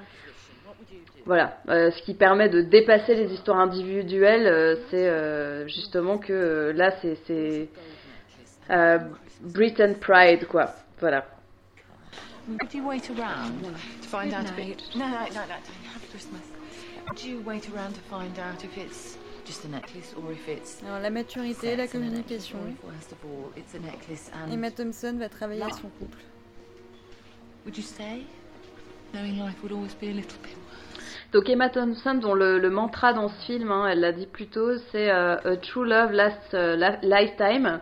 Voilà, euh, ce qui permet de dépasser les histoires individuelles, euh, c'est euh, justement que euh, là, c'est euh, Britain Pride, quoi. Voilà. Would you wait around to find out if it... No, no, no, no, happy Christmas. Would you wait around to find out if it's just a necklace or if it's... Alors, la maturité, la communication. First of all, it's a necklace and... Emma Thompson va travailler à son couple. Would you stay? Knowing life would always be a little bit Donc Emma Thompson, dont le, le mantra dans ce film, hein, elle l'a dit plus tôt, c'est euh, A True Love Lasts euh, Lifetime.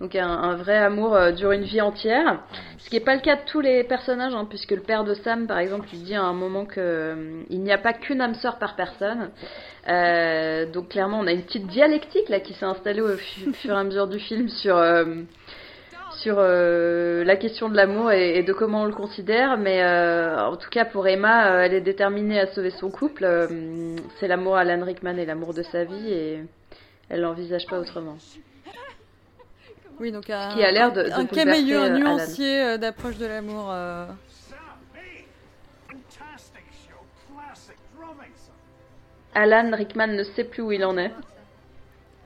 Donc un, un vrai amour euh, dure une vie entière. Ce qui n'est pas le cas de tous les personnages, hein, puisque le père de Sam, par exemple, lui dit à un moment que euh, il n'y a pas qu'une âme sœur par personne. Donc clairement, on a une petite dialectique là qui s'est installée au fu- fur et à mesure du film sur sur euh, la question de l'amour et, et de comment on le considère, mais euh, en tout cas pour Emma, euh, elle est déterminée à sauver son couple. c'est l'amour à Alan Rickman et l'amour de sa vie et elle l'envisage pas autrement. Oui, donc un, qui a l'air de- de un Alan. nuancier d'approche de l'amour. Alan Rickman ne sait plus où il en est.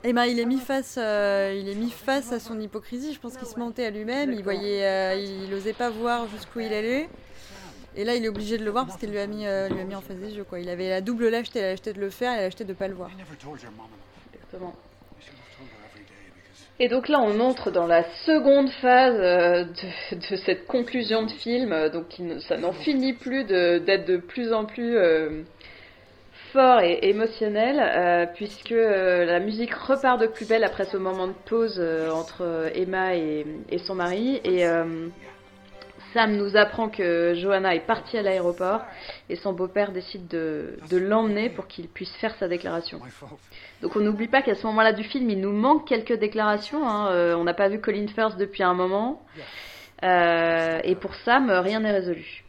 Eh ben, il est mis face, euh, il est mis face à son hypocrisie. Je pense qu'il se mentait à lui-même. Il voyait, euh, il osait pas voir jusqu'où il allait. Et là, il est obligé de le voir parce qu'il lui a mis, euh, lui a mis en face des yeux. Quoi. Il avait la double lâcheté, la lâcheté de le faire et la lâcheté de pas le voir. Et donc là, on entre dans la seconde phase de, cette conclusion de film. Donc ne- ça n'en finit plus d'être de, plus en plus fort et émotionnel, euh, puisque euh, la musique repart de plus belle après ce moment de pause euh, entre Emma et, son mari. Et Sam nous apprend que Johanna est partie à l'aéroport et son beau-père décide de, l'emmener pour qu'il puisse faire sa déclaration. Donc on n'oublie pas qu'à ce moment-là du film, il nous manque quelques déclarations. hein. On n'a pas vu Colin Firth depuis un moment. Et pour Sam, rien n'est résolu.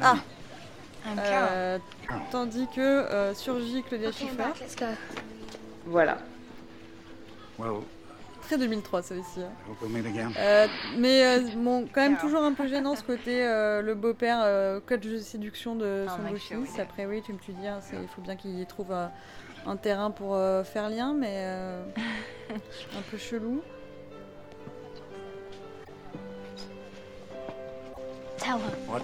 Ah Euh, Tandis que euh, surgit Claudia Schiffer. Voilà. Well, Très 2003, ça aussi. hein. We'll. Euh, mais euh, bon, quand même toujours un peu gênant ce côté euh, le beau-père euh, coach de séduction de son beau-fils. Après oui, tu me tu dis, hein, il faut bien qu'il y trouve euh, un terrain pour euh, faire lien, mais euh, un peu chelou. Tell. What?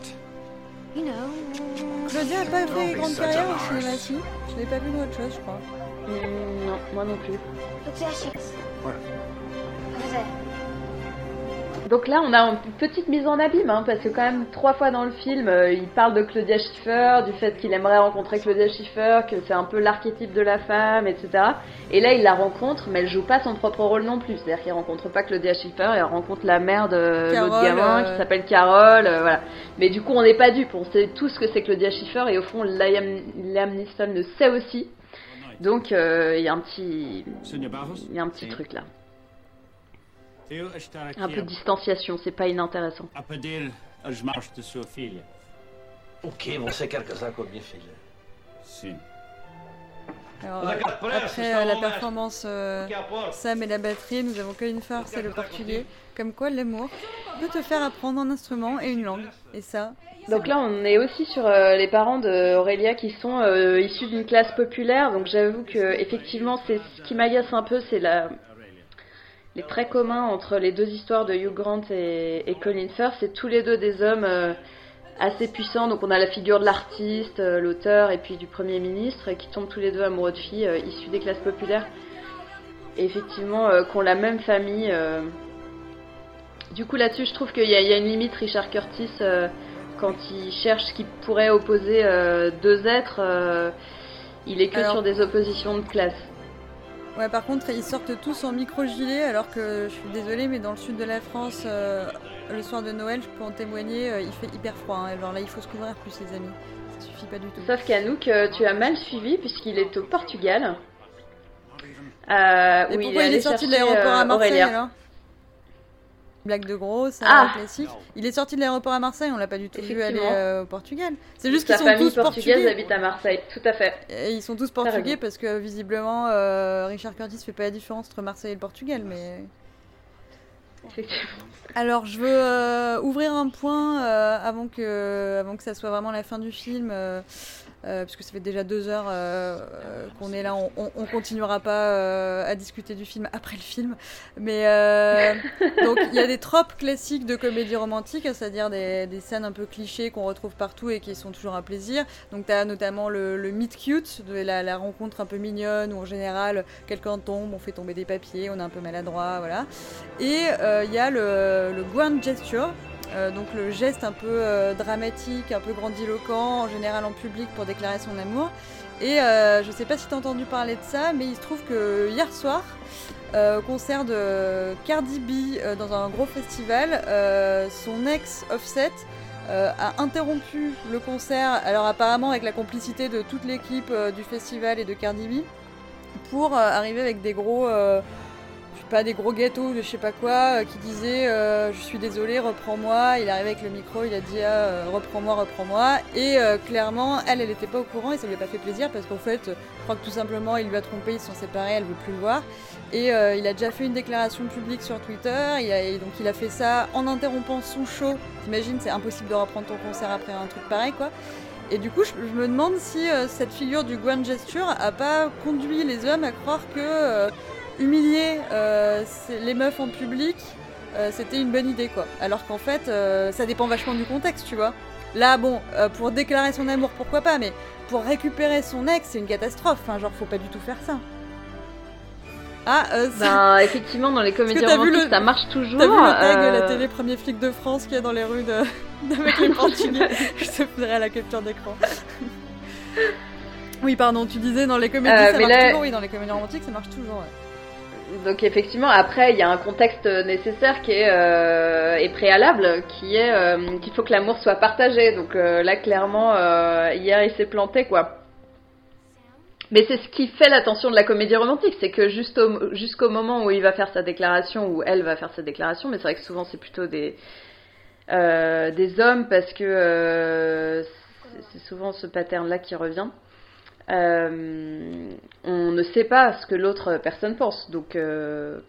You know. Claudia a pas fait grande carrière au cinéma, si. Je l'ai pas vu dans autre chose, je crois. non, moi non plus. Look Donc là, on a une petite mise en abîme, hein, parce que quand même trois fois dans le film, euh, il parle de Claudia Schiffer, du fait qu'il aimerait rencontrer Claudia Schiffer, que c'est un peu l'archétype de la femme, etc. Et là, il la rencontre, mais elle joue pas son propre rôle non plus. C'est-à-dire qu'il rencontre pas Claudia Schiffer, elle rencontre la mère de l'autre gamin euh. qui s'appelle Carole, euh, voilà. Mais du coup, on n'est pas dupes, on sait tous ce que c'est Claudia Schiffer, et au fond, Liam, Liam Neeson le sait aussi. Donc, euh, il y a un petit, il y a un petit truc là. Un peu de distanciation, c'est pas inintéressant. A pedir as mãos de sua filha. O quê? Você quer casar com a minha filha? Sim. Alors, euh, après c'est euh, la performance euh, Sam et la batterie, nous avons Colin Firth et le portugais. Comme quoi, l'amour peut te faire apprendre un instrument et une langue. Et ça, Donc là, on est aussi sur euh, les parents d'Aurélia qui sont euh, issus d'une classe populaire. Donc j'avoue que effectivement, c'est ce qui m'agace un peu, c'est la les traits communs entre les deux histoires de Hugh Grant et, et Colin Firth. C'est tous les deux des hommes euh, assez puissants. Donc on a la figure de l'artiste, euh, l'auteur et puis du premier ministre qui tombent tous les deux amoureux de filles euh, issues des classes populaires. Et effectivement, qui ont la même famille. Du coup, là-dessus, je trouve qu'il y, a- il y a une limite, Richard Curtis, quand il cherche ce qui pourrait opposer deux êtres, il est que Alors- sur des oppositions de classe. Ouais, par contre, ils sortent tous en micro-gilet, alors que je suis désolée, mais dans le sud de la France, euh, le soir de Noël, je peux en témoigner, euh, il fait hyper froid. hein. Alors là, il faut se couvrir plus, les amis. Ça suffit pas du tout. Sauf qu'Anouk, euh, tu as mal suivi puisqu'il est au Portugal. Euh, Et où pourquoi il il est, sorti de l'aéroport à Marseille Aurélia. alors? Blague de gros, ça, Ah classique. Il est sorti de l'aéroport à Marseille, on l'a pas du tout vu aller euh, au Portugal. C'est juste qu'ils sont famille tous portugaise portugais. habite à Marseille, tout à fait. Et ils sont tous portugais parce que visiblement euh, Richard Curtis fait pas la différence entre Marseille et le Portugal, mais. Alors, je veux euh, ouvrir un point avant, que, avant que ça soit vraiment la fin du film, euh, puisque ça fait déjà deux heures euh, euh, qu'on est là. On, on, on continuera pas euh, à discuter du film après le film. Mais euh, donc, il y a des tropes classiques de comédie romantique, c'est-à-dire des, des scènes un peu clichés qu'on retrouve partout et qui sont toujours un plaisir. Donc, tu as notamment le, le meet cute, la, la rencontre un peu mignonne, où en général, quelqu'un tombe, on fait tomber des papiers, on est un peu maladroit, voilà. Et il y a le, le grand gesture, euh, donc le geste un peu euh, dramatique, un peu grandiloquent, en général en public pour déclarer son amour. Et euh, je sais pas si tu as entendu parler de ça, mais il se trouve que hier soir, euh, au concert de Cardi B dans un gros festival, son ex Offset a interrompu le concert, alors apparemment avec la complicité de toute l'équipe du festival et de Cardi B, pour arriver avec des gros... pas, des gros gâteaux, je sais pas quoi, euh, qui disaient euh, Je suis désolé, reprends-moi. Il arrivé avec le micro, il a dit ah, euh, Reprends-moi, reprends-moi. Et clairement, elle, elle était pas au courant et ça lui a pas fait plaisir parce qu'en fait, je crois que tout simplement, il lui a trompé, ils sont séparés, elle veut plus le voir. Et il a déjà fait une déclaration publique sur Twitter, et donc il a fait ça en interrompant son show. T'imagines, c'est impossible de reprendre ton concert après un truc pareil, quoi. Et du coup, je, me demande si cette figure du grand gesture a pas conduit les hommes à croire que humilier euh, les meufs en public, euh, c'était une bonne idée, quoi. Alors qu'en fait, euh, ça dépend vachement du contexte, tu vois. Là, bon, euh, pour déclarer son amour, pourquoi pas, mais pour récupérer son ex, c'est une catastrophe. Enfin, genre, faut pas du tout faire ça. Ah, euh, Ben, effectivement, dans les comédies romantiques, le- ça marche toujours. T'as vu le tag de la euh, télé premier flic de France qu'il y a dans les rues de... avec les Portugais Je te ferai la capture d'écran. oui, pardon, tu disais dans les comédies Euh, ça marche là- toujours, oui, dans les comédies romantiques ça marche toujours. ouais. Donc effectivement, après, il y a un contexte nécessaire qui est, euh, préalable, qui est euh, qu'il faut que l'amour soit partagé. Donc euh, là, clairement, hier, il s'est planté, quoi. Mais c'est ce qui fait l'attention de la comédie romantique, c'est que jusqu'au moment où il va faire sa déclaration, ou elle va faire sa déclaration, mais c'est vrai que souvent c'est plutôt des, des hommes, parce que c'est souvent ce pattern-là qui revient. Euh, on ne sait pas ce que l'autre personne pense, donc euh,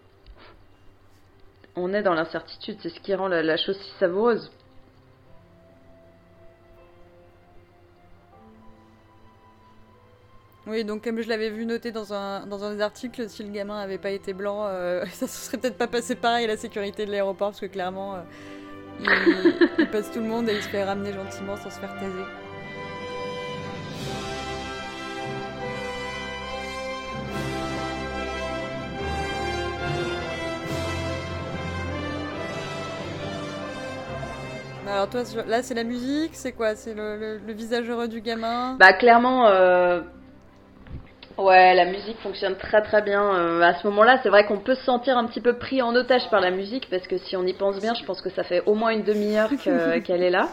on est dans l'incertitude, c'est ce qui rend la, chose si savoureuse. Oui, donc comme je l'avais vu noté dans un, dans un des articles, si le gamin avait pas été blanc, euh, ça se serait peut-être pas passé pareil à la sécurité de l'aéroport, parce que clairement, euh, il, il passe tout le monde et il se fait ramener gentiment sans se faire taiser. Alors toi, là c'est la musique, c'est quoi? C'est le, le- le visage heureux du gamin? Bah clairement, euh, ouais, la musique fonctionne très très bien. Euh, à ce moment-là, c'est vrai qu'on peut se sentir un petit peu pris en otage par la musique parce que si on y pense bien, je pense que ça fait au moins une demi-heure que- qu'elle est là.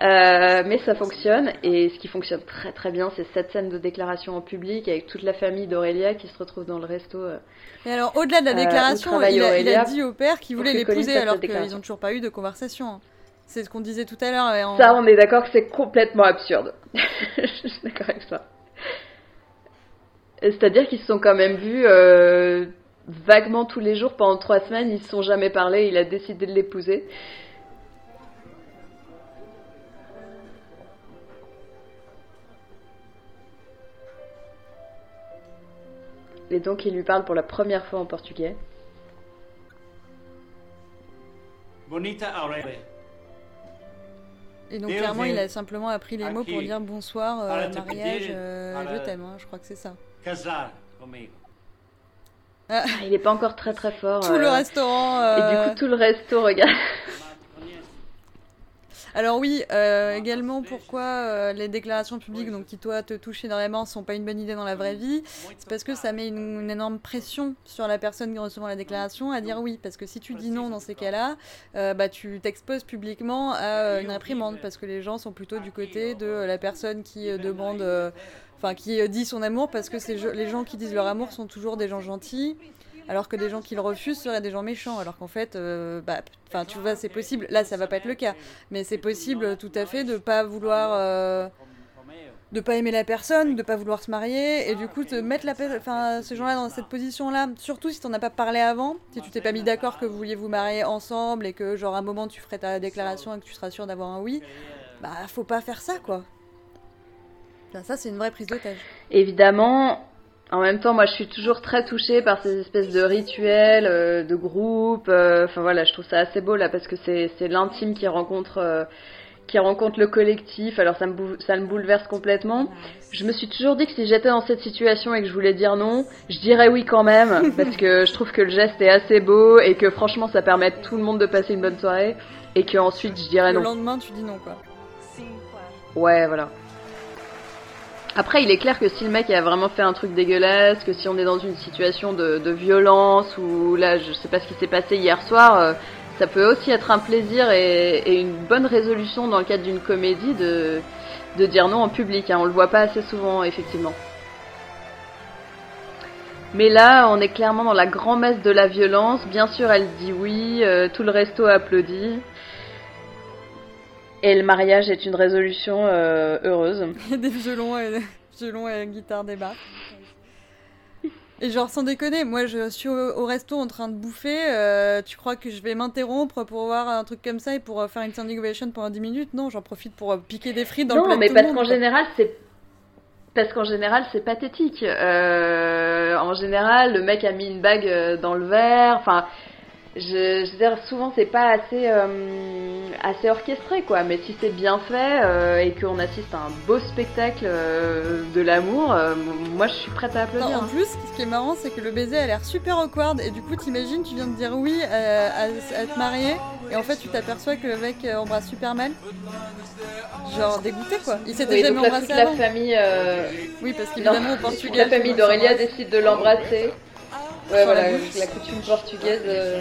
Euh, mais ça fonctionne et ce qui fonctionne très très bien, c'est cette scène de déclaration en public avec toute la famille d'Aurélia qui se retrouve dans le resto. euh, Et alors, au-delà de la déclaration, il a, il a dit au père qu'il voulait l'épouser alors qu'ils n'ont toujours pas eu de conversation. C'est ce qu'on disait tout à l'heure. en- Ça, on est d'accord que c'est complètement absurde. je suis d'accord avec ça. C'est-à-dire qu'ils se sont quand même vus euh, vaguement tous les jours pendant trois semaines, ils se sont jamais parlé, il a décidé de l'épouser. Et donc il lui parle pour la première fois en portugais. Bonita Aurelia. Et donc, clairement, il a simplement appris les mots pour dire bonsoir, euh, mariage, euh, para- je t'aime, hein, je crois que c'est ça. Ah, Il n'est pas encore très très fort. Tout le euh, restaurant. Et du coup, tout le resto, regarde. Alors oui, euh, également pourquoi euh, les déclarations publiques, donc qui toi te touchent énormément, sont pas une bonne idée dans la vraie vie, c'est parce que ça met une, une énorme pression sur la personne qui reçoit la déclaration à dire oui, parce que si tu dis non dans ces cas-là, euh, bah tu t'exposes publiquement à euh, une réprimande, parce que les gens sont plutôt du côté de la personne qui demande, enfin qui dit son amour, parce que les gens qui disent leur amour sont toujours des gens gentils. Alors que des gens qui le refusent seraient des gens méchants, alors qu'en fait, euh, bah, tu vois, c'est possible. Là, ça va pas être le cas, mais c'est possible tout à fait de pas vouloir, euh, de pas aimer la personne, de pas vouloir se marier, et du coup, te mettre la, enfin, ces gens-là dans cette position-là. Surtout si t'en as pas parlé avant, si tu t'es pas mis d'accord que vous vouliez vous marier ensemble et que genre à un moment tu ferais ta déclaration et que tu seras sûr d'avoir un oui, bah faut pas faire ça, quoi. Enfin, ça, c'est une vraie prise d'otage. Évidemment, en même temps, moi je suis toujours très touchée par ces espèces de rituels, euh, de groupes. euh, Enfin voilà, je trouve ça assez beau là parce que c'est c'est l'intime qui rencontre. euh, qui rencontre le collectif, alors ça me, bou- ça me bouleverse complètement. Je me suis toujours dit que si j'étais dans cette situation et que je voulais dire non, je dirais oui quand même, parce que je trouve que le geste est assez beau et que franchement ça permet à tout le monde de passer une bonne soirée, et que ensuite je dirais Le non. lendemain, tu dis non, quoi. Ouais, voilà. Après, il est clair que si le mec a vraiment fait un truc dégueulasse, que si on est dans une situation de, violence, ou là, je sais pas ce qui s'est passé hier soir, euh, ça peut aussi être un plaisir et, une bonne résolution dans le cadre d'une comédie de, de dire non en public. Hein. On le voit pas assez souvent, effectivement. Mais là, on est clairement dans la grand-messe de la violence. Bien sûr, elle dit oui, euh, tout le resto applaudit. Et le mariage est une résolution euh, heureuse. Il y a des violons et, violons et guitare débarquent. Et genre, sans déconner, moi je suis au, au resto en train de bouffer. euh, tu crois que je vais m'interrompre pour voir un truc comme ça et pour euh, faire une standing ovation pendant 10 minutes? Non, j'en profite pour piquer des frites dans le Non, plat de mais le parce qu'en général, c'est parce qu'en général, c'est pathétique. Euh, en général, le mec a mis une bague dans le verre. Enfin, je, je veux dire, souvent, c'est pas assez, euh, assez orchestré, quoi. Mais si c'est bien fait euh, et qu'on assiste à un beau spectacle euh, de l'amour, euh, moi, je suis prête à applaudir. Non, en plus, ce qui est marrant, c'est que le baiser a l'air super awkward. Et du coup, t'imagines, tu viens de dire oui euh, à, à te marier. Et en fait, tu t'aperçois que le mec euh, embrasse super mal. Genre dégoûté, quoi. Il s'était Oui, jamais embrassé toute la famille. Oui, parce qu'évidemment, au Portugal, la famille d'Aurélia décide de l'embrasser. Ouais, voilà, la la coutume portugaise. euh.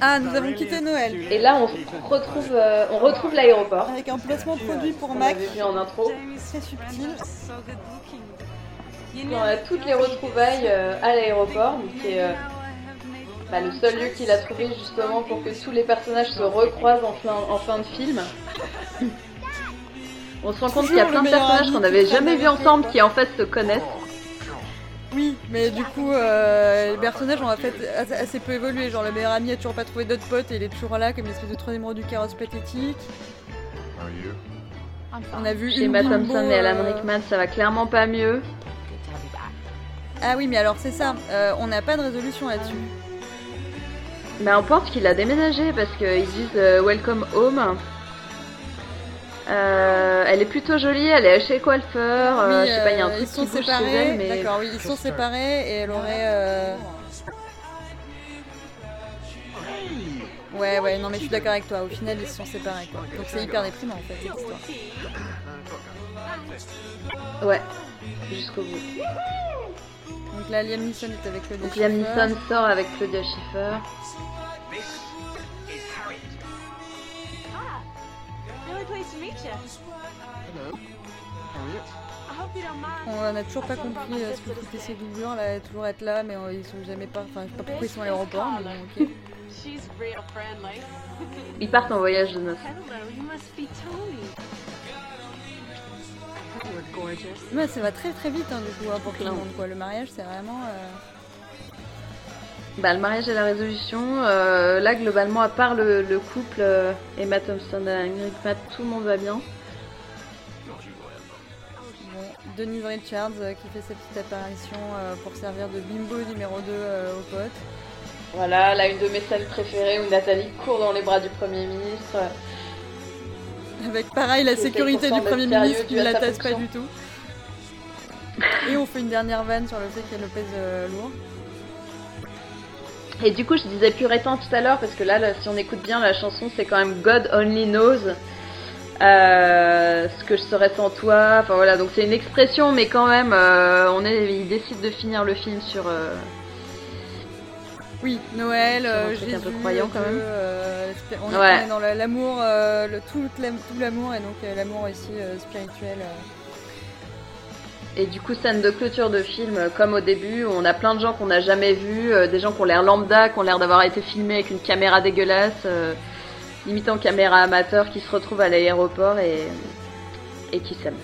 Ah, nous avons quitté Noël. Et là, on retrouve, euh, on retrouve l'aéroport. Avec un placement produit pour On Mac. avait vu en intro. Très subtil. On a toutes les retrouvailles euh, à l'aéroport, donc qui est euh, bah, le seul lieu qu'il a trouvé justement pour que tous les personnages se recroisent en fin, en fin de film. On se rend compte qu'il y a plein le de personnages qu'on n'avait jamais vus ensemble qui en fait se connaissent. Oui, mais du coup, euh, les personnages ont en fait assez, peu évolué. Genre, le meilleur ami a toujours pas trouvé d'autres potes et il est toujours là comme une espèce de troisième roue du carrosse pathétique. On a vu Chez une Emma bimbo, Thompson et Alan euh, Rickman, ça va clairement pas mieux. Ah oui, mais alors c'est ça, euh, on n'a pas de résolution là-dessus. Mais on pense qu'il a déménagé parce qu'ils disent euh, Welcome Home. Euh, elle est plutôt jolie, elle est chez coiffeur. euh, Oui, je sais pas, il y a un euh, truc ils sont qui bouge chez séparés. elle, mais D'accord, oui, ils sont séparés et elle aurait. euh, Ouais, ouais, non, mais je suis d'accord avec toi. Au final, ils se sont séparés, quoi. Donc c'est hyper déprimant en fait cette histoire. ouais, jusqu'au bout. Donc là, Liam Neeson est avec le Donc Liam Neeson sort avec Claudia Schiffer. On n'a toujours pas compris euh, ce que foutait ces doublures là, toujours être là, mais euh, ils sont jamais pas. Enfin, je sais pas pourquoi ils sont à l'aéroport, mais bon, ok. She's real friendly. Ils partent en voyage de noces. Hello, you must be Tony. You're gorgeous. Mais ça va très très vite hein, du coup hein, pour tout le monde quoi. Le mariage c'est vraiment. euh, Bah, le mariage et la résolution, euh, là globalement, à part le, le couple euh, Emma Thompson et Alan Rickman, tout le monde va bien. Bon, Denise Richards euh, qui fait sa petite apparition euh, pour servir de bimbo numéro 2 euh, aux potes. Voilà, là une de mes scènes préférées où Nathalie court dans les bras du Premier ministre. Avec pareil la sécurité du Premier ministre qui ne la tasse pas du tout. Et on fait une dernière vanne sur le fait qu'elle le pèse euh, lourd. Et du coup, je disais puritain tout à l'heure, parce que là, là, si on écoute bien la chanson, c'est quand même God Only Knows. euh, ce que je serais sans toi. Enfin voilà, donc c'est une expression, mais quand même, euh, on est, il décide de finir le film sur. euh, Oui, Noël, Sur un euh, un Jésus, peu croyant, quand même. on, est, Ouais. on est dans l'amour, le, tout, l'am- tout l'amour et donc l'amour aussi euh, spirituel. Et du coup, scène de clôture de film, euh, comme au début, on a plein de gens qu'on n'a jamais vus, euh, des gens qui ont l'air lambda, qui ont l'air d'avoir été filmés avec une caméra dégueulasse, euh, limite en caméra amateur, qui se retrouvent à l'aéroport et, et qui s'aiment.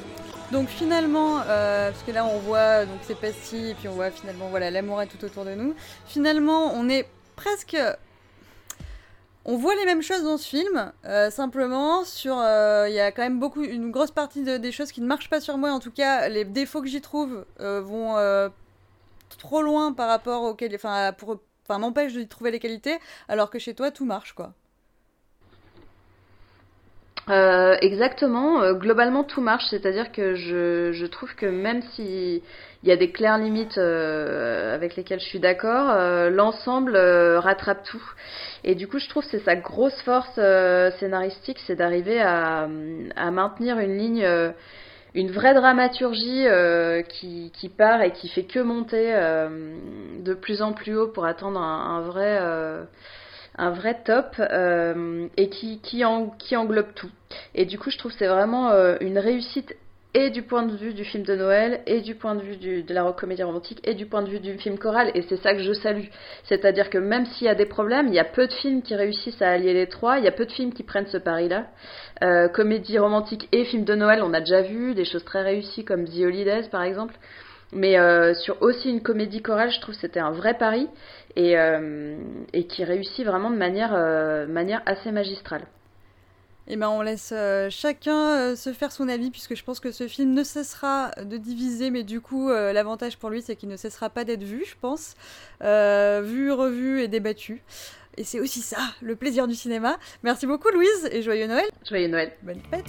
Donc finalement, euh, parce que là on voit donc c'est pastilles et puis on voit finalement voilà l'amour est tout autour de nous. Finalement, on est presque on voit les mêmes choses dans ce film, euh, simplement sur euh, il y a quand même beaucoup une grosse partie de- des choses qui ne marchent pas sur moi. En tout cas, les défauts que j'y trouve euh, vont trop loin par rapport auxquels, enfin pour enfin m'empêche de trouver les qualités, alors que chez toi tout marche quoi. Exactement. Globalement, tout marche. C'est-à-dire que je trouve que même si il y a des claires limites euh, avec lesquelles je suis d'accord, euh, l'ensemble euh, rattrape tout. Et du coup, je trouve que c'est sa grosse force scénaristique, c'est d'arriver à, maintenir une ligne, une vraie dramaturgie qui, part et qui fait que monter de plus en plus haut pour atteindre un, vrai. un vrai top et qui, qui, en- qui englobe tout. Et du coup, je trouve que c'est vraiment une réussite et du point de vue du film de Noël, et du point de vue du- de la comédie romantique, et du point de vue du film choral. Et c'est ça que je salue. C'est-à-dire que même s'il y a des problèmes, il y a peu de films qui réussissent à allier les trois, il y a peu de films qui prennent ce pari-là. Euh, comédie romantique et film de Noël, on a déjà vu des choses très réussies comme The Holidays par exemple. Mais euh, sur aussi une comédie chorale, je trouve que c'était un vrai pari et, euh, et qui réussit vraiment de manière, euh, manière assez magistrale. Eh ben, on laisse euh, chacun euh, se faire son avis, puisque je pense que ce film ne cessera de diviser, mais du coup, euh, l'avantage pour lui, c'est qu'il ne cessera pas d'être vu, je pense. Vu, revu et débattu. Et c'est aussi ça, le plaisir du cinéma. Merci beaucoup, Louise, et joyeux Noël. Joyeux Noël. Bonne fête.